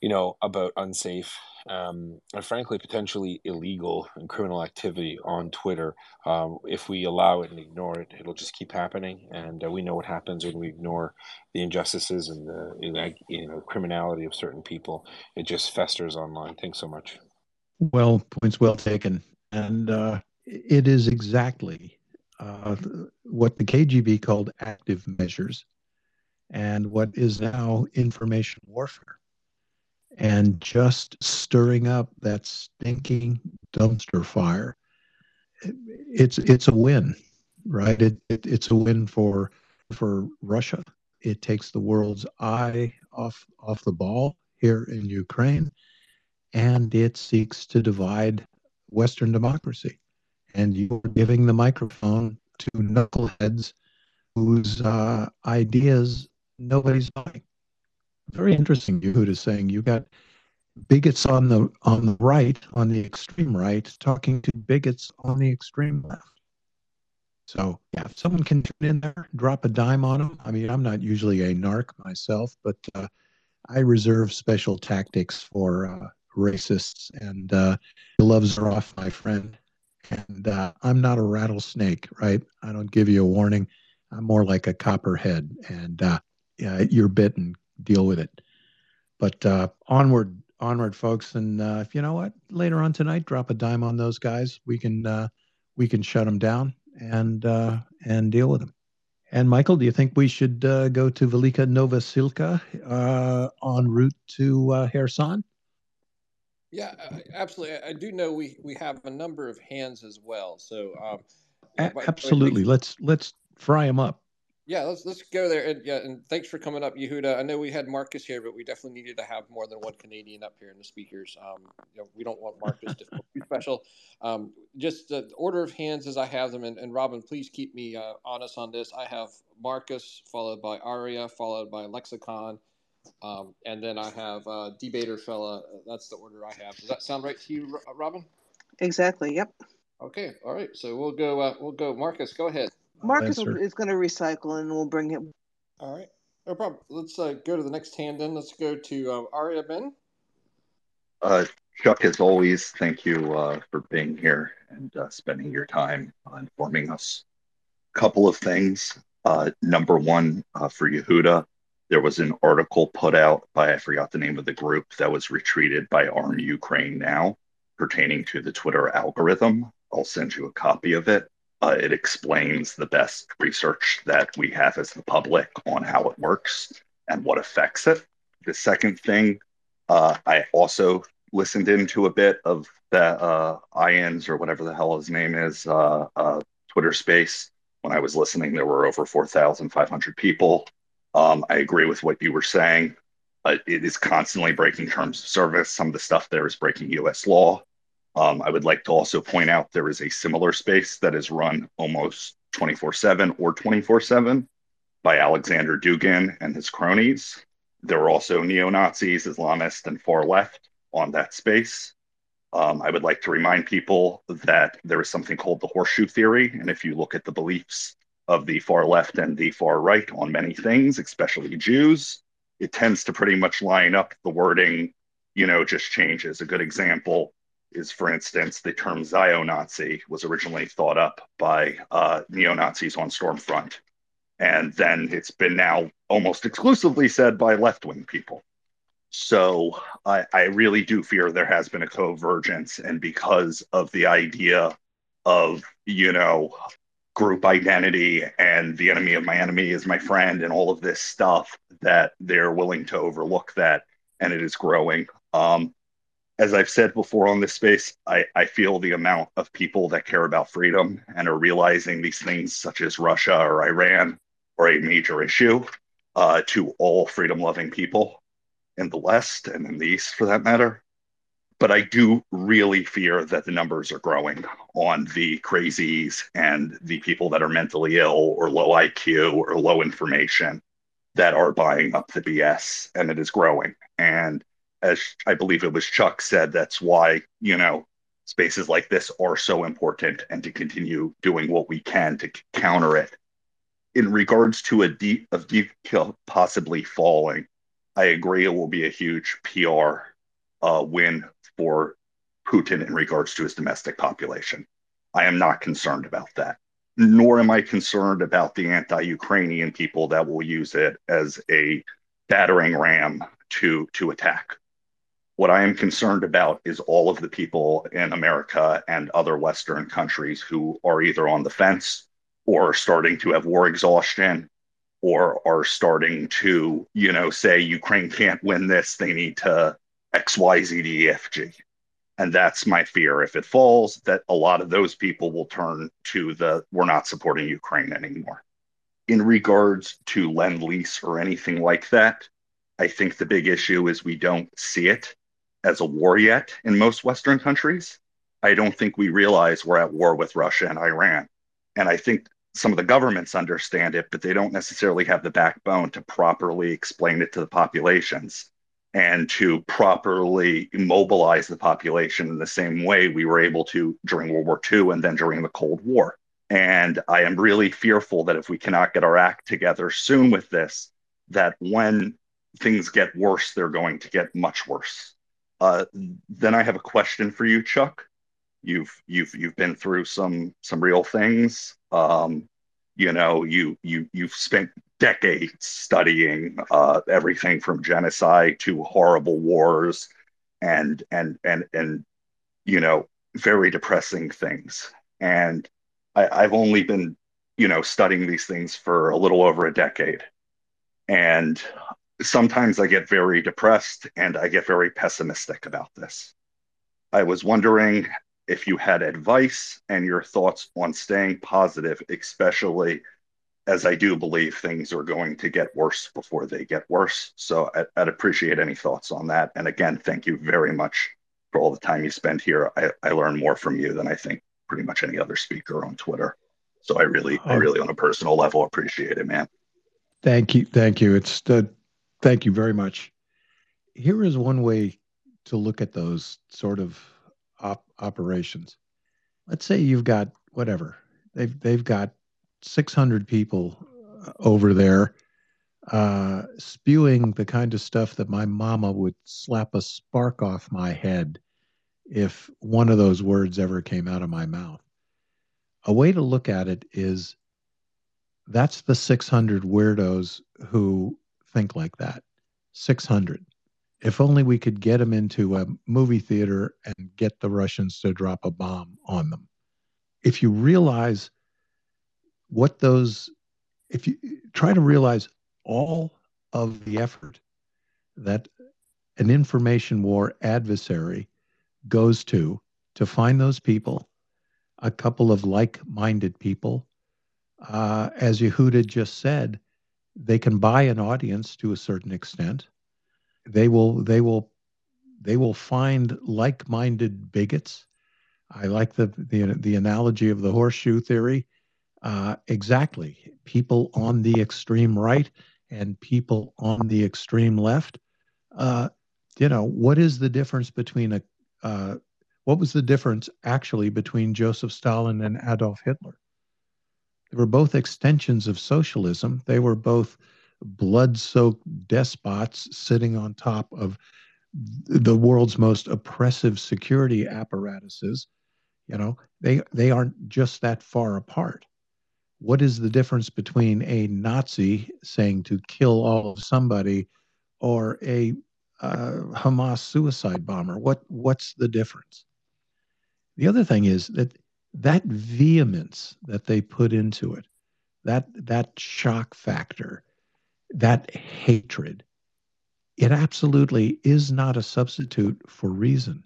You know about unsafe um, and frankly potentially illegal and criminal activity on Twitter. Um, if we allow it and ignore it, it'll just keep happening, and uh, we know what happens when we ignore the injustices and the you know criminality of certain people. It just festers online. Thanks so much. Well, points well taken, and uh, it is exactly uh, what the KGB called active measures and what is now information warfare. And just stirring up that stinking dumpster fire, it's it's a win, right? It, it it's a win for for Russia. It takes the world's eye off off the ball here in Ukraine, and it seeks to divide Western democracy and you're giving the microphone to knuckleheads whose uh, ideas nobody's buying. Very interesting. Yehuda saying you got bigots on the on the right, on the extreme right, talking to bigots on the extreme left. So yeah, if someone can in there, drop a dime on them. I mean, I'm not usually a narc myself, but uh, I reserve special tactics for uh, racists. And uh, gloves are off, my friend and uh, I'm not a rattlesnake, right? I don't give you a warning. I'm more like a copperhead, and uh, yeah, you're bitten. Deal with it. But uh, onward, onward, folks. And uh, if you know what, later on tonight, drop a dime on those guys. We can uh, we can shut them down and uh, and deal with them. And Michael, do you think we should uh, go to Velyka Novosilka uh, en route to Kherson? Yeah, absolutely. I do know we we have a number of hands as well. So um, a- absolutely, let's let's fry them up. Yeah, let's let's go there. And yeah, and thanks for coming up, Yehuda. I know we had Marcus here, but we definitely needed to have more than one Canadian up here in the speakers. Um, you know, we don't want Marcus to be special. Um, just the order of hands as I have them, and, and Robin, please keep me uh, honest on this. I have Marcus, followed by Aria, followed by Lexicon, um, and then I have uh, debater fella. That's the order I have. Does that sound right to you, Robin? Exactly. Yep. Okay. All right. So we'll go. Uh, we'll go. Marcus, go ahead. Marcus is going to recycle, and we'll bring him. All right. No problem. Let's uh, go to the next hand. Then let's go to uh, Aria Ben. Uh, Chuck, as always, thank you uh, for being here and uh, spending your time informing us. A couple of things. Uh, number one, uh, for Yehuda, there was an article put out by, I forgot the name of the group, that was retweeted by Arm Ukraine Now pertaining to the Twitter algorithm. I'll send you a copy of it. Uh, it explains the best research that we have as the public on how it works and what affects it. The second thing, uh, I also listened into a bit of the uh, Ian's or whatever the hell his name is uh, uh, Twitter space. When I was listening, there were over 4,500 people. Um, I agree with what you were saying. It is constantly breaking terms of service. Some of the stuff there is breaking US law. Um, I would like to also point out there is a similar space that is run almost 24 7 or 24 7 by Alexander Dugin and his cronies. There are also neo Nazis, Islamists, and far left on that space. Um, I would like to remind people that there is something called the horseshoe theory. And if you look at the beliefs of the far left and the far right on many things, especially Jews, it tends to pretty much line up. The wording, you know, just changes. A good example is, for instance, the term Zio-Nazi was originally thought up by uh, neo-Nazis on Stormfront. And then it's been now almost exclusively said by left-wing people. So I, I really do fear there has been a convergence. And because of the idea of, you know, group identity and the enemy of my enemy is my friend and all of this stuff that they're willing to overlook that and it is growing um, as i've said before on this space I, I feel the amount of people that care about freedom and are realizing these things such as russia or iran are a major issue uh, to all freedom loving people in the west and in the east for that matter but I do really fear that the numbers are growing on the crazies and the people that are mentally ill or low IQ or low information that are buying up the BS, and it is growing. And as I believe it was Chuck said, that's why, you know, spaces like this are so important and to continue doing what we can to counter it. In regards to a deep of deep possibly falling, I agree it will be a huge PR uh, win for Putin in regards to his domestic population. I am not concerned about that. Nor am I concerned about the anti Ukrainian people that will use it as a battering ram to, to attack. What I am concerned about is all of the people in America and other Western countries who are either on the fence or starting to have war exhaustion or are starting to, you know, say Ukraine can't win this, they need to X, Y, Z, D, F, G. And that's my fear. If it falls, that a lot of those people will turn to the we're not supporting Ukraine anymore. In regards to lend lease or anything like that, I think the big issue is we don't see it as a war yet in most Western countries. I don't think we realize we're at war with Russia and Iran. And I think some of the governments understand it, but they don't necessarily have the backbone to properly explain it to the populations and to properly mobilize the population in the same way we were able to during World War II and then during the Cold War. And I am really fearful that if we cannot get our act together soon with this, that when things get worse, they're going to get much worse. Uh, then I have a question for you, Chuck. You've you've you've been through some some real things. Um, you know, you you you've spent decades studying uh, everything from genocide to horrible wars and and and and you know very depressing things and I, i've only been you know studying these things for a little over a decade and sometimes i get very depressed and i get very pessimistic about this i was wondering if you had advice and your thoughts on staying positive especially as I do believe things are going to get worse before they get worse. So I'd, I'd, appreciate any thoughts on that. And again, thank you very much for all the time you spend here. I, I learn more from you than I think pretty much any other speaker on Twitter. So I really, I oh. really, on a personal level, appreciate it, man. Thank you, thank you. It's the, thank you very much. Here is one way to look at those sort of op- operations. Let's say you've got whatever they've they've got 600 people uh, over there uh, spewing the kind of stuff that my mama would slap a spark off my head if one of those words ever came out of my mouth. A way to look at it is that's the 600 weirdos who think like that. 600. If only we could get them into a movie theater and get the Russians to drop a bomb on them. If you realize what those, if you try to realize all of the effort that an information war adversary goes to to find those people, a couple of like minded people. Uh, as Yehuda just said, they can buy an audience to a certain extent. They will, they will, they will find like minded bigots. I like the, the, the analogy of the horseshoe theory. Uh, exactly. People on the extreme right and people on the extreme left uh, you know, what is the difference between a, uh, what was the difference actually between Joseph Stalin and Adolf Hitler? They were both extensions of socialism. They were both blood soaked despots sitting on top of the world's most oppressive security apparatuses. You know, they, they aren't just that far apart. What is the difference between a Nazi saying to kill all of somebody or a uh, Hamas suicide bomber? What what's the difference? The other thing is that that vehemence that they put into it, that that shock factor, that hatred, it absolutely is not a substitute for reason,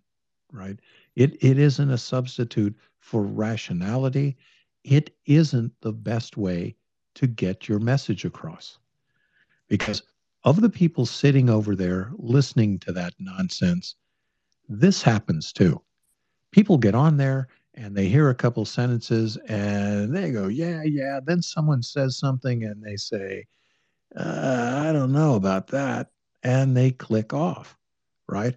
right? It it isn't a substitute for rationality. It isn't the best way to get your message across. Because of the people sitting over there listening to that nonsense, this happens too. People get on there and they hear a couple sentences and they go, yeah, yeah. Then someone says something and they say, uh, I don't know about that. And they click off, right?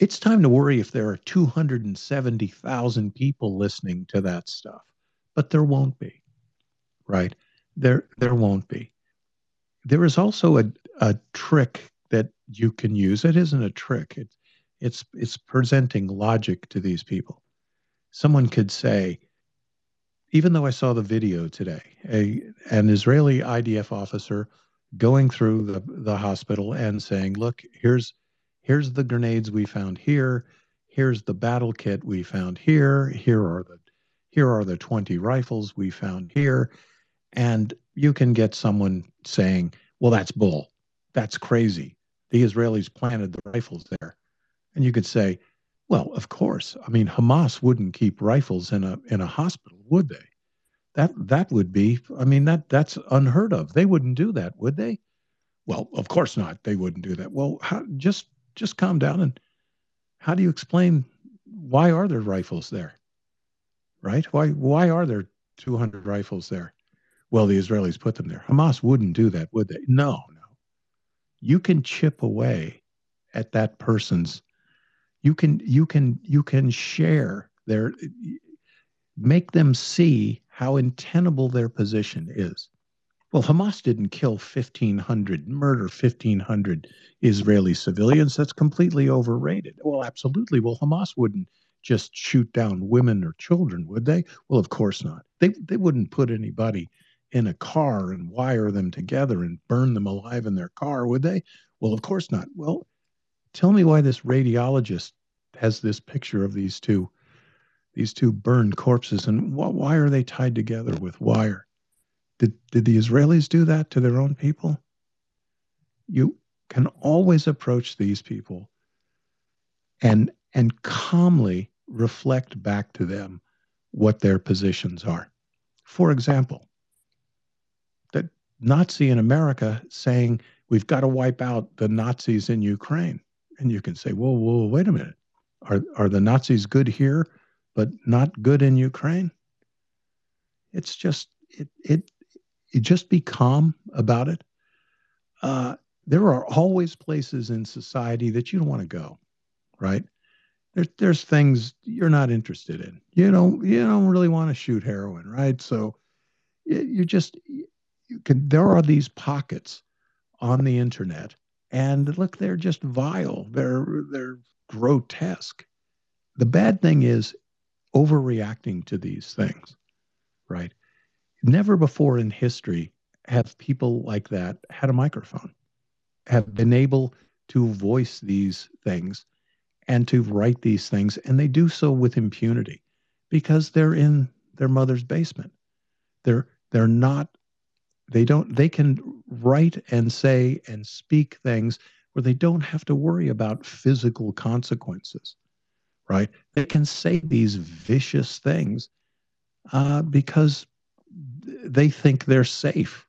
It's time to worry if there are 270,000 people listening to that stuff, but there won't be, right? There, there won't be. There is also a, a trick that you can use. It isn't a trick. It, it's it's presenting logic to these people. Someone could say, even though I saw the video today, a an Israeli IDF officer going through the, the hospital and saying, look, here's here's the grenades we found here, here's the battle kit we found here, here are the here are the 20 rifles we found here. And you can get someone saying, well, that's bull. That's crazy. The Israelis planted the rifles there. And you could say, well, of course. I mean, Hamas wouldn't keep rifles in a in a hospital, would they? That that would be. I mean, that that's unheard of. They wouldn't do that, would they? Well, of course not. They wouldn't do that. Well, how, just just calm down and how do you explain why are there rifles there? Right? Why why are there 200 rifles there? Well, the Israelis put them there. Hamas wouldn't do that, would they? No, no. you can chip away at that person's you can you can you can share their make them see how untenable their position is. Well hamas didn't kill 1500 murder 1500 israeli civilians. That's completely overrated. Well absolutely. Well hamas wouldn't just shoot down women or children would they? Well of course not. They they wouldn't put anybody in a car and wire them together and burn them alive in their car, would they? Well, of course not. Well, tell me why this radiologist has this picture of these two these two burned corpses and wh- why are they tied together with wire? Did did the Israelis do that to their own people? You can always approach these people and and calmly reflect back to them what their positions are. For example, that Nazi in America saying we've got to wipe out the Nazis in Ukraine. And you can say, whoa, whoa, wait a minute. Are, are the Nazis good here, but not good in Ukraine? It's just, it, it, it just be calm about it. Uh, there are always places in society that you don't want to go, right? There's there's things you're not interested in. You don't you don't really want to shoot heroin, right? So you just you can there are these pockets on the internet and look they're just vile. They're they're grotesque. The bad thing is overreacting to these things right? Never before in history have people like that had a microphone have been able to voice these things and to write these things, and they do so with impunity because they're in their mother's basement. They're they're not they don't they can write and say and speak things where they don't have to worry about physical consequences, right? They can say these vicious things uh, because they think they're safe.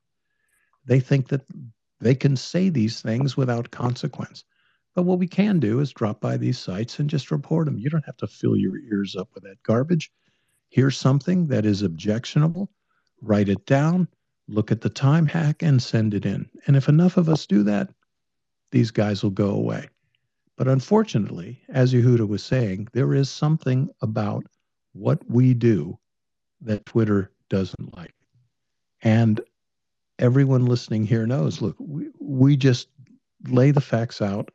They think that they can say these things without consequence. But what we can do is drop by these sites and just report them. You don't have to fill your ears up with that garbage. Here's something that is objectionable, write it down, look at the time hack, and send it in. And if enough of us do that, these guys will go away. But unfortunately, as Yehuda was saying, there is something about what we do that Twitter doesn't like. And everyone listening here knows look, we, we just lay the facts out.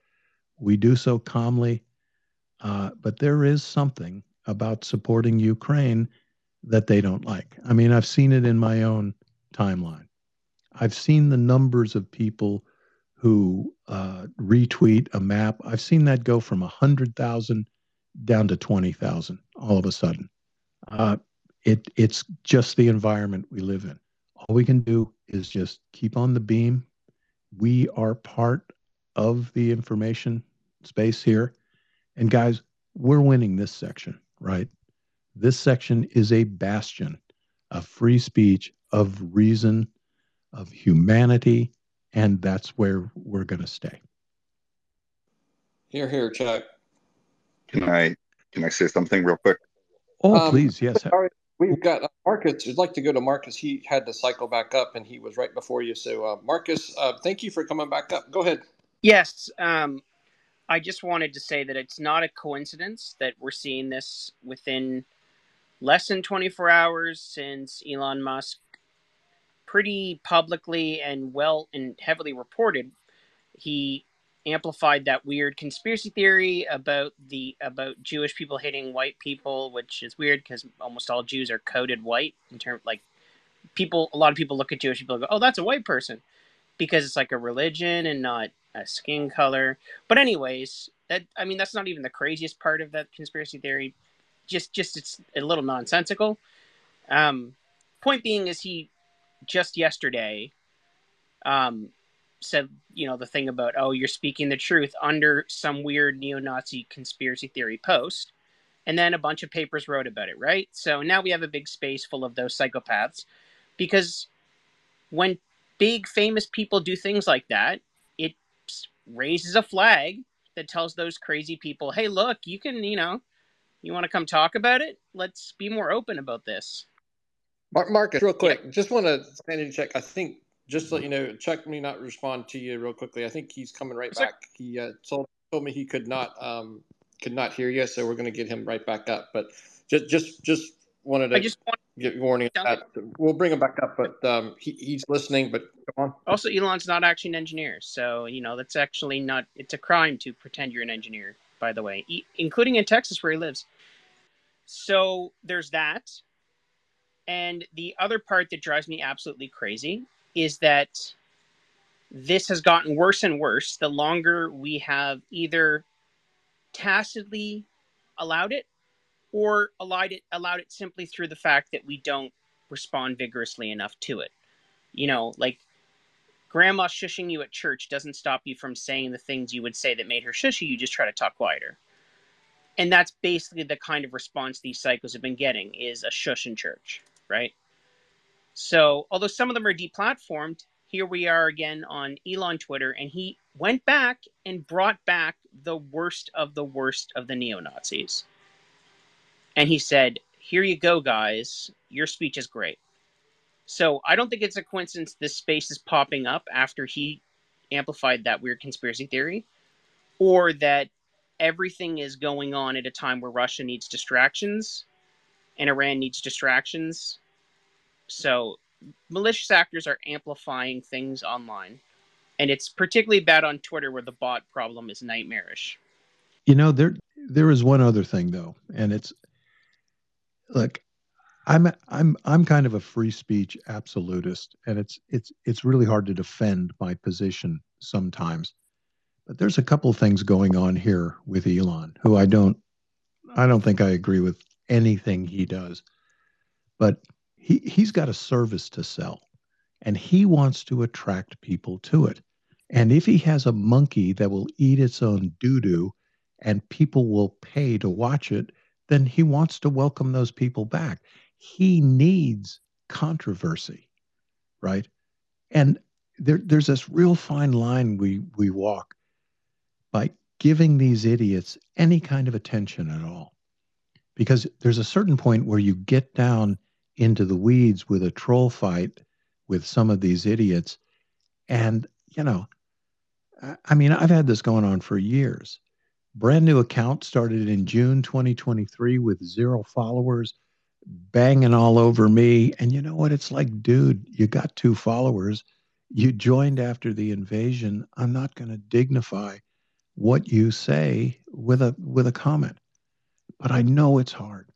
We do so calmly. Uh, but there is something about supporting Ukraine that they don't like. I mean, I've seen it in my own timeline. I've seen the numbers of people who uh, retweet a map. I've seen that go from 100,000 down to 20,000 all of a sudden. Uh, it, it's just the environment we live in. All we can do is just keep on the beam. We are part of the information space here. And guys, we're winning this section, right? This section is a bastion of free speech, of reason, of humanity, and that's where we're going to stay. Here, here, Chuck. Can I can I say something real quick? Oh, um, please, yes. Sorry, we've got uh, Marcus. I'd like to go to Marcus. He had to cycle back up, and he was right before you. So, uh, Marcus, uh, thank you for coming back up. Go ahead. Yes, um, I just wanted to say that it's not a coincidence that we're seeing this within less than 24 hours since Elon Musk pretty publicly and well and heavily reported he amplified that weird conspiracy theory about the about Jewish people hating white people, which is weird because almost all Jews are coded white in terms like people. A lot of people look at Jewish people and go, "Oh, that's a white person," because it's like a religion and not a skin color. But anyways, that I mean that's not even the craziest part of that conspiracy theory. Just just it's a little nonsensical. Um, point being is he just yesterday um, said you know the thing about oh you're speaking the truth under some weird neo-Nazi conspiracy theory post, and then a bunch of papers wrote about it. Right. So now we have a big space full of those psychopaths, because when big famous people do things like that, it raises a flag that tells those crazy people, hey, look, you can, you know, you want to come talk about it? Let's be more open about this. Marcus, real quick, yeah. just want to stand and check. I think just to let you know, Chuck may not respond to you real quickly. I think he's coming right back. He uh, told told me he could not um, could not hear you, so we're going to get him right back up. But just just just wanted to I just want get warning that we'll bring him back up, but um, he, he's listening. But come on. Also, Elon's not actually an engineer, so you know that's actually not. It's a crime to pretend you're an engineer. By the way, e- including in Texas where he lives. So there's that. And the other part that drives me absolutely crazy is that this has gotten worse and worse the longer we have either tacitly allowed it or allowed it allowed it simply through the fact that we don't respond vigorously enough to it. You know, like grandma shushing you at church doesn't stop you from saying the things you would say that made her shush you, you just try to talk quieter. And that's basically the kind of response these psychos have been getting is a shush in church, right? So, although some of them are deplatformed, here we are again on Elon Twitter, and he went back and brought back the worst of the worst of the neo Nazis. And he said, Here you go, guys. Your speech is great. So, I don't think it's a coincidence this space is popping up after he amplified that weird conspiracy theory, or that everything is going on at a time where Russia needs distractions and Iran needs distractions so malicious actors are amplifying things online. And it's particularly bad on Twitter where the bot problem is nightmarish. You know, there there is one other thing though, and it's look, I'm I'm I'm kind of a free speech absolutist, and it's it's it's really hard to defend my position sometimes. But there's a couple things going on here with Elon who I don't I don't think I agree with anything he does. But he, he's got a service to sell and he wants to attract people to it. And if he has a monkey that will eat its own doo doo and people will pay to watch it, then he wants to welcome those people back. He needs controversy, right? And there, there's this real fine line we, we walk by giving these idiots any kind of attention at all. Because there's a certain point where you get down into the weeds with a troll fight with some of these idiots. And, you know, I mean, I've had this going on for years. Brand new account started in June 2023 with zero followers, banging all over me. And you know what? It's like, dude, you got two followers. You joined after the invasion. I'm not going to dignify what you say with a with a comment. But I know it's hard.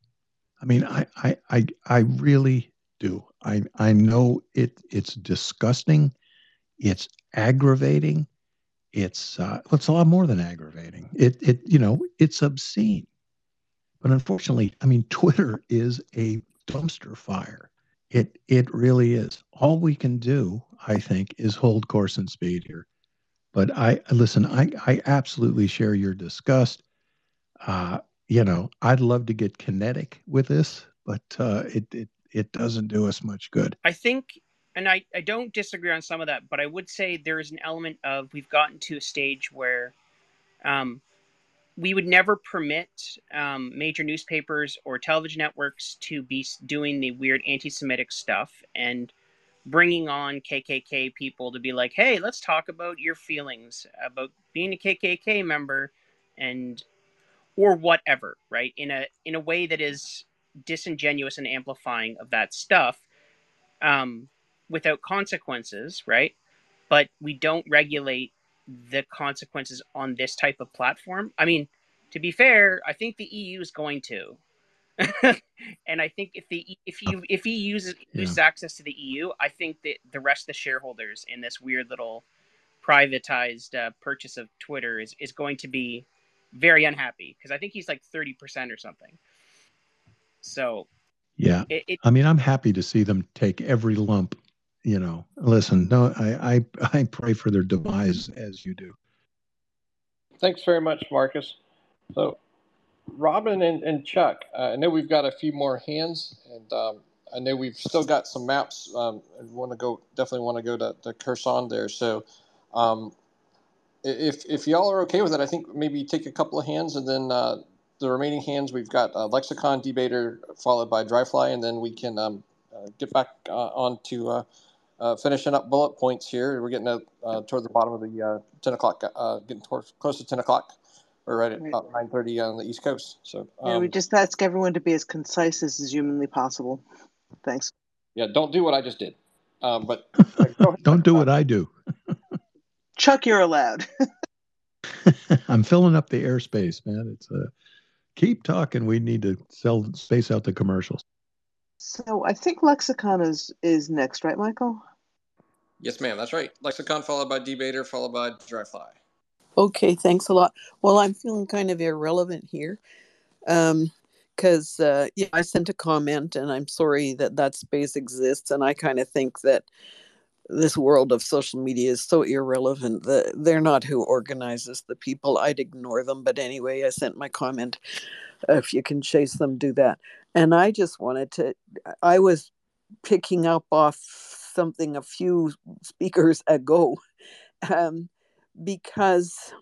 I mean, I I I, I really do. I I know it it's disgusting. It's aggravating it's uh, it's a lot more than aggravating. It it you know it's obscene. But unfortunately, I mean, Twitter is a dumpster fire. It it really is. All we can do, I think, is hold course and speed here. But I listen. I I absolutely share your disgust. Uh, you know, I'd love to get kinetic with this, but uh, it it it doesn't do us much good. I think and I, I don't disagree on some of that, but I would say there is an element of we've gotten to a stage where um, we would never permit um, major newspapers or television networks to be doing the weird anti Semitic stuff and bringing on KKK people to be like, hey, let's talk about your feelings about being a KKK member and or whatever, right? In a in a way that is disingenuous and amplifying of that stuff. Um, without consequences, right? But we don't regulate the consequences on this type of platform. I mean, to be fair, I think the EU is going to. and I think if the if you if he uses yeah. uses access to the EU, I think that the rest of the shareholders in this weird little privatized uh, purchase of Twitter is is going to be very unhappy because I think he's like thirty percent or something. So yeah, it, it, I mean, I'm happy to see them take every lump you know, listen, no, I, I, I pray for their demise as you do. Thanks very much, Marcus. So, Robin and, and Chuck, uh, I know we've got a few more hands, and um, I know we've still got some maps. Um, and want to go definitely want to go to, to Kherson there. So, um, if if y'all are okay with it, I think maybe take a couple of hands, and then uh, the remaining hands we've got uh, Lexicon Debater followed by Dryfly, and then we can um, uh, get back uh, on to uh, uh, finishing up bullet points here. We're getting uh, toward the bottom of the uh, 10 o'clock, uh, getting towards, close to 10 o'clock. We're right at about 9.30 on the East Coast. So um, yeah, we um, just ask everyone to be as concise as is humanly possible. Thanks. Yeah, don't do what I just did. Um, but don't do what I do. Chuck, you're allowed. I'm filling up the airspace, man. It's a uh, keep talking. We need to sell space out the commercials. So I think lexicon is is next, right, Michael? Yes, ma'am. That's right. Lexicon followed by debater followed by dryfly. Okay, thanks a lot. Well, I'm feeling kind of irrelevant here, um, because uh, yeah, I sent a comment, and I'm sorry that that space exists, and I kind of think that this world of social media is so irrelevant that they're not who organizes the people. I'd ignore them, but anyway, I sent my comment. If you can chase them, do that. And I just wanted to, I was picking up off something a few speakers ago um, because,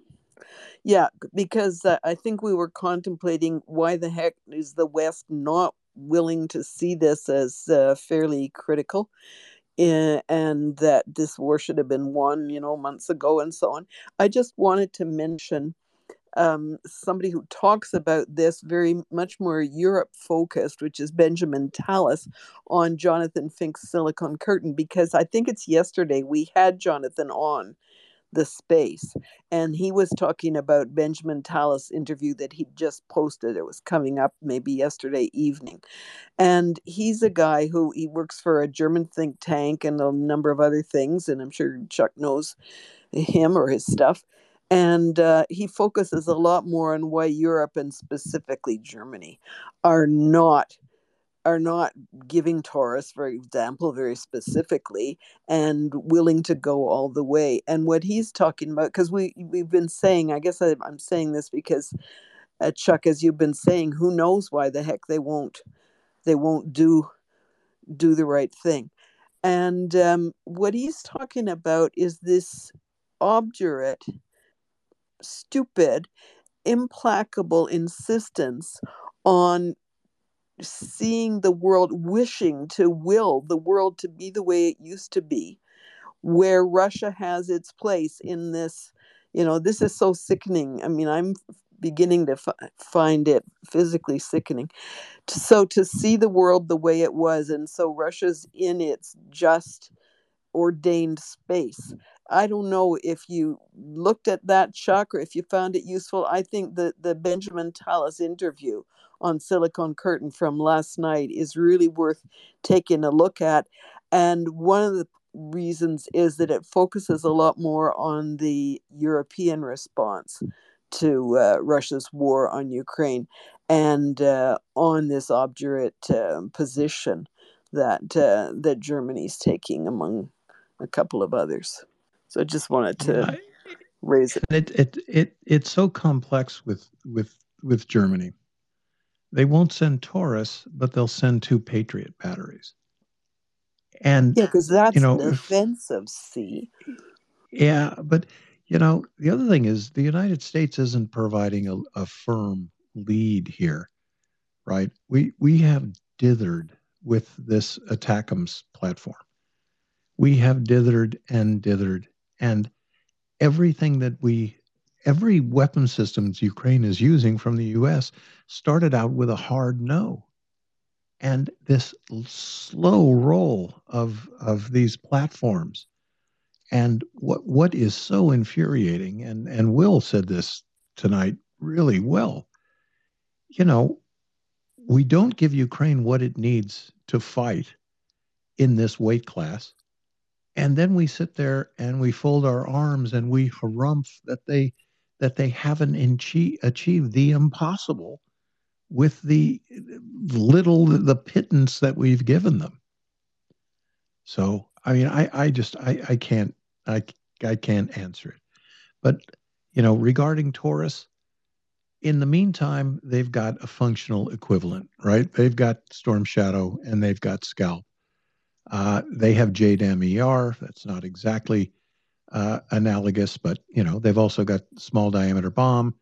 yeah, because uh, I think we were contemplating why the heck is the West not willing to see this as uh, fairly critical and that this war should have been won, you know, months ago and so on. I just wanted to mention um, somebody who talks about this very much more Europe focused, which is Benjamin Tallis on Jonathan Fink's Silicon Curtain, because I think it's yesterday we had Jonathan on the space and he was talking about benjamin tallis interview that he just posted it was coming up maybe yesterday evening and he's a guy who he works for a german think tank and a number of other things and i'm sure chuck knows him or his stuff. And uh, he focuses a lot more on why Europe and specifically Germany are not are not giving Taurus, for example, very specifically, and willing to go all the way. And what he's talking about, because we we've been saying, I guess I, I'm saying this because uh, Chuck, as you've been saying, who knows why the heck they won't they won't do do the right thing. And um, what he's talking about is this obdurate, stupid, implacable insistence on seeing the world, wishing to will the world to be the way it used to be, where Russia has its place in this. You know, this is so sickening. I mean, I'm beginning to f- find it physically sickening. So to see the world the way it was, and so Russia's in its just ordained space. I don't know if you looked at that, chakra, if you found it useful. I think the, the Benjamin Tallis interview on Silicon Curtain from last night is really worth taking a look at. And one of the reasons is that it focuses a lot more on the European response to uh, Russia's war on Ukraine and uh, on this obdurate uh, position that uh, that Germany's taking among a couple of others. So I just wanted to raise it. It it it it's so complex with with with Germany. They won't send Taurus, but they'll send two Patriot batteries. And yeah, because that's you know, defensive. See. Yeah, but you know, the other thing is the United States isn't providing a, a firm lead here, right? We we have dithered with this ATACMS platform. We have dithered and dithered, and everything that we every weapon systems Ukraine is using from the U.S. started out with a hard no, and this slow roll of of these platforms and what what is so infuriating, and and Will said this tonight really well. You know, we don't give Ukraine what it needs to fight in this weight class. And then we sit there and we fold our arms and we harumph that they that they haven't achieved the impossible with the little the pittance that we've given them. So I mean I I just I I can't I, I can't answer it. But, you know, regarding Taurus, in the meantime, they've got a functional equivalent, right? They've got Storm Shadow and they've got Scalp. Uh, they have JDAM ER. That's not exactly uh, analogous, but you know they've also got small diameter bomb,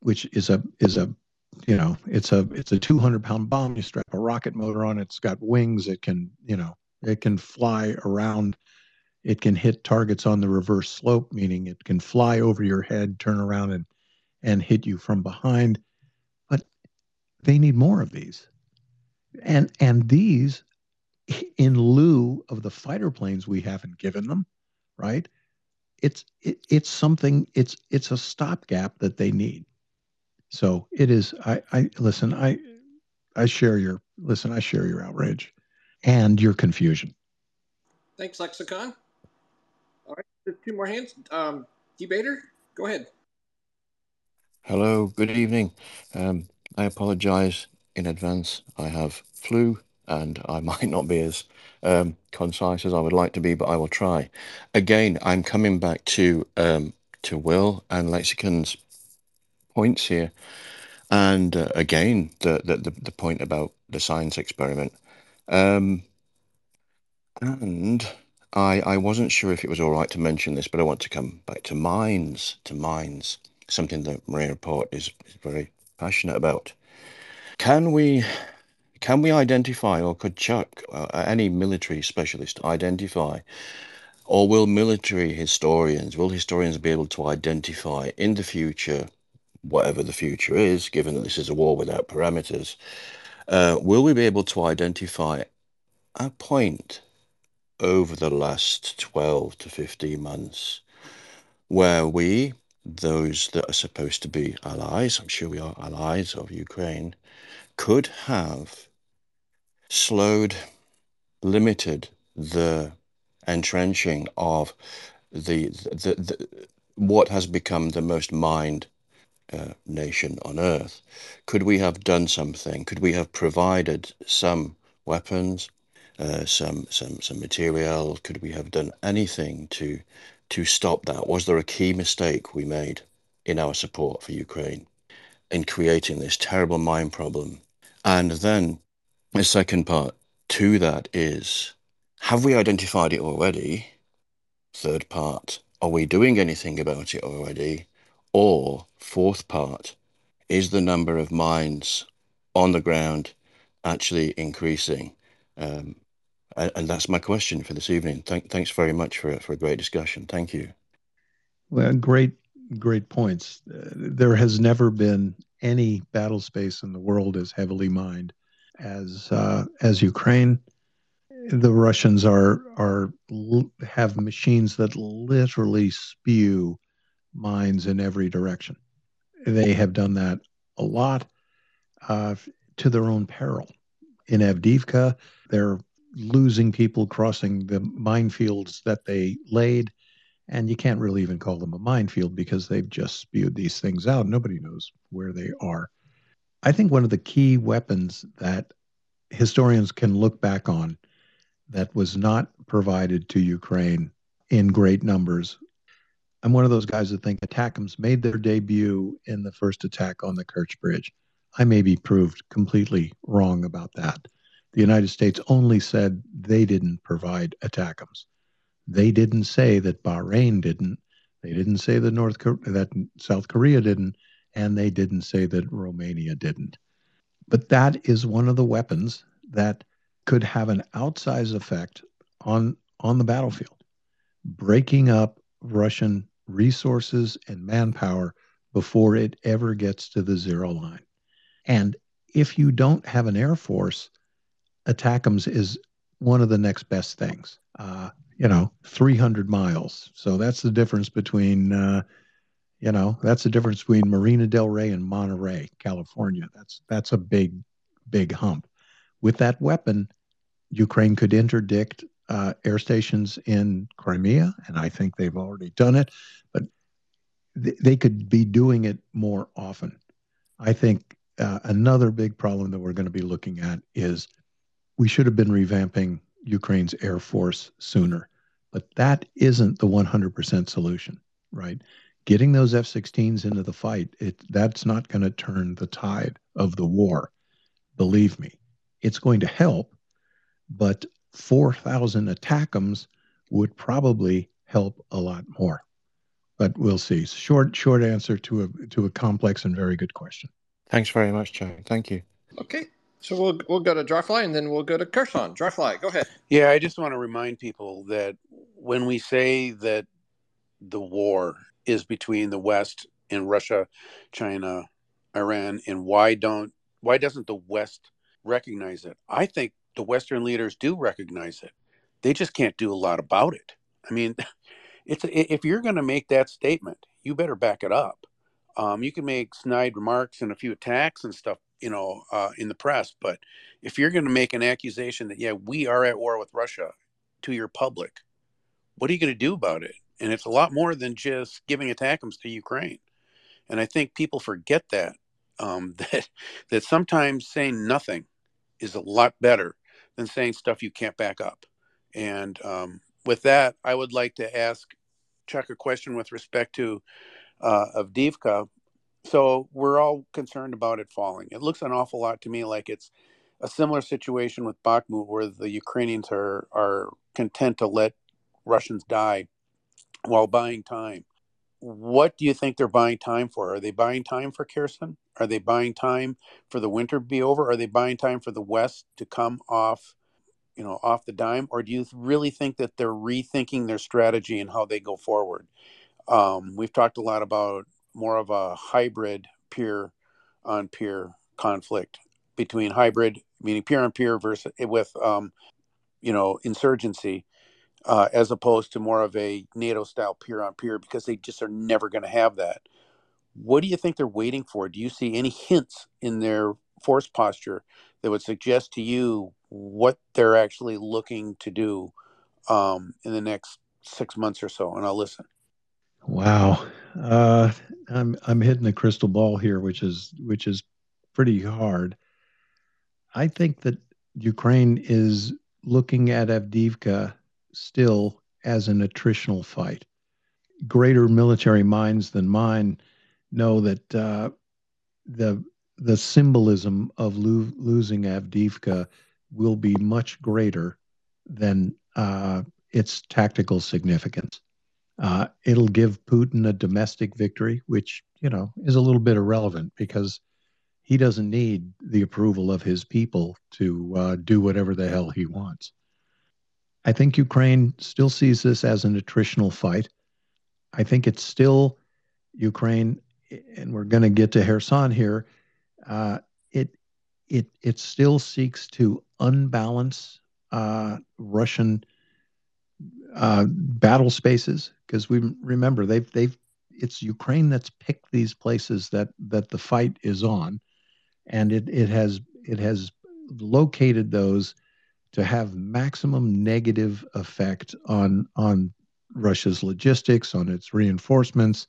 which is a is a you know it's a it's a 200 pound bomb. You strap a rocket motor on it. It's got wings. It can you know it can fly around it can hit targets on the reverse slope, meaning it can fly over your head, turn around, and, and hit you from behind. But they need more of these. And, and these, in lieu of the fighter planes we haven't given them, right? It's, it, it's something, it's, it's a stopgap that they need. So it is, I, I listen, I, I share your, listen, I share your outrage and your confusion. Thanks, Lexicon. All right, two more hands. Um, debater, go ahead. Hello, good evening. Um, I apologize in advance. I have flu and I might not be as um, concise as I would like to be, but I will try. Again, I'm coming back to um, to Will and Lexicon's points here, and uh, again the, the the point about the science experiment, um, and I, I wasn't sure if it was all right to mention this, but I want to come back to mines, to mines, something that Mriya Report is, is very passionate about. Can we can we identify, or could Chuck, uh, any military specialist, identify, or will military historians, will historians be able to identify in the future, whatever the future is, given that this is a war without parameters, uh, will we be able to identify a point over the last 12 to 15 months where we, those that are supposed to be allies, I'm sure we are allies of Ukraine, could have slowed, limited the entrenching of the, the, the what has become the most mined uh, nation on earth. Could we have done something? Could we have provided some weapons, uh, some some some material? Could we have done anything to to stop that? Was there a key mistake we made in our support for Ukraine in creating this terrible mine problem? And then the second part to that is have we identified it already? Third part, are we doing anything about it already? Or fourth part, is the number of mines on the ground actually increasing? Um, and, that's my question for this evening. Thank, thanks very much for for a great discussion. Thank you. Well, great, great points. Uh, there has never been any battle space in the world as heavily mined as uh, as Ukraine. The Russians are are have machines that literally spew mines in every direction. They have done that a lot uh, to their own peril. In Avdiivka, they're losing people crossing the minefields that they laid. And you can't really even call them a minefield because they've just spewed these things out. Nobody knows where they are. I think one of the key weapons that historians can look back on that was not provided to Ukraine in great numbers. I'm one of those guys that think ATACMS made their debut in the first attack on the Kerch Bridge. I may be proved completely wrong about that the United States only said they didn't provide ATACMS. They didn't say that Bahrain didn't. They didn't say that North that South Korea didn't, and they didn't say that Romania didn't. But that is one of the weapons that could have an outsized effect on on the battlefield, breaking up Russian resources and manpower before it ever gets to the zero line. And if you don't have an air force ATACMS is one of the next best things. Uh, you know, 300 miles. So that's the difference between, uh, you know, that's the difference between Marina Del Rey and Monterey, California. That's that's a big, big hump. With that weapon, Ukraine could interdict uh, air stations in Crimea, and I think they've already done it. But th- they could be doing it more often. I think uh, another big problem that we're going to be looking at is we should have been revamping Ukraine's air force sooner. But that isn't the 100% solution, right? Getting those F-16s into the fight, it, that's not going to turn the tide of the war. Believe me, it's going to help, but 4,000 ATACMS would probably help a lot more. But we'll see. Short, short answer to a to a complex and very good question. Thanks very much, Joe. Thank you. Okay. So we'll we'll go to Dryfly and then we'll go to Kherson. Dryfly, go ahead. Yeah, I just want to remind people that when we say that the war is between the West and Russia, China, Iran, and why don't why doesn't the West recognize it? I think the Western leaders do recognize it. They just can't do a lot about it. I mean, it's if you're going to make that statement, you better back it up. Um, you can make snide remarks and a few attacks and stuff, you know, uh, in the press. But if you're going to make an accusation that, yeah, we are at war with Russia to your public, what are you going to do about it? And it's a lot more than just giving ATACMS to Ukraine. And I think people forget that, um, that, that sometimes saying nothing is a lot better than saying stuff you can't back up. And um, with that, I would like to ask Chuck a question with respect to uh, Avdiivka so we're all concerned about it falling. It looks an awful lot to me like it's a similar situation with Bakhmut, where the Ukrainians are are content to let Russians die while buying time. What do you think they're buying time for? Are they buying time for Kherson? Are they buying time for the winter to be over? Are they buying time for the West to come off, you know, off the dime? Or do you really think that they're rethinking their strategy and how they go forward? Um, we've talked a lot about more of a hybrid peer on peer conflict between hybrid, meaning peer on peer versus with, um, you know, insurgency, uh, as opposed to more of a NATO style peer on peer because they just are never going to have that. What do you think they're waiting for? Do you see any hints in their force posture that would suggest to you what they're actually looking to do um, in the next six months or so, and I'll listen. Wow, uh, I'm I'm hitting the crystal ball here, which is which is pretty hard. I think that Ukraine is looking at Avdiivka still as an attritional fight. Greater military minds than mine know that uh, the the symbolism of lo- losing Avdiivka will be much greater than uh, its tactical significance. Uh, it'll give Putin a domestic victory, which you know is a little bit irrelevant because he doesn't need the approval of his people to uh, do whatever the hell he wants. I think Ukraine still sees this as an attritional fight. I think it's still Ukraine, and we're going to get to Kherson here. Uh, it it it still seeks to unbalance uh, Russian uh, battle spaces because we remember they've they've it's Ukraine that's picked these places that that the fight is on, and it it has it has located those to have maximum negative effect on on Russia's logistics, on its reinforcements,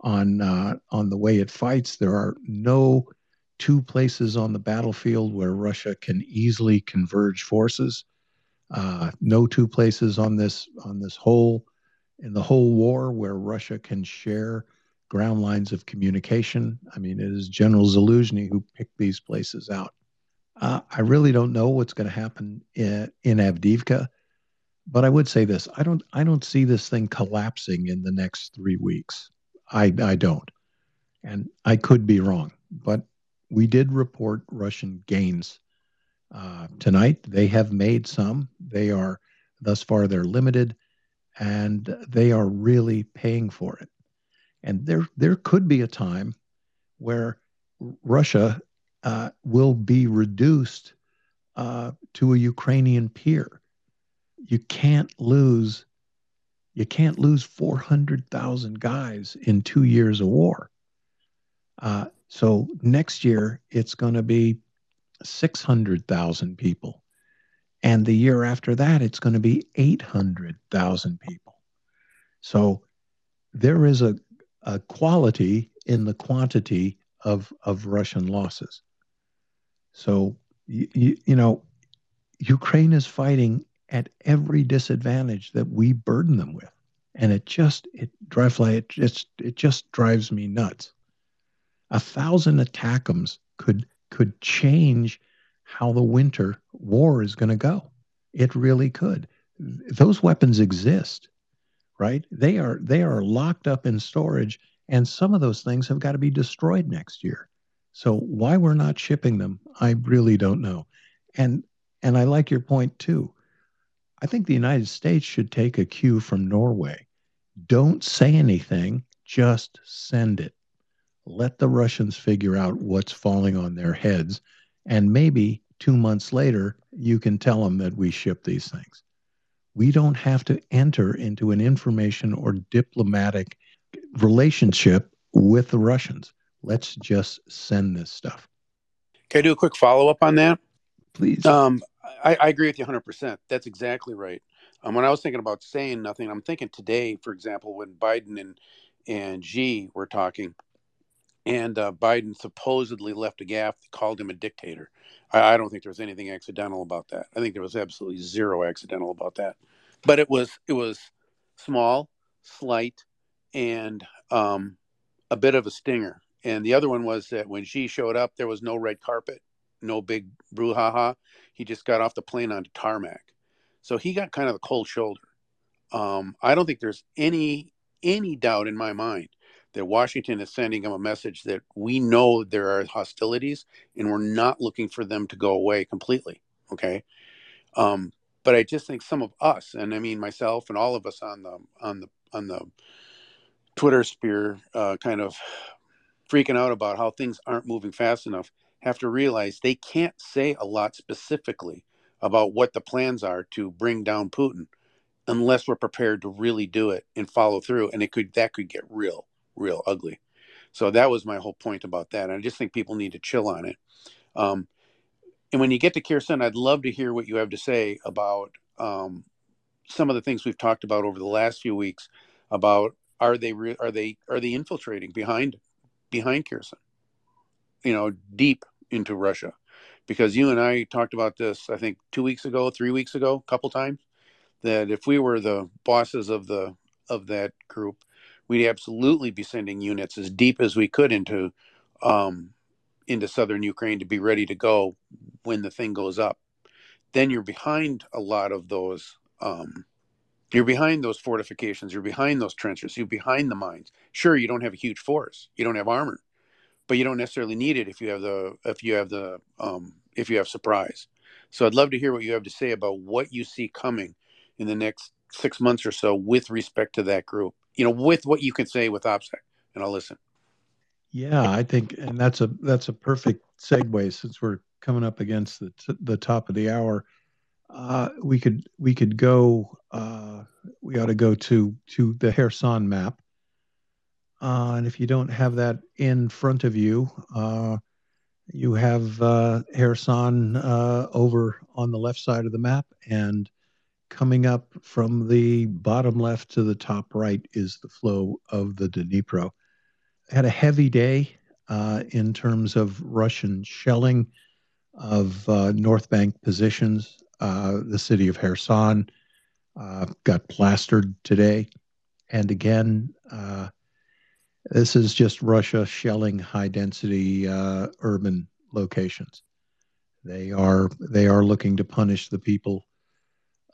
on uh, on the way it fights. There are no two places on the battlefield where Russia can easily converge forces. Uh, no two places on this on this whole in the whole war where Russia can share ground lines of communication. I mean, it is General Zaluzhny who picked these places out. Uh, I really don't know what's going to happen in, in Avdiivka, but I would say this: I don't I don't see this thing collapsing in the next three weeks. I I don't, and I could be wrong, but we did report Russian gains uh, tonight. They have made some. They are thus far they're limited, and they are really paying for it. And there there could be a time where Russia uh, will be reduced uh, to a Ukrainian peer. You can't lose. You can't lose 400,000 guys in two years of war. Uh, so next year, it's going to be 600,000 people. And the year after that, it's going to be 800,000 people. So there is a, a quality in the quantity of, of Russian losses. So, you, you know, Ukraine is fighting at every disadvantage that we burden them with. And it just, it drives it just, it just drives me nuts. A thousand ATACMS could could change how the winter war is going to go. It really could. Those weapons exist, right? They are they are locked up in storage, and some of those things have got to be destroyed next year. So why we're not shipping them, I really don't know. And and I like your point too. I think the United States should take a cue from Norway. Don't say anything, just send it let the Russians figure out what's falling on their heads. And maybe two months later, you can tell them that we ship these things. We don't have to enter into an information or diplomatic relationship with the Russians. Let's just send this stuff. Can I do a quick follow up on that? Please. Um, I, I, agree with you 100%. That's exactly right. Um, when I was thinking about saying nothing, I'm thinking today, for example, when Biden and, and Xi were talking, and uh, Biden supposedly left a gaffe, called him a dictator. I, I, don't think there was anything accidental about that. I think there was absolutely zero accidental about that. But it was it was small, slight, and um, a bit of a stinger. And the other one was that when Xi showed up, there was no red carpet, no big brouhaha. He just got off the plane onto tarmac, so he got kind of a cold shoulder. Um, I don't think there's any any doubt in my mind that Washington is sending him a message that we know there are hostilities and we're not looking for them to go away completely. Okay. Um, but I just think some of us, and I mean myself and all of us on the on the on the Twitter sphere, uh, kind of freaking out about how things aren't moving fast enough, have to realize they can't say a lot specifically about what the plans are to bring down Putin unless we're prepared to really do it and follow through. And it could that could get real real ugly. So that was my whole point about that. And I just think people need to chill on it. Um, and when you get to Kherson I'd love to hear what you have to say about um, some of the things we've talked about over the last few weeks about are they re- are they are they infiltrating behind behind Kherson, you know, deep into Russia, because you and I talked about this I think two weeks ago, three weeks ago, a couple times, that if we were the bosses of the of that group, we'd absolutely be sending units as deep as we could into um, into southern Ukraine to be ready to go when the thing goes up. Then you're behind a lot of those. Um, you're behind those fortifications. You're behind those trenches. You're behind the mines. Sure, you don't have a huge force. You don't have armor, but you don't necessarily need it if you have the if you have the um, if you have surprise. So I'd love to hear what you have to say about what you see coming in the next six months or so with respect to that group. You know, with what you can say with OPSEC, and I'll listen. Yeah, I think, and that's a that's a perfect segue since we're coming up against the t- the top of the hour. Uh, we could we could go. Uh, we ought to go to to the Kherson map. Uh, and if you don't have that in front of you, uh, you have uh, uh, over on the left side of the map, and coming up from the bottom left to the top right is the flow of the Dnipro. Had a heavy day uh, in terms of Russian shelling of uh, North Bank positions. Uh, the city of Kherson uh, got plastered today. And again, uh, this is just Russia shelling high density uh, urban locations. They are they are looking to punish the people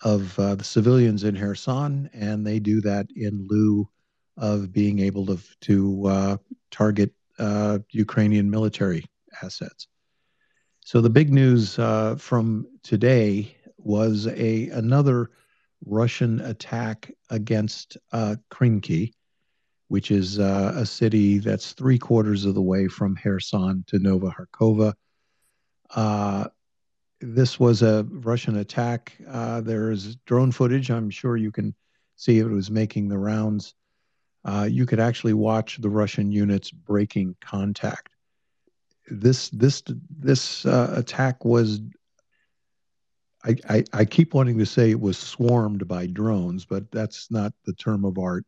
of uh, the civilians in Kherson, and they do that in lieu of being able to to target Ukrainian military assets. So the big news uh, from today was a another Russian attack against uh, which is uh, a city that's three quarters of the way from Kherson to Nova Kakhovka. Uh, this was a Russian attack. Uh, there is drone footage. I'm sure you can see it was making the rounds. Uh, you could actually watch the Russian units breaking contact. This this this uh, attack was. I, I, I keep wanting to say it was swarmed by drones, but that's not the term of art.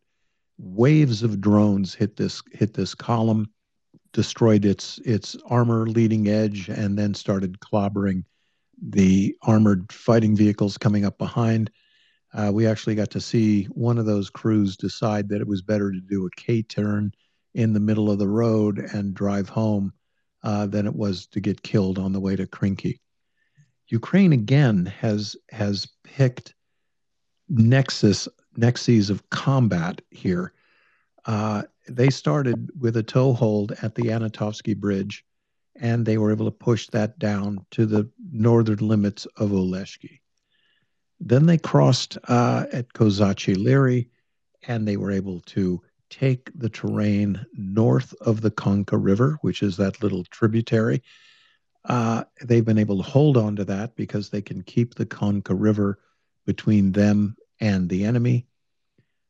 Waves of drones hit this hit this column, destroyed its its armor leading edge, and then started clobbering the armored fighting vehicles coming up behind. Uh, we actually got to see one of those crews decide that it was better to do a K turn in the middle of the road and drive home uh, than it was to get killed on the way to Krinky. Ukraine again has has picked nexus nexes of combat here. Uh, they started with a toehold at the Antonovsky Bridge and they were able to push that down to the northern limits of Oleshki. Then they crossed uh, at Kozachi Laheri, and they were able to take the terrain north of the Konka River, which is that little tributary. Uh, they've been able to hold on to that because they can keep the Konka River between them and the enemy.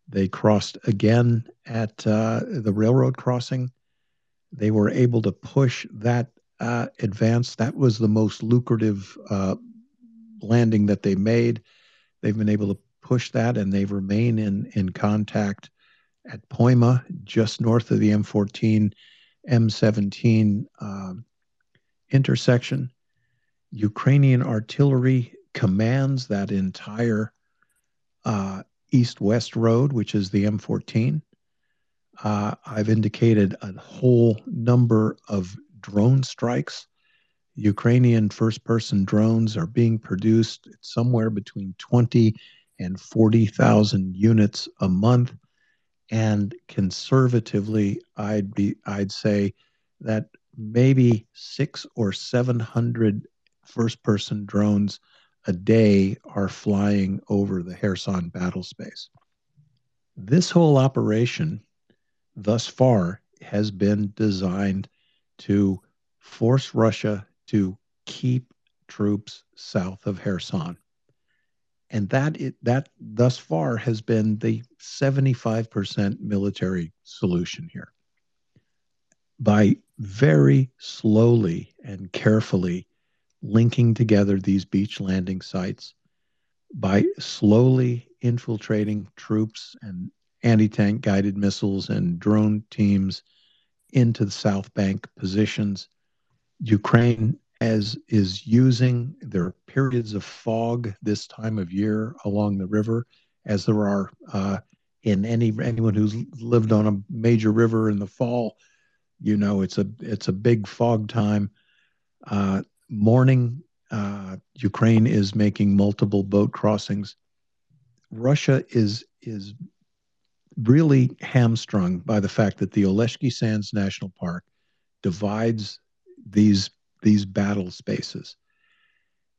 They crossed again at uh, the railroad crossing. They were able to push that uh, advanced. That was the most lucrative uh, landing that they made. They've been able to push that, and they remain in in contact at Poima, just north of the M14, M17 uh, intersection. Ukrainian artillery commands that entire uh, east-west road, which is the M14. Uh, I've indicated a whole number of drone strikes. Ukrainian first person drones are being produced somewhere between 20 and 40,000 units a month. And conservatively, I'd be I'd say that maybe six or 700 first person drones a day are flying over the Kherson battle space. This whole operation thus far has been designed to force Russia to keep troops south of Kherson. And that it, that thus far has been the 75% military solution here. By very slowly and carefully linking together these beach landing sites, by slowly infiltrating troops and anti-tank guided missiles and drone teams into the south bank positions. Ukraine as is using there are periods of fog this time of year along the river as there are uh, in any anyone who's lived on a major river in the fall you know it's a it's a big fog time uh, morning uh, ukraine is making multiple boat crossings russia is is really hamstrung by the fact that the Oleshky Sands National Park divides these these battle spaces.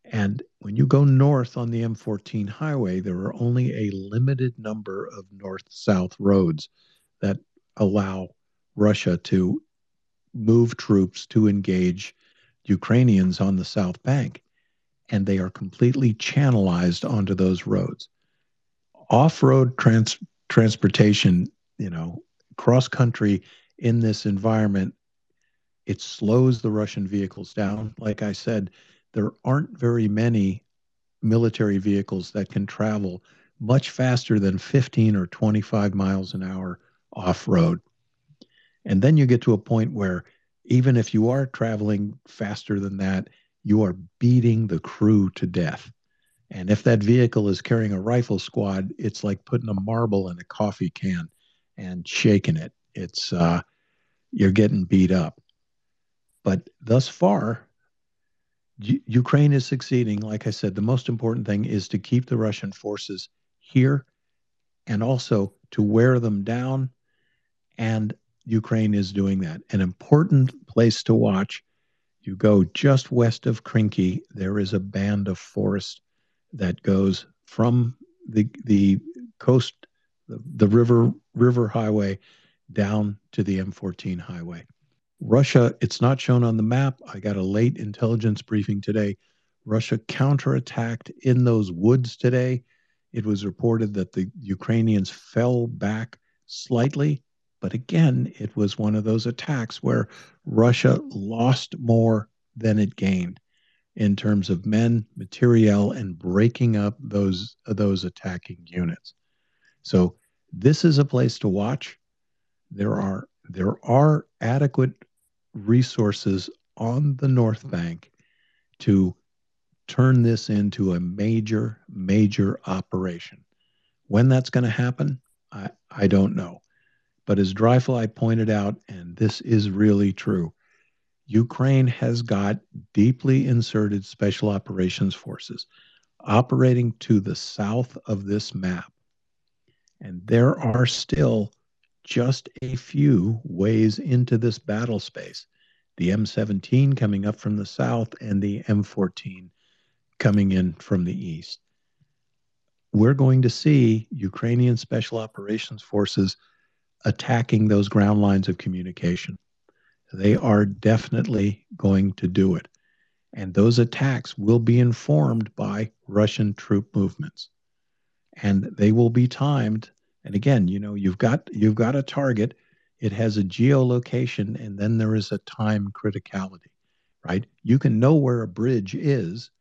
And when you go north on the M14 highway, there are only a limited number of north south roads that allow Russia to move troops to engage Ukrainians on the south bank. And they are completely channelized onto those roads. Off road trans- transportation, you know, cross country in this environment, it slows the Russian vehicles down. Like I said, there aren't very many military vehicles that can travel much faster than 15 or 25 miles an hour off road. And then you get to a point where even if you are traveling faster than that, you are beating the crew to death. And if that vehicle is carrying a rifle squad, it's like putting a marble in a coffee can and shaking it. It's uh, you're getting beat up. But thus far, U- Ukraine is succeeding. Like I said, the most important thing is to keep the Russian forces here and also to wear them down. And Ukraine is doing that. An important place to watch you go just west of Krinky, there is a band of forest that goes from the the coast, the, the river river highway, down to the M14 highway. Russia, it's not shown on the map. I got a late intelligence briefing today. Russia counterattacked in those woods today. It was reported that the Ukrainians fell back slightly, but again, it was one of those attacks where Russia lost more than it gained in terms of men, materiel, and breaking up those those attacking units. So this is a place to watch. There are there are adequate resources on the North Bank to turn this into a major major operation. When that's going to happen, I, I don't know. But as Dryfly pointed out, and this is really true, Ukraine has got deeply inserted special operations forces operating to the south of this map. And there are still just a few ways into this battle space. The M17 coming up from the south and the M14 coming in from the east. We're going to see Ukrainian special operations forces attacking those ground lines of communication. They are definitely going to do it. And those attacks will be informed by Russian troop movements. And they will be timed. And again, you know, you've got you've got a target, it has a geolocation, and then there is a time criticality, right? You can know where a bridge is,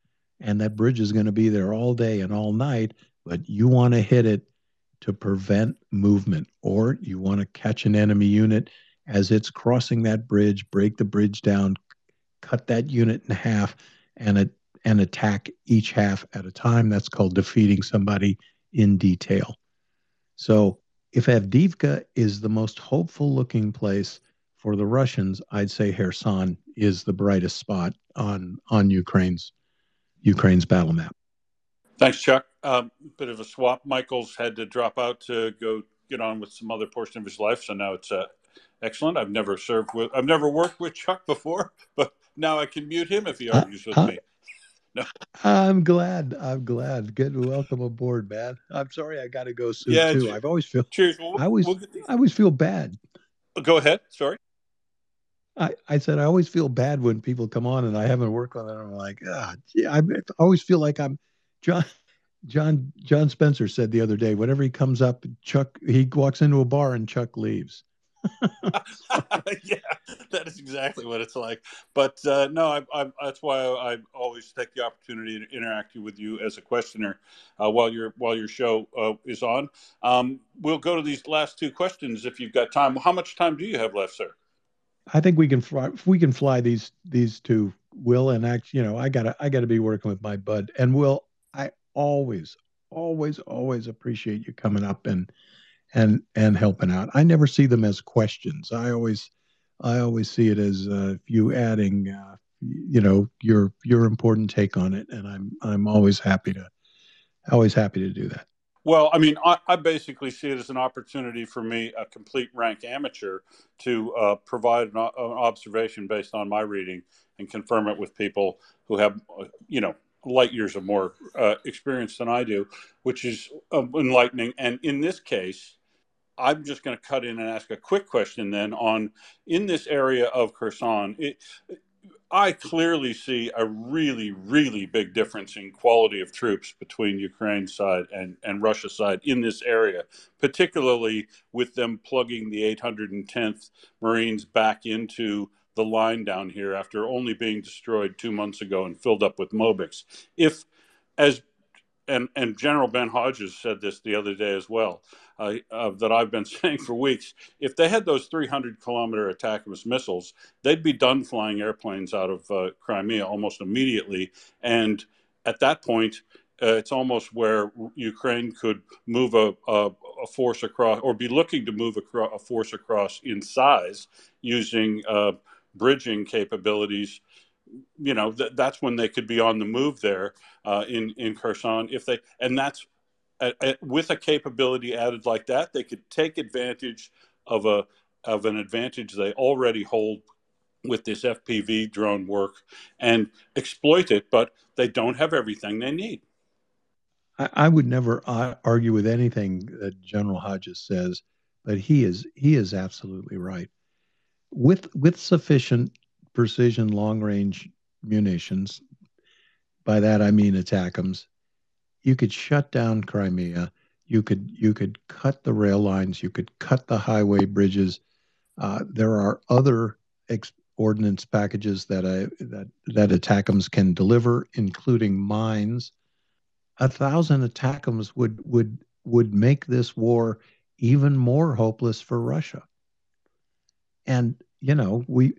and that bridge is going to be there all day and all night, but you want to hit it to prevent movement, or you want to catch an enemy unit as it's crossing that bridge, break the bridge down, cut that unit in half, and and attack each half at a time. That's called defeating somebody in detail. So if Avdiivka is the most hopeful looking place for the Russians, I'd say Kherson is the brightest spot on on Ukraine's Ukraine's battle map. Thanks, Chuck. Um, bit of a swap. Michael's had to drop out to go get on with some other portion of his life, so now it's uh, excellent. I've never served with, I've never worked with Chuck before, but now I can mute him if he uh, argues with uh, me. No. I'm glad. I'm glad. Good. Welcome aboard, man. I'm sorry I got to go soon yeah, too. I've always feel. Cheers. We'll, I always. We'll I always feel bad. Go ahead. Sorry. I, I said I always feel bad when people come on and I haven't worked on it. I'm like, ah, yeah, I always feel like I'm John. John John Spencer said the other day, whenever he comes up, Chuck he walks into a bar and Chuck leaves. yeah, that is exactly what it's like. But uh, no, I, I, that's why I, always take the opportunity to interact with you as a questioner uh, while your while your show uh, is on. Um, we'll go to these last two questions if you've got time. How much time do you have left, sir? I think we can fly. We can fly these these two. Will and act. You know, I gotta I gotta be working with my bud. And Will, I always always always appreciate you coming up and and and helping out. I never see them as questions. I always I always see it as uh, you adding, uh, you know, your your important take on it, and I'm I'm always happy to always happy to do that. Well, I mean, I, I, basically see it as an opportunity for me, a complete rank amateur, to uh, provide an, an, observation based on my reading and confirm it with people who have, uh, you know, light years of more uh, experience than I do, which is uh, enlightening. And in this case, I'm just going to cut in and ask a quick question then on in this area of Kherson. It, I clearly see a really, really big difference in quality of troops between Ukraine's side and, and Russia's side in this area, particularly with them plugging the 810th Marines back into the line down here after only being destroyed two months ago and filled up with Mobics. If, as and and General Ben Hodges said this the other day as well, uh, uh, that I've been saying for weeks. If they had those 300 kilometer ATACMS missiles, they'd be done flying airplanes out of uh, Crimea almost immediately. And at that point, uh, it's almost where Ukraine could move a, a, a, force across or be looking to move across, a force across in size using uh, bridging capabilities you know th- that's when they could be on the move there uh, in in Kherson if they and that's with a capability added like that they could take advantage of a of an advantage they already hold with this FPV drone work and exploit it but they don't have everything they need. I, I would never uh, argue with anything that General Hodges says but he is he is absolutely right with with sufficient precision long range munitions. By that I mean ATACMS. You could shut down Crimea. You could you could cut the rail lines. You could cut the highway bridges. Uh, there are other ex- ordnance packages that I, that that ATACMS can deliver, including mines. A thousand ATACMS would would would make this war even more hopeless for Russia. And you know we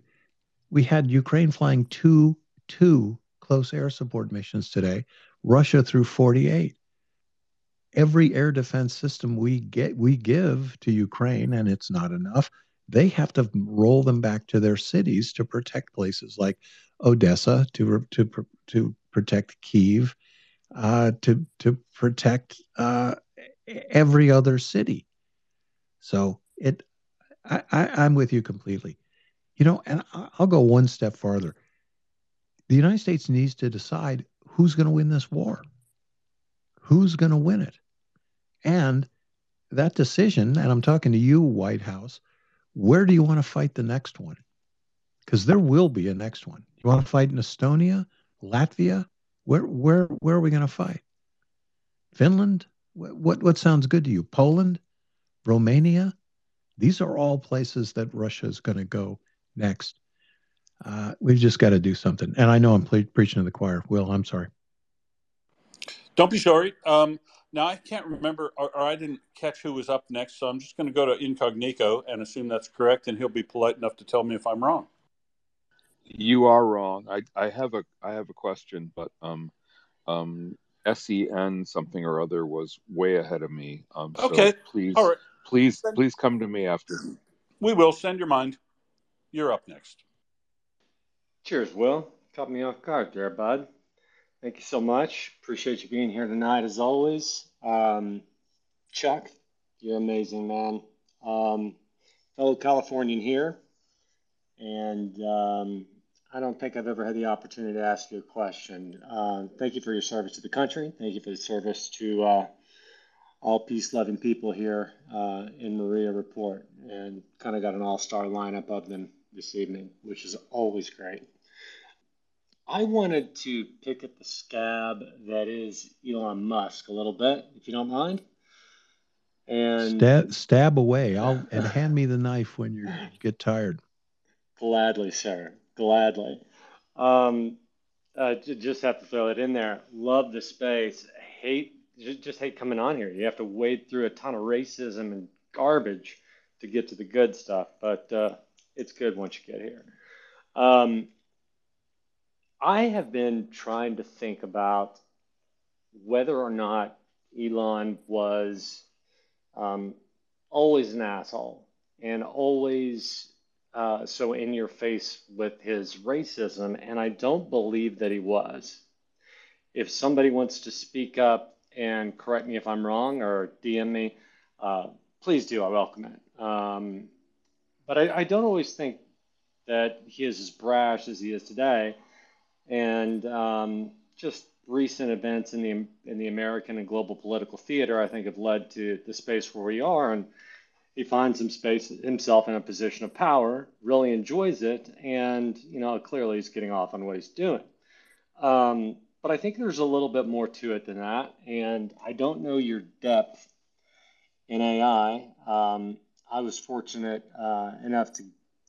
we had Ukraine flying two two close air support missions today. Russia through 48. Every air defense system we get we give to Ukraine, and it's not enough. They have to roll them back to their cities to protect places like Odessa, to to to protect Kiev, uh, to to protect uh, every other city. So it, I, I, I'm with you completely. You know, and I'll go one step farther. The United States needs to decide who's going to win this war. Who's going to win it? And that decision, and I'm talking to you, White House, where do you want to fight the next one? Because there will be a next one. You want to fight in Estonia, Latvia? Where where where are we going to fight? Finland? What, what what sounds good to you? Poland? Romania? These are all places that Russia is going to go next. Uh, we've just got to do something. And I know I'm pre- preaching to the choir. Will, I'm sorry. Don't be sorry. Um, now I can't remember, or, or, I didn't catch who was up next, so I'm just going to go to incognito and assume that's correct, and he'll be polite enough to tell me if I'm wrong. You are wrong. I, I have a I have a question, but um, um, sen something or other was way ahead of me. Um, so okay. Please, All right. Please, please come to me after. We will send your mind. You're up next. Cheers, Will. Caught me off guard there, bud. Thank you so much. Appreciate you being here tonight, as always. Um, Chuck, you're amazing, man. Um, fellow Californian here, and um, I don't think I've ever had the opportunity to ask you a question. Uh, thank you for your service to the country. Thank you for the service to uh, all peace loving people here uh, in Mriya Report, and kind of got an all star lineup of them this evening, which is always great. I wanted to pick at the scab that is Elon Musk a little bit, if you don't mind. And Stab, stab away. I'll and hand me the knife when you get tired. Gladly, sir. Gladly. Um, uh, just have to throw it in there. Love the space. Hate just hate coming on here. You have to wade through a ton of racism and garbage to get to the good stuff, but uh, it's good once you get here. Um, I have been trying to think about whether or not Elon was um, always an asshole and always uh, so in your face with his racism, and I don't believe that he was. If somebody wants to speak up and correct me if I'm wrong or DM me, uh, please do. I welcome it. Um, but I, I, don't always think that he is as brash as he is today. And um, just recent events in the in the American and global political theater, I think, have led to the space where we are. And he finds him space, himself in a position of power, really enjoys it, and you know clearly he's getting off on what he's doing. Um, but I think there's a little bit more to it than that, and I don't know your depth in AI. Um, I was fortunate uh, enough to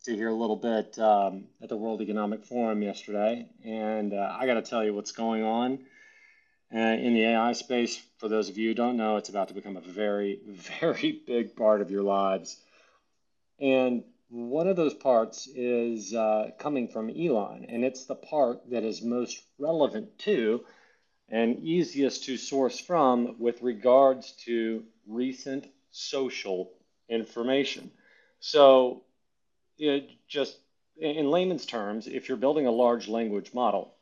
to hear a little bit um, at the World Economic Forum yesterday, and uh, I got to tell you what's going on uh, in the AI space, for those of you who don't know, it's about to become a very, very big part of your lives. And one of those parts is uh, coming from Elon, and it's the part that is most relevant to and easiest to source from with regards to recent social information. So, it just in layman's terms, if you're building a large language model,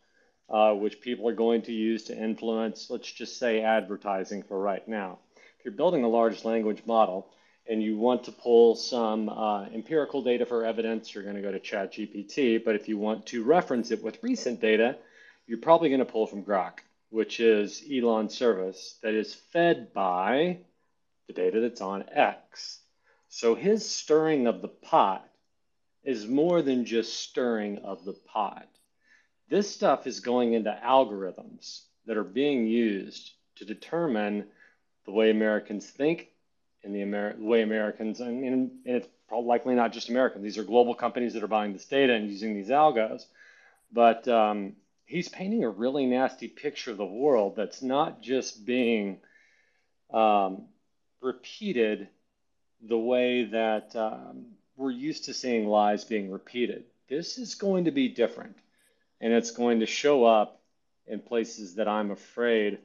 uh, which people are going to use to influence, let's just say, advertising for right now. If you're building a large language model and you want to pull some uh, empirical data for evidence, you're going to go to ChatGPT. But if you want to reference it with recent data, you're probably going to pull from Grok, which is Elon's service that is fed by the data that's on X. So his stirring of the pot is more than just stirring of the pot. This stuff is going into algorithms that are being used to determine the way Americans think and the way Americans, and, and it's probably likely not just Americans, these are global companies that are buying this data and using these algos. But um, he's painting a really nasty picture of the world that's not just being um, repeated the way that um, we're used to seeing lies being repeated. This is going to be different and it's going to show up in places that I'm afraid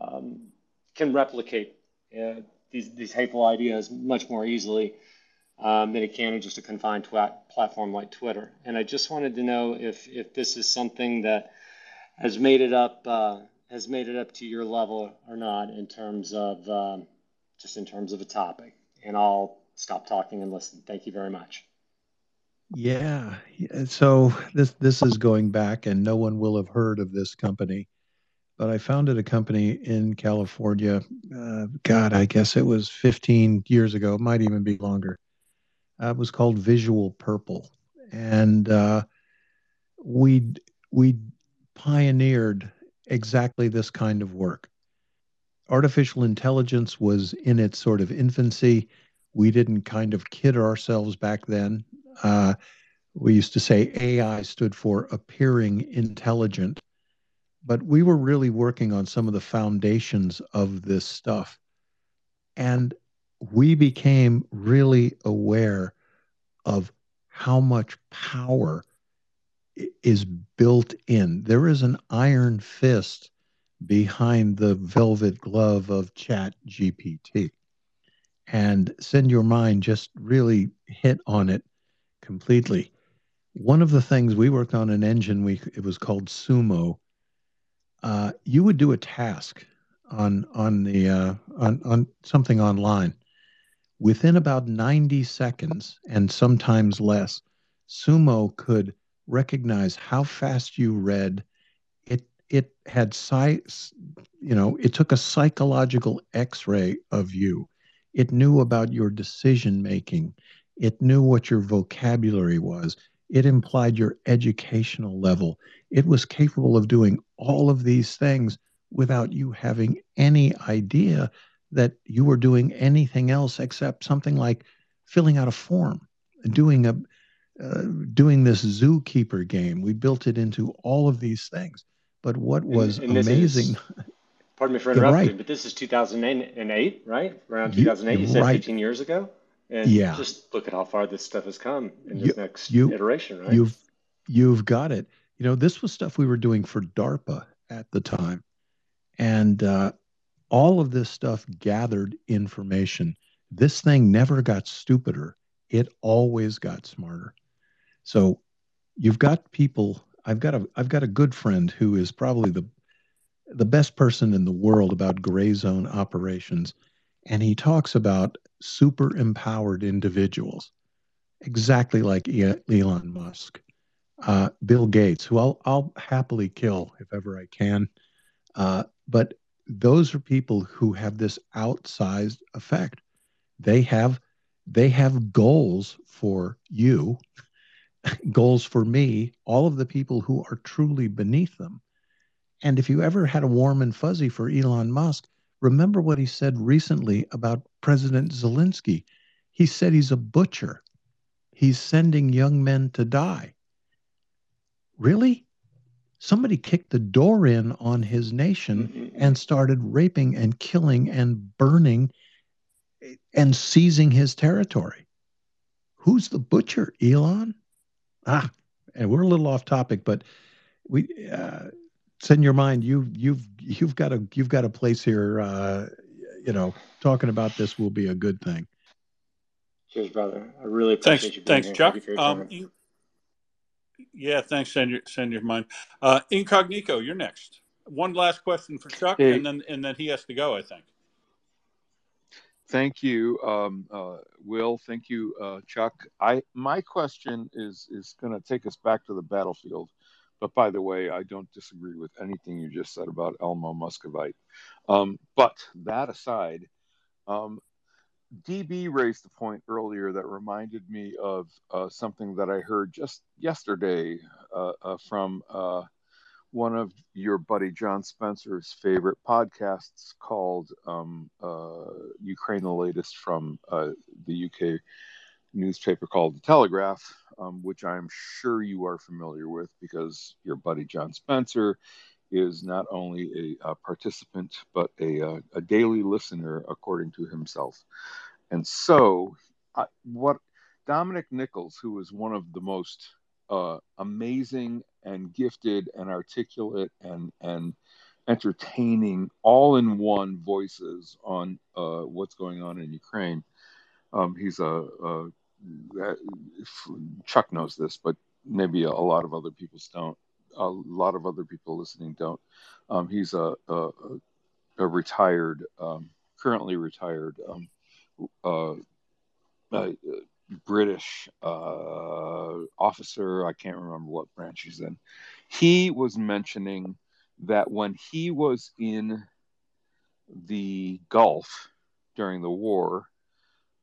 um, can replicate uh, these, these hateful ideas much more easily um, than it can in just a confined platform like Twitter. And I just wanted to know if, if this is something that has made it up uh, has made it up to your level or not in terms of um, just in terms of a topic. And I'll stop talking and listen. Thank you very much. Yeah. So this this is going back, and no one will have heard of this company. But I founded a company in California. Uh, God, I guess it was 15 years ago. It might even be longer. Uh, it was called Visual Purple, and uh, we we pioneered exactly this kind of work. Artificial intelligence was in its sort of infancy. We didn't kind of kid ourselves back then uh, we used to say AI stood for appearing intelligent, but we were really working on some of the foundations of this stuff. And we became really aware of how much power is built in. There is an iron fist behind the velvet glove of Chat GPT. And Send Your Mind just really hit on it completely. One of the things we worked on an engine, we it was called Sumo. Uh, you would do a task on on the uh, on on something online within about 90 seconds and sometimes less. Sumo could recognize how fast you read. It it had size, you know, it took a psychological X-ray of you. It knew about your decision making. It knew what your vocabulary was. It implied your educational level. It was capable of doing all of these things without you having any idea that you were doing anything else except something like filling out a form, doing a uh, doing this zookeeper game. We built it into all of these things. But what was and, and amazing? Is, pardon me for interrupting, right. but this is 2008, right? Around 2008, you, you said right. 15 years ago. And yeah. just look at how far this stuff has come in this you, next you, iteration, right? You've you've got it. You know, this was stuff we were doing for DARPA at the time, and uh, all of this stuff gathered information. This thing never got stupider; it always got smarter. So, you've got people. I've got a I've got a good friend who is probably the the best person in the world about gray zone operations and he talks about super empowered individuals, exactly like Elon Musk, uh, Bill Gates, who I'll, I'll happily kill if ever I can. Uh, but those are people who have this outsized effect. They have they have goals for you, goals for me, all of the people who are truly beneath them. And if you ever had a warm and fuzzy for Elon Musk, Remember what he said recently about President Zelensky. He said he's a butcher. He's sending young men to die. Really? Somebody kicked the door in on his nation and started raping and killing and burning and seizing his territory. Who's the butcher, Elon? Ah, and we're a little off topic, but we uh, send your mind. You you've you've got a you've got a place here uh you know talking about this will be a good thing. Cheers brother. I really appreciate thanks. you thanks here. chuck. You um you, yeah thanks. Send your send your mind. Uh incognito you're next. One last question for chuck hey. and then and then he has to go i think. Thank you um uh will. Thank you uh chuck. I my question is is going to take us back to the battlefield but by the way, I don't disagree with anything you just said about Elmo Muscovite. Um, but that aside, um, DB raised the point earlier that reminded me of uh, something that I heard just yesterday uh, uh, from uh, one of your buddy John Spencer's favorite podcasts called um, uh, Ukraine the Latest from uh, the UK newspaper called The Telegraph, um, which I'm sure you are familiar with because your buddy John Spencer is not only a, a participant but a, a, a, daily listener, according to himself. And so, I, what Dominic Nicholls, who is one of the most uh, amazing and gifted and articulate and and entertaining all-in-one voices on uh, what's going on in Ukraine. Um, he's a, a, Chuck knows this, but maybe a, lot of other people don't. A lot of other people listening don't. Um, he's a, a, a retired, um, currently retired um, uh, uh, British uh, officer. I can't remember what branch he's in. He was mentioning that when he was in the Gulf during the war,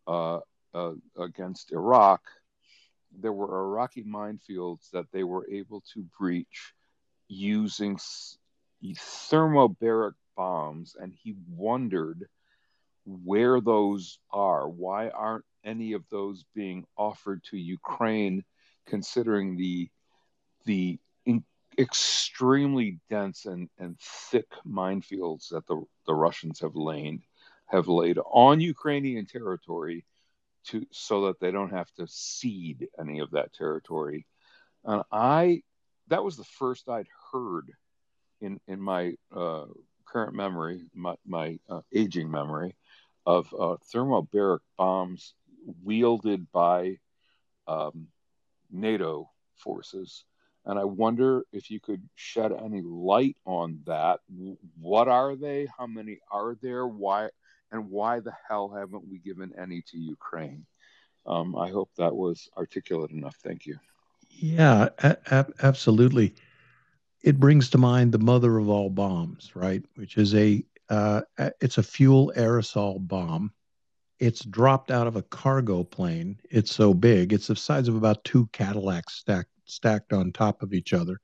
uh, uh, against Iraq, there were Iraqi minefields that they were able to breach using thermobaric bombs, and he wondered where those are. Why aren't any of those being offered to Ukraine, considering the the in, extremely dense and, and thick minefields that the, the Russians have laid have laid on Ukrainian territory to so that they don't have to cede any of that territory. And I that was the first I'd heard in in my uh, current memory, my, my uh, aging memory, of uh, thermobaric bombs wielded by um, NATO forces. And I wonder if you could shed any light on that. What are they? How many are there? Why and why the hell haven't we given any to Ukraine? Um, I hope that was articulate enough. Thank you. Yeah, a- absolutely. It brings to mind the mother of all bombs, right? Which is a uh, it's a fuel aerosol bomb. It's dropped out of a cargo plane. It's so big; it's the size of about two Cadillacs stacked stacked on top of each other.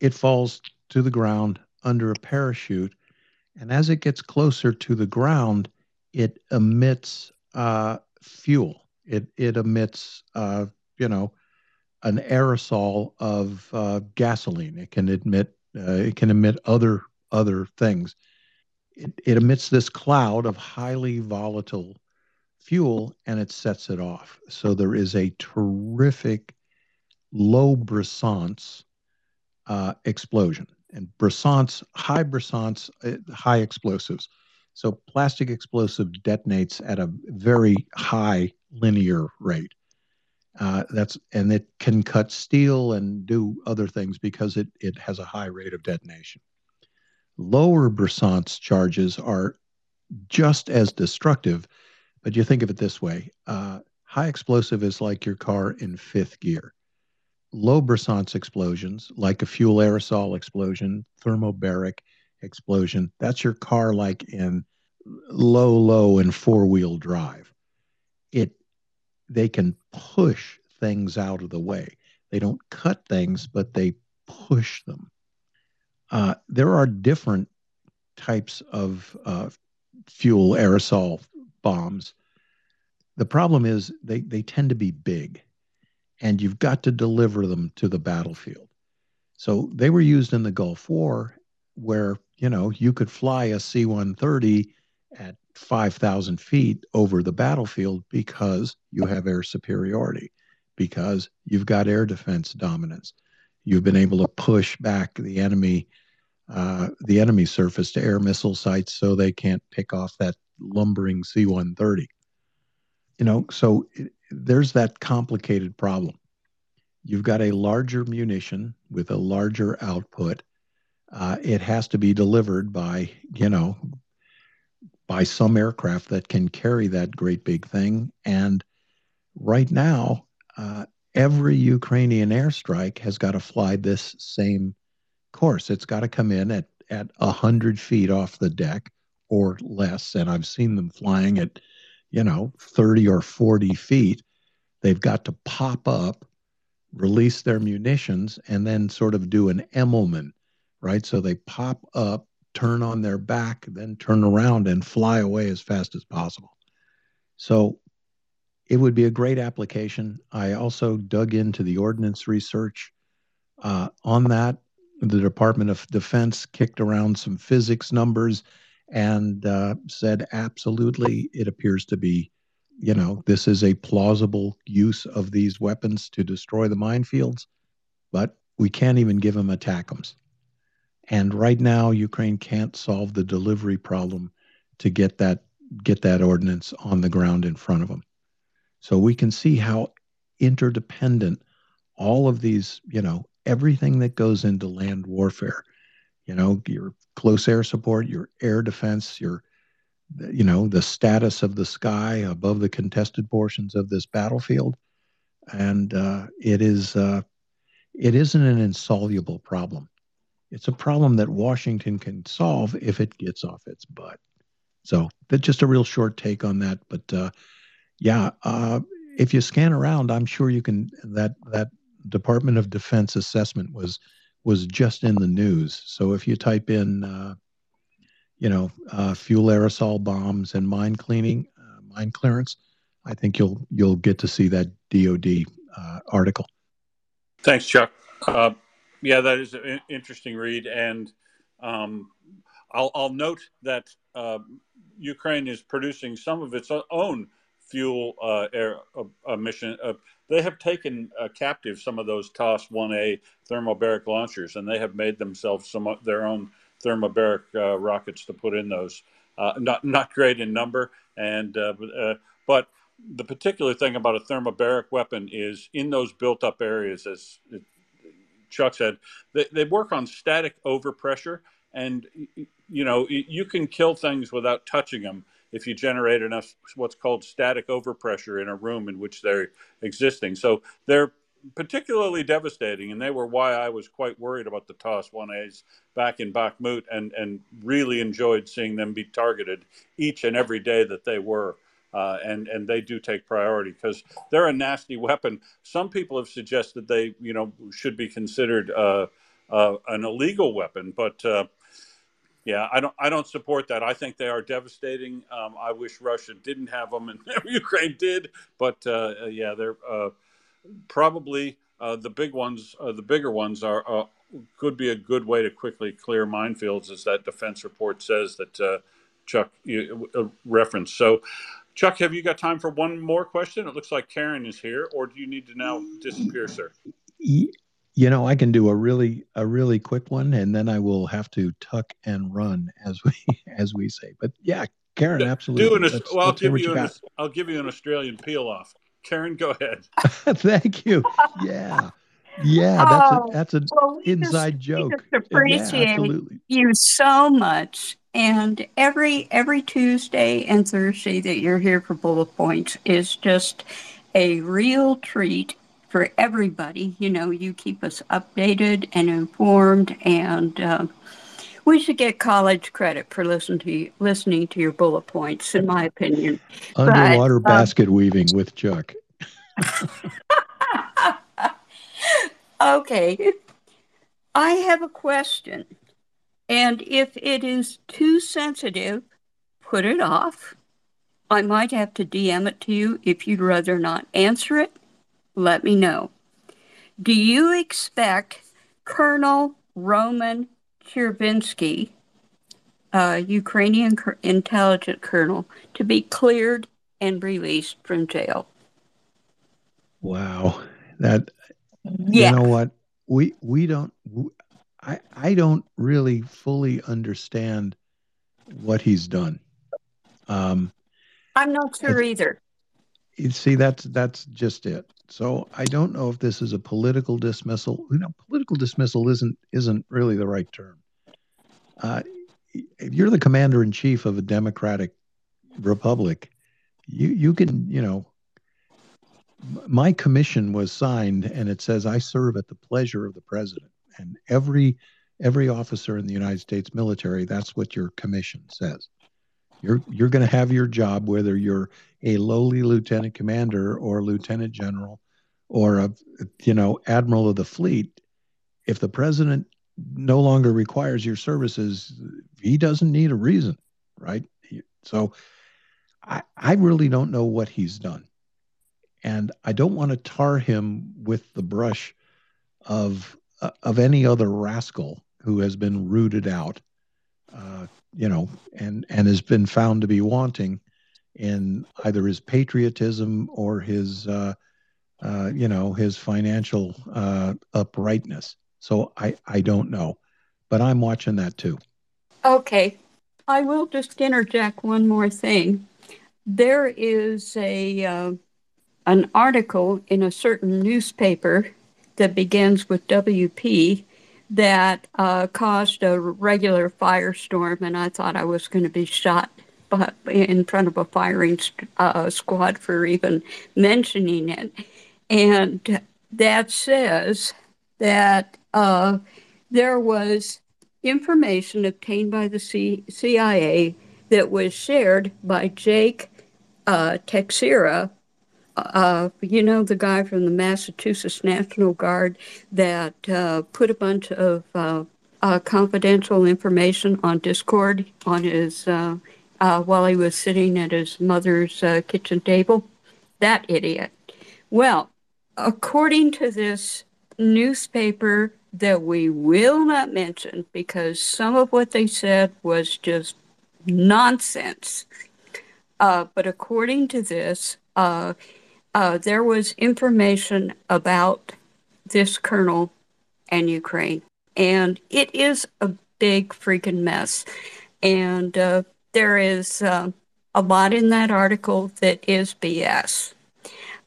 It falls to the ground under a parachute, and as it gets closer to the ground, it emits uh, fuel. It it emits uh, you know an aerosol of uh, gasoline. It can emit uh, it can emit other other things. It, it emits this cloud of highly volatile fuel and it sets it off. So there is a terrific low brisance uh, explosion. And brisance, high brisance, uh, high explosives. So plastic explosive detonates at a very high linear rate. Uh, that's and it can cut steel and do other things because it it has a high rate of detonation. Lower brisance charges are just as destructive, but you think of it this way: uh, high explosive is like your car in fifth gear. Low brisance explosions, like a fuel aerosol explosion, thermobaric explosion, that's your car like in low, low and four wheel drive. It they can push things out of the way. They don't cut things, but they push them. Uh, there are different types of uh, fuel aerosol bombs. The problem is they, they tend to be big, and you've got to deliver them to the battlefield. So they were used in the Gulf War, where you know you could fly a C-130 at 5,000 feet over the battlefield because you have air superiority, because you've got air defense dominance. You've been able to push back the enemy, uh, the enemy surface to air missile sites so they can't pick off that lumbering C 130. You know, so it, there's that complicated problem. You've got a larger munition with a larger output. Uh, it has to be delivered by, you know, by some aircraft that can carry that great big thing. And right now, uh, every Ukrainian airstrike has got to fly this same course. It's got to come in at at hundred feet off the deck or less. And I've seen them flying at, you know, thirty or forty feet. They've got to pop up, release their munitions, and then sort of do an Immelmann, right? So they pop up, turn on their back, then turn around and fly away as fast as possible. So it would be a great application. I also dug into the ordnance research uh, on that. The Department of Defense kicked around some physics numbers and uh, said, absolutely, it appears to be, you know, this is a plausible use of these weapons to destroy the minefields, but we can't even give them ATACMS. And right now, Ukraine can't solve the delivery problem to get that get that ordinance on the ground in front of them. So we can see how interdependent all of these, you know, everything that goes into land warfare, you know, your close air support, your air defense, your, you know, the status of the sky above the contested portions of this battlefield. And uh, it is, uh, it isn't an insoluble problem. It's a problem that Washington can solve if it gets off its butt. So that's just a real short take on that. But uh, yeah, uh, if you scan around, I'm sure you can. That that Department of Defense assessment was was just in the news. So if you type in, uh, you know, uh, fuel aerosol bombs and mine cleaning, uh, mine clearance, I think you'll you'll get to see that DoD uh, article. Thanks, Chuck. Yeah, that is an interesting read, and um, I'll, I'll, note that uh, Ukraine is producing some of its own fuel uh, air uh, emission. Uh, they have taken uh, captive some of those TOS 1A thermobaric launchers, and they have made themselves some of their own thermobaric uh, rockets to put in those. not not great in number, and but the particular thing about a thermobaric weapon is in those built-up areas, as Chuck said, they, they work on static overpressure, and you know you can kill things without touching them if you generate enough what's called static overpressure in a room in which they're existing. So they're particularly devastating, and they were why I was quite worried about the TOS 1As back in Bakhmut and, and really enjoyed seeing them be targeted each and every day that they were. Uh, and and they do take priority because they're a nasty weapon. Some people have suggested they you know should be considered uh, uh, an illegal weapon, but uh, yeah, I don't I don't support that. I think they are devastating. Um, I wish Russia didn't have them and Ukraine did, but uh, yeah, they're uh, probably uh, the big ones. Uh, the bigger ones are uh, could be a good way to quickly clear minefields, as that defense report says that uh, Chuck referenced. So. Chuck, have you got time for one more question? It looks like Karen is here, or do you need to now disappear, sir? You know, I can do a really a really quick one, and then I will have to tuck and run, as we as we say. But yeah, Karen, absolutely. Do an, let's, well, I'll let's hear give you, you an. I'll give you an Australian peel off. Karen, go ahead. Thank you. Yeah, yeah, that's a Oh, that's an well, we just, inside we joke. just appreciate absolutely. you so much. And every every Tuesday and Thursday that you're here for Bullet Points is just a real treat for everybody. You know, you keep us updated and informed, and uh, we should get college credit for listening to you, listening to your bullet points, in my opinion. But Underwater uh, basket weaving with Chuck. okay, I have a question. And if it is too sensitive, put it off. I might have to DM it to you. If you'd rather not answer it, let me know. Do you expect Colonel Roman Chervinsky, a Ukrainian cur- intelligence colonel, to be cleared and released from jail? Wow, that Yeah. you know what we we don't I I don't really fully understand what he's done. Um, I'm not sure either. you see, that's that's just it. So I don't know if this is a political dismissal. You know, political dismissal isn't isn't really the right term. Uh, if you're the commander in chief of a democratic republic, you you can you know. My commission was signed, and it says I serve at the pleasure of the president. And every every officer in the United States military, that's what your commission says. You're you're going to have your job whether you're a lowly lieutenant commander or lieutenant general or a you know admiral of the fleet. If the president no longer requires your services, he doesn't need a reason, right? So I I really don't know what he's done. And I don't want to tar him with the brush of uh, of any other rascal who has been rooted out uh, you know, and and has been found to be wanting in either his patriotism or his, uh, uh, you know, his financial uh, uprightness. So I I don't know, but I'm watching that too. Okay, I will just interject one more thing. There is a an article in a certain newspaper that begins with WP that uh, caused a regular firestorm, and I thought I was going to be shot in front of a firing uh, squad for even mentioning it. And that says that uh, there was information obtained by the C- CIA that was shared by Jake uh, Teixeira, uh, you know, the guy from the Massachusetts National Guard that uh, put a bunch of uh, uh, confidential information on Discord on his uh, uh, while he was sitting at his mother's kitchen table. That idiot. Well, according to this newspaper that we will not mention because some of what they said was just nonsense. But according to this, uh, there was information about this colonel and Ukraine, and it is a big freaking mess. And uh, there is uh, a lot in that article that is BS.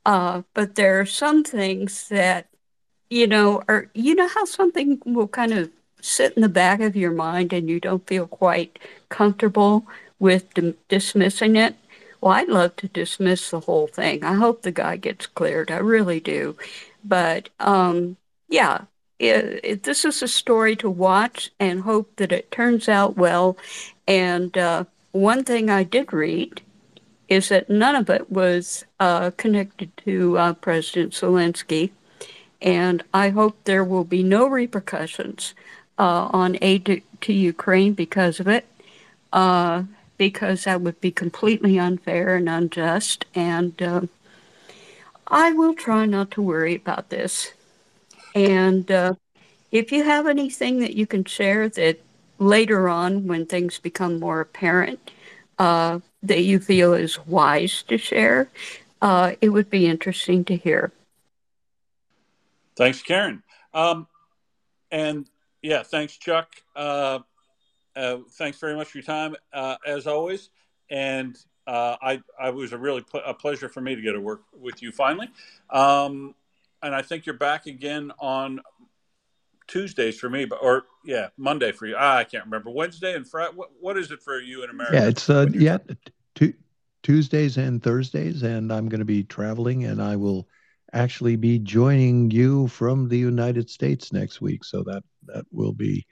Uh, but there are some things that, you know, are, you know how something will kind of sit in the back of your mind and you don't feel quite comfortable with dismissing it? Well, I'd love to dismiss the whole thing. I hope the guy gets cleared. I really do. But um, yeah, it, it, this is a story to watch and hope that it turns out well. And uh, one thing I did read is that none of it was uh, connected to uh, President Zelensky. And I hope there will be no repercussions uh, on aid to, to, Ukraine because of it, uh, because that would be completely unfair and unjust. And uh, I will try not to worry about this. And uh, if you have anything that you can share that later on, when things become more apparent, uh, that you feel is wise to share, uh, it would be interesting to hear. Thanks, Karen. Um, and yeah, thanks, Chuck. Uh, uh, thanks very much for your time, uh, as always. And uh, I, I was a really pl- a pleasure for me to get to work with you finally. Um, and I think you're back again on Tuesdays for me, but or yeah, Monday for you. Ah, I can't remember Wednesday and Friday. What, what is it for you in America? Yeah, it's uh, yeah, t- Tuesdays and Thursdays, and I'm going to be traveling, and I will actually be joining you from the United States next week. So that that will be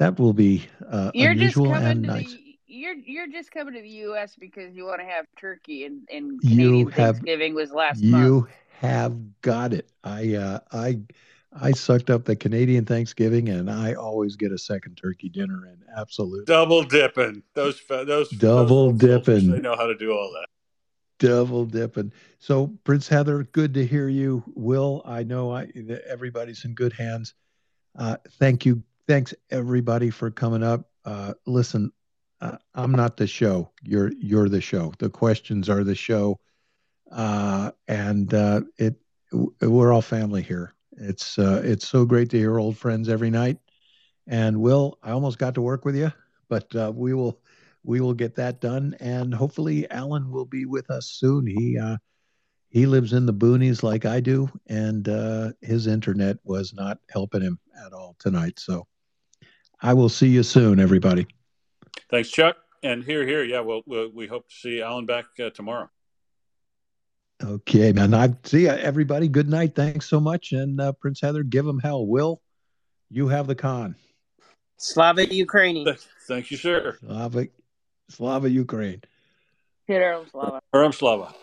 that will be uh, you're unusual just coming and to nice. The, you're you're just coming to the U.S. because you want to have turkey and, and You Canadian have Thanksgiving was last month. you have got it. I uh, I I sucked up the Canadian Thanksgiving, and I always get a second turkey dinner. And absolute Double dipping. Those those double those folks, they know how to do all that. double dipping. So, Prince Heather, good to hear you. Will, I know I everybody's in good hands. Uh, thank you, thanks everybody for coming up. Uh, listen, uh, I'm not the show. You're you're the show. The questions are the show, uh, and uh, it we're all family here. It's uh, it's so great to hear old friends every night. And Will, I almost got to work with you, but uh, we will we will get that done, and hopefully Alan will be with us soon. He he lives in the boonies like I do, and his internet was not helping him at all tonight. So I will see you soon, everybody. Thanks, Chuck. And here, here, yeah. Well, we we hope to see Alan back uh, tomorrow. Okay, man. I see ya, everybody. Good night. Thanks so much. And uh, Prince Heather, give him hell. Will, you have the con. Slava Ukraini. Thank you, sir. Slava, Slava Ukraine. Peter Slava. Peter Slava.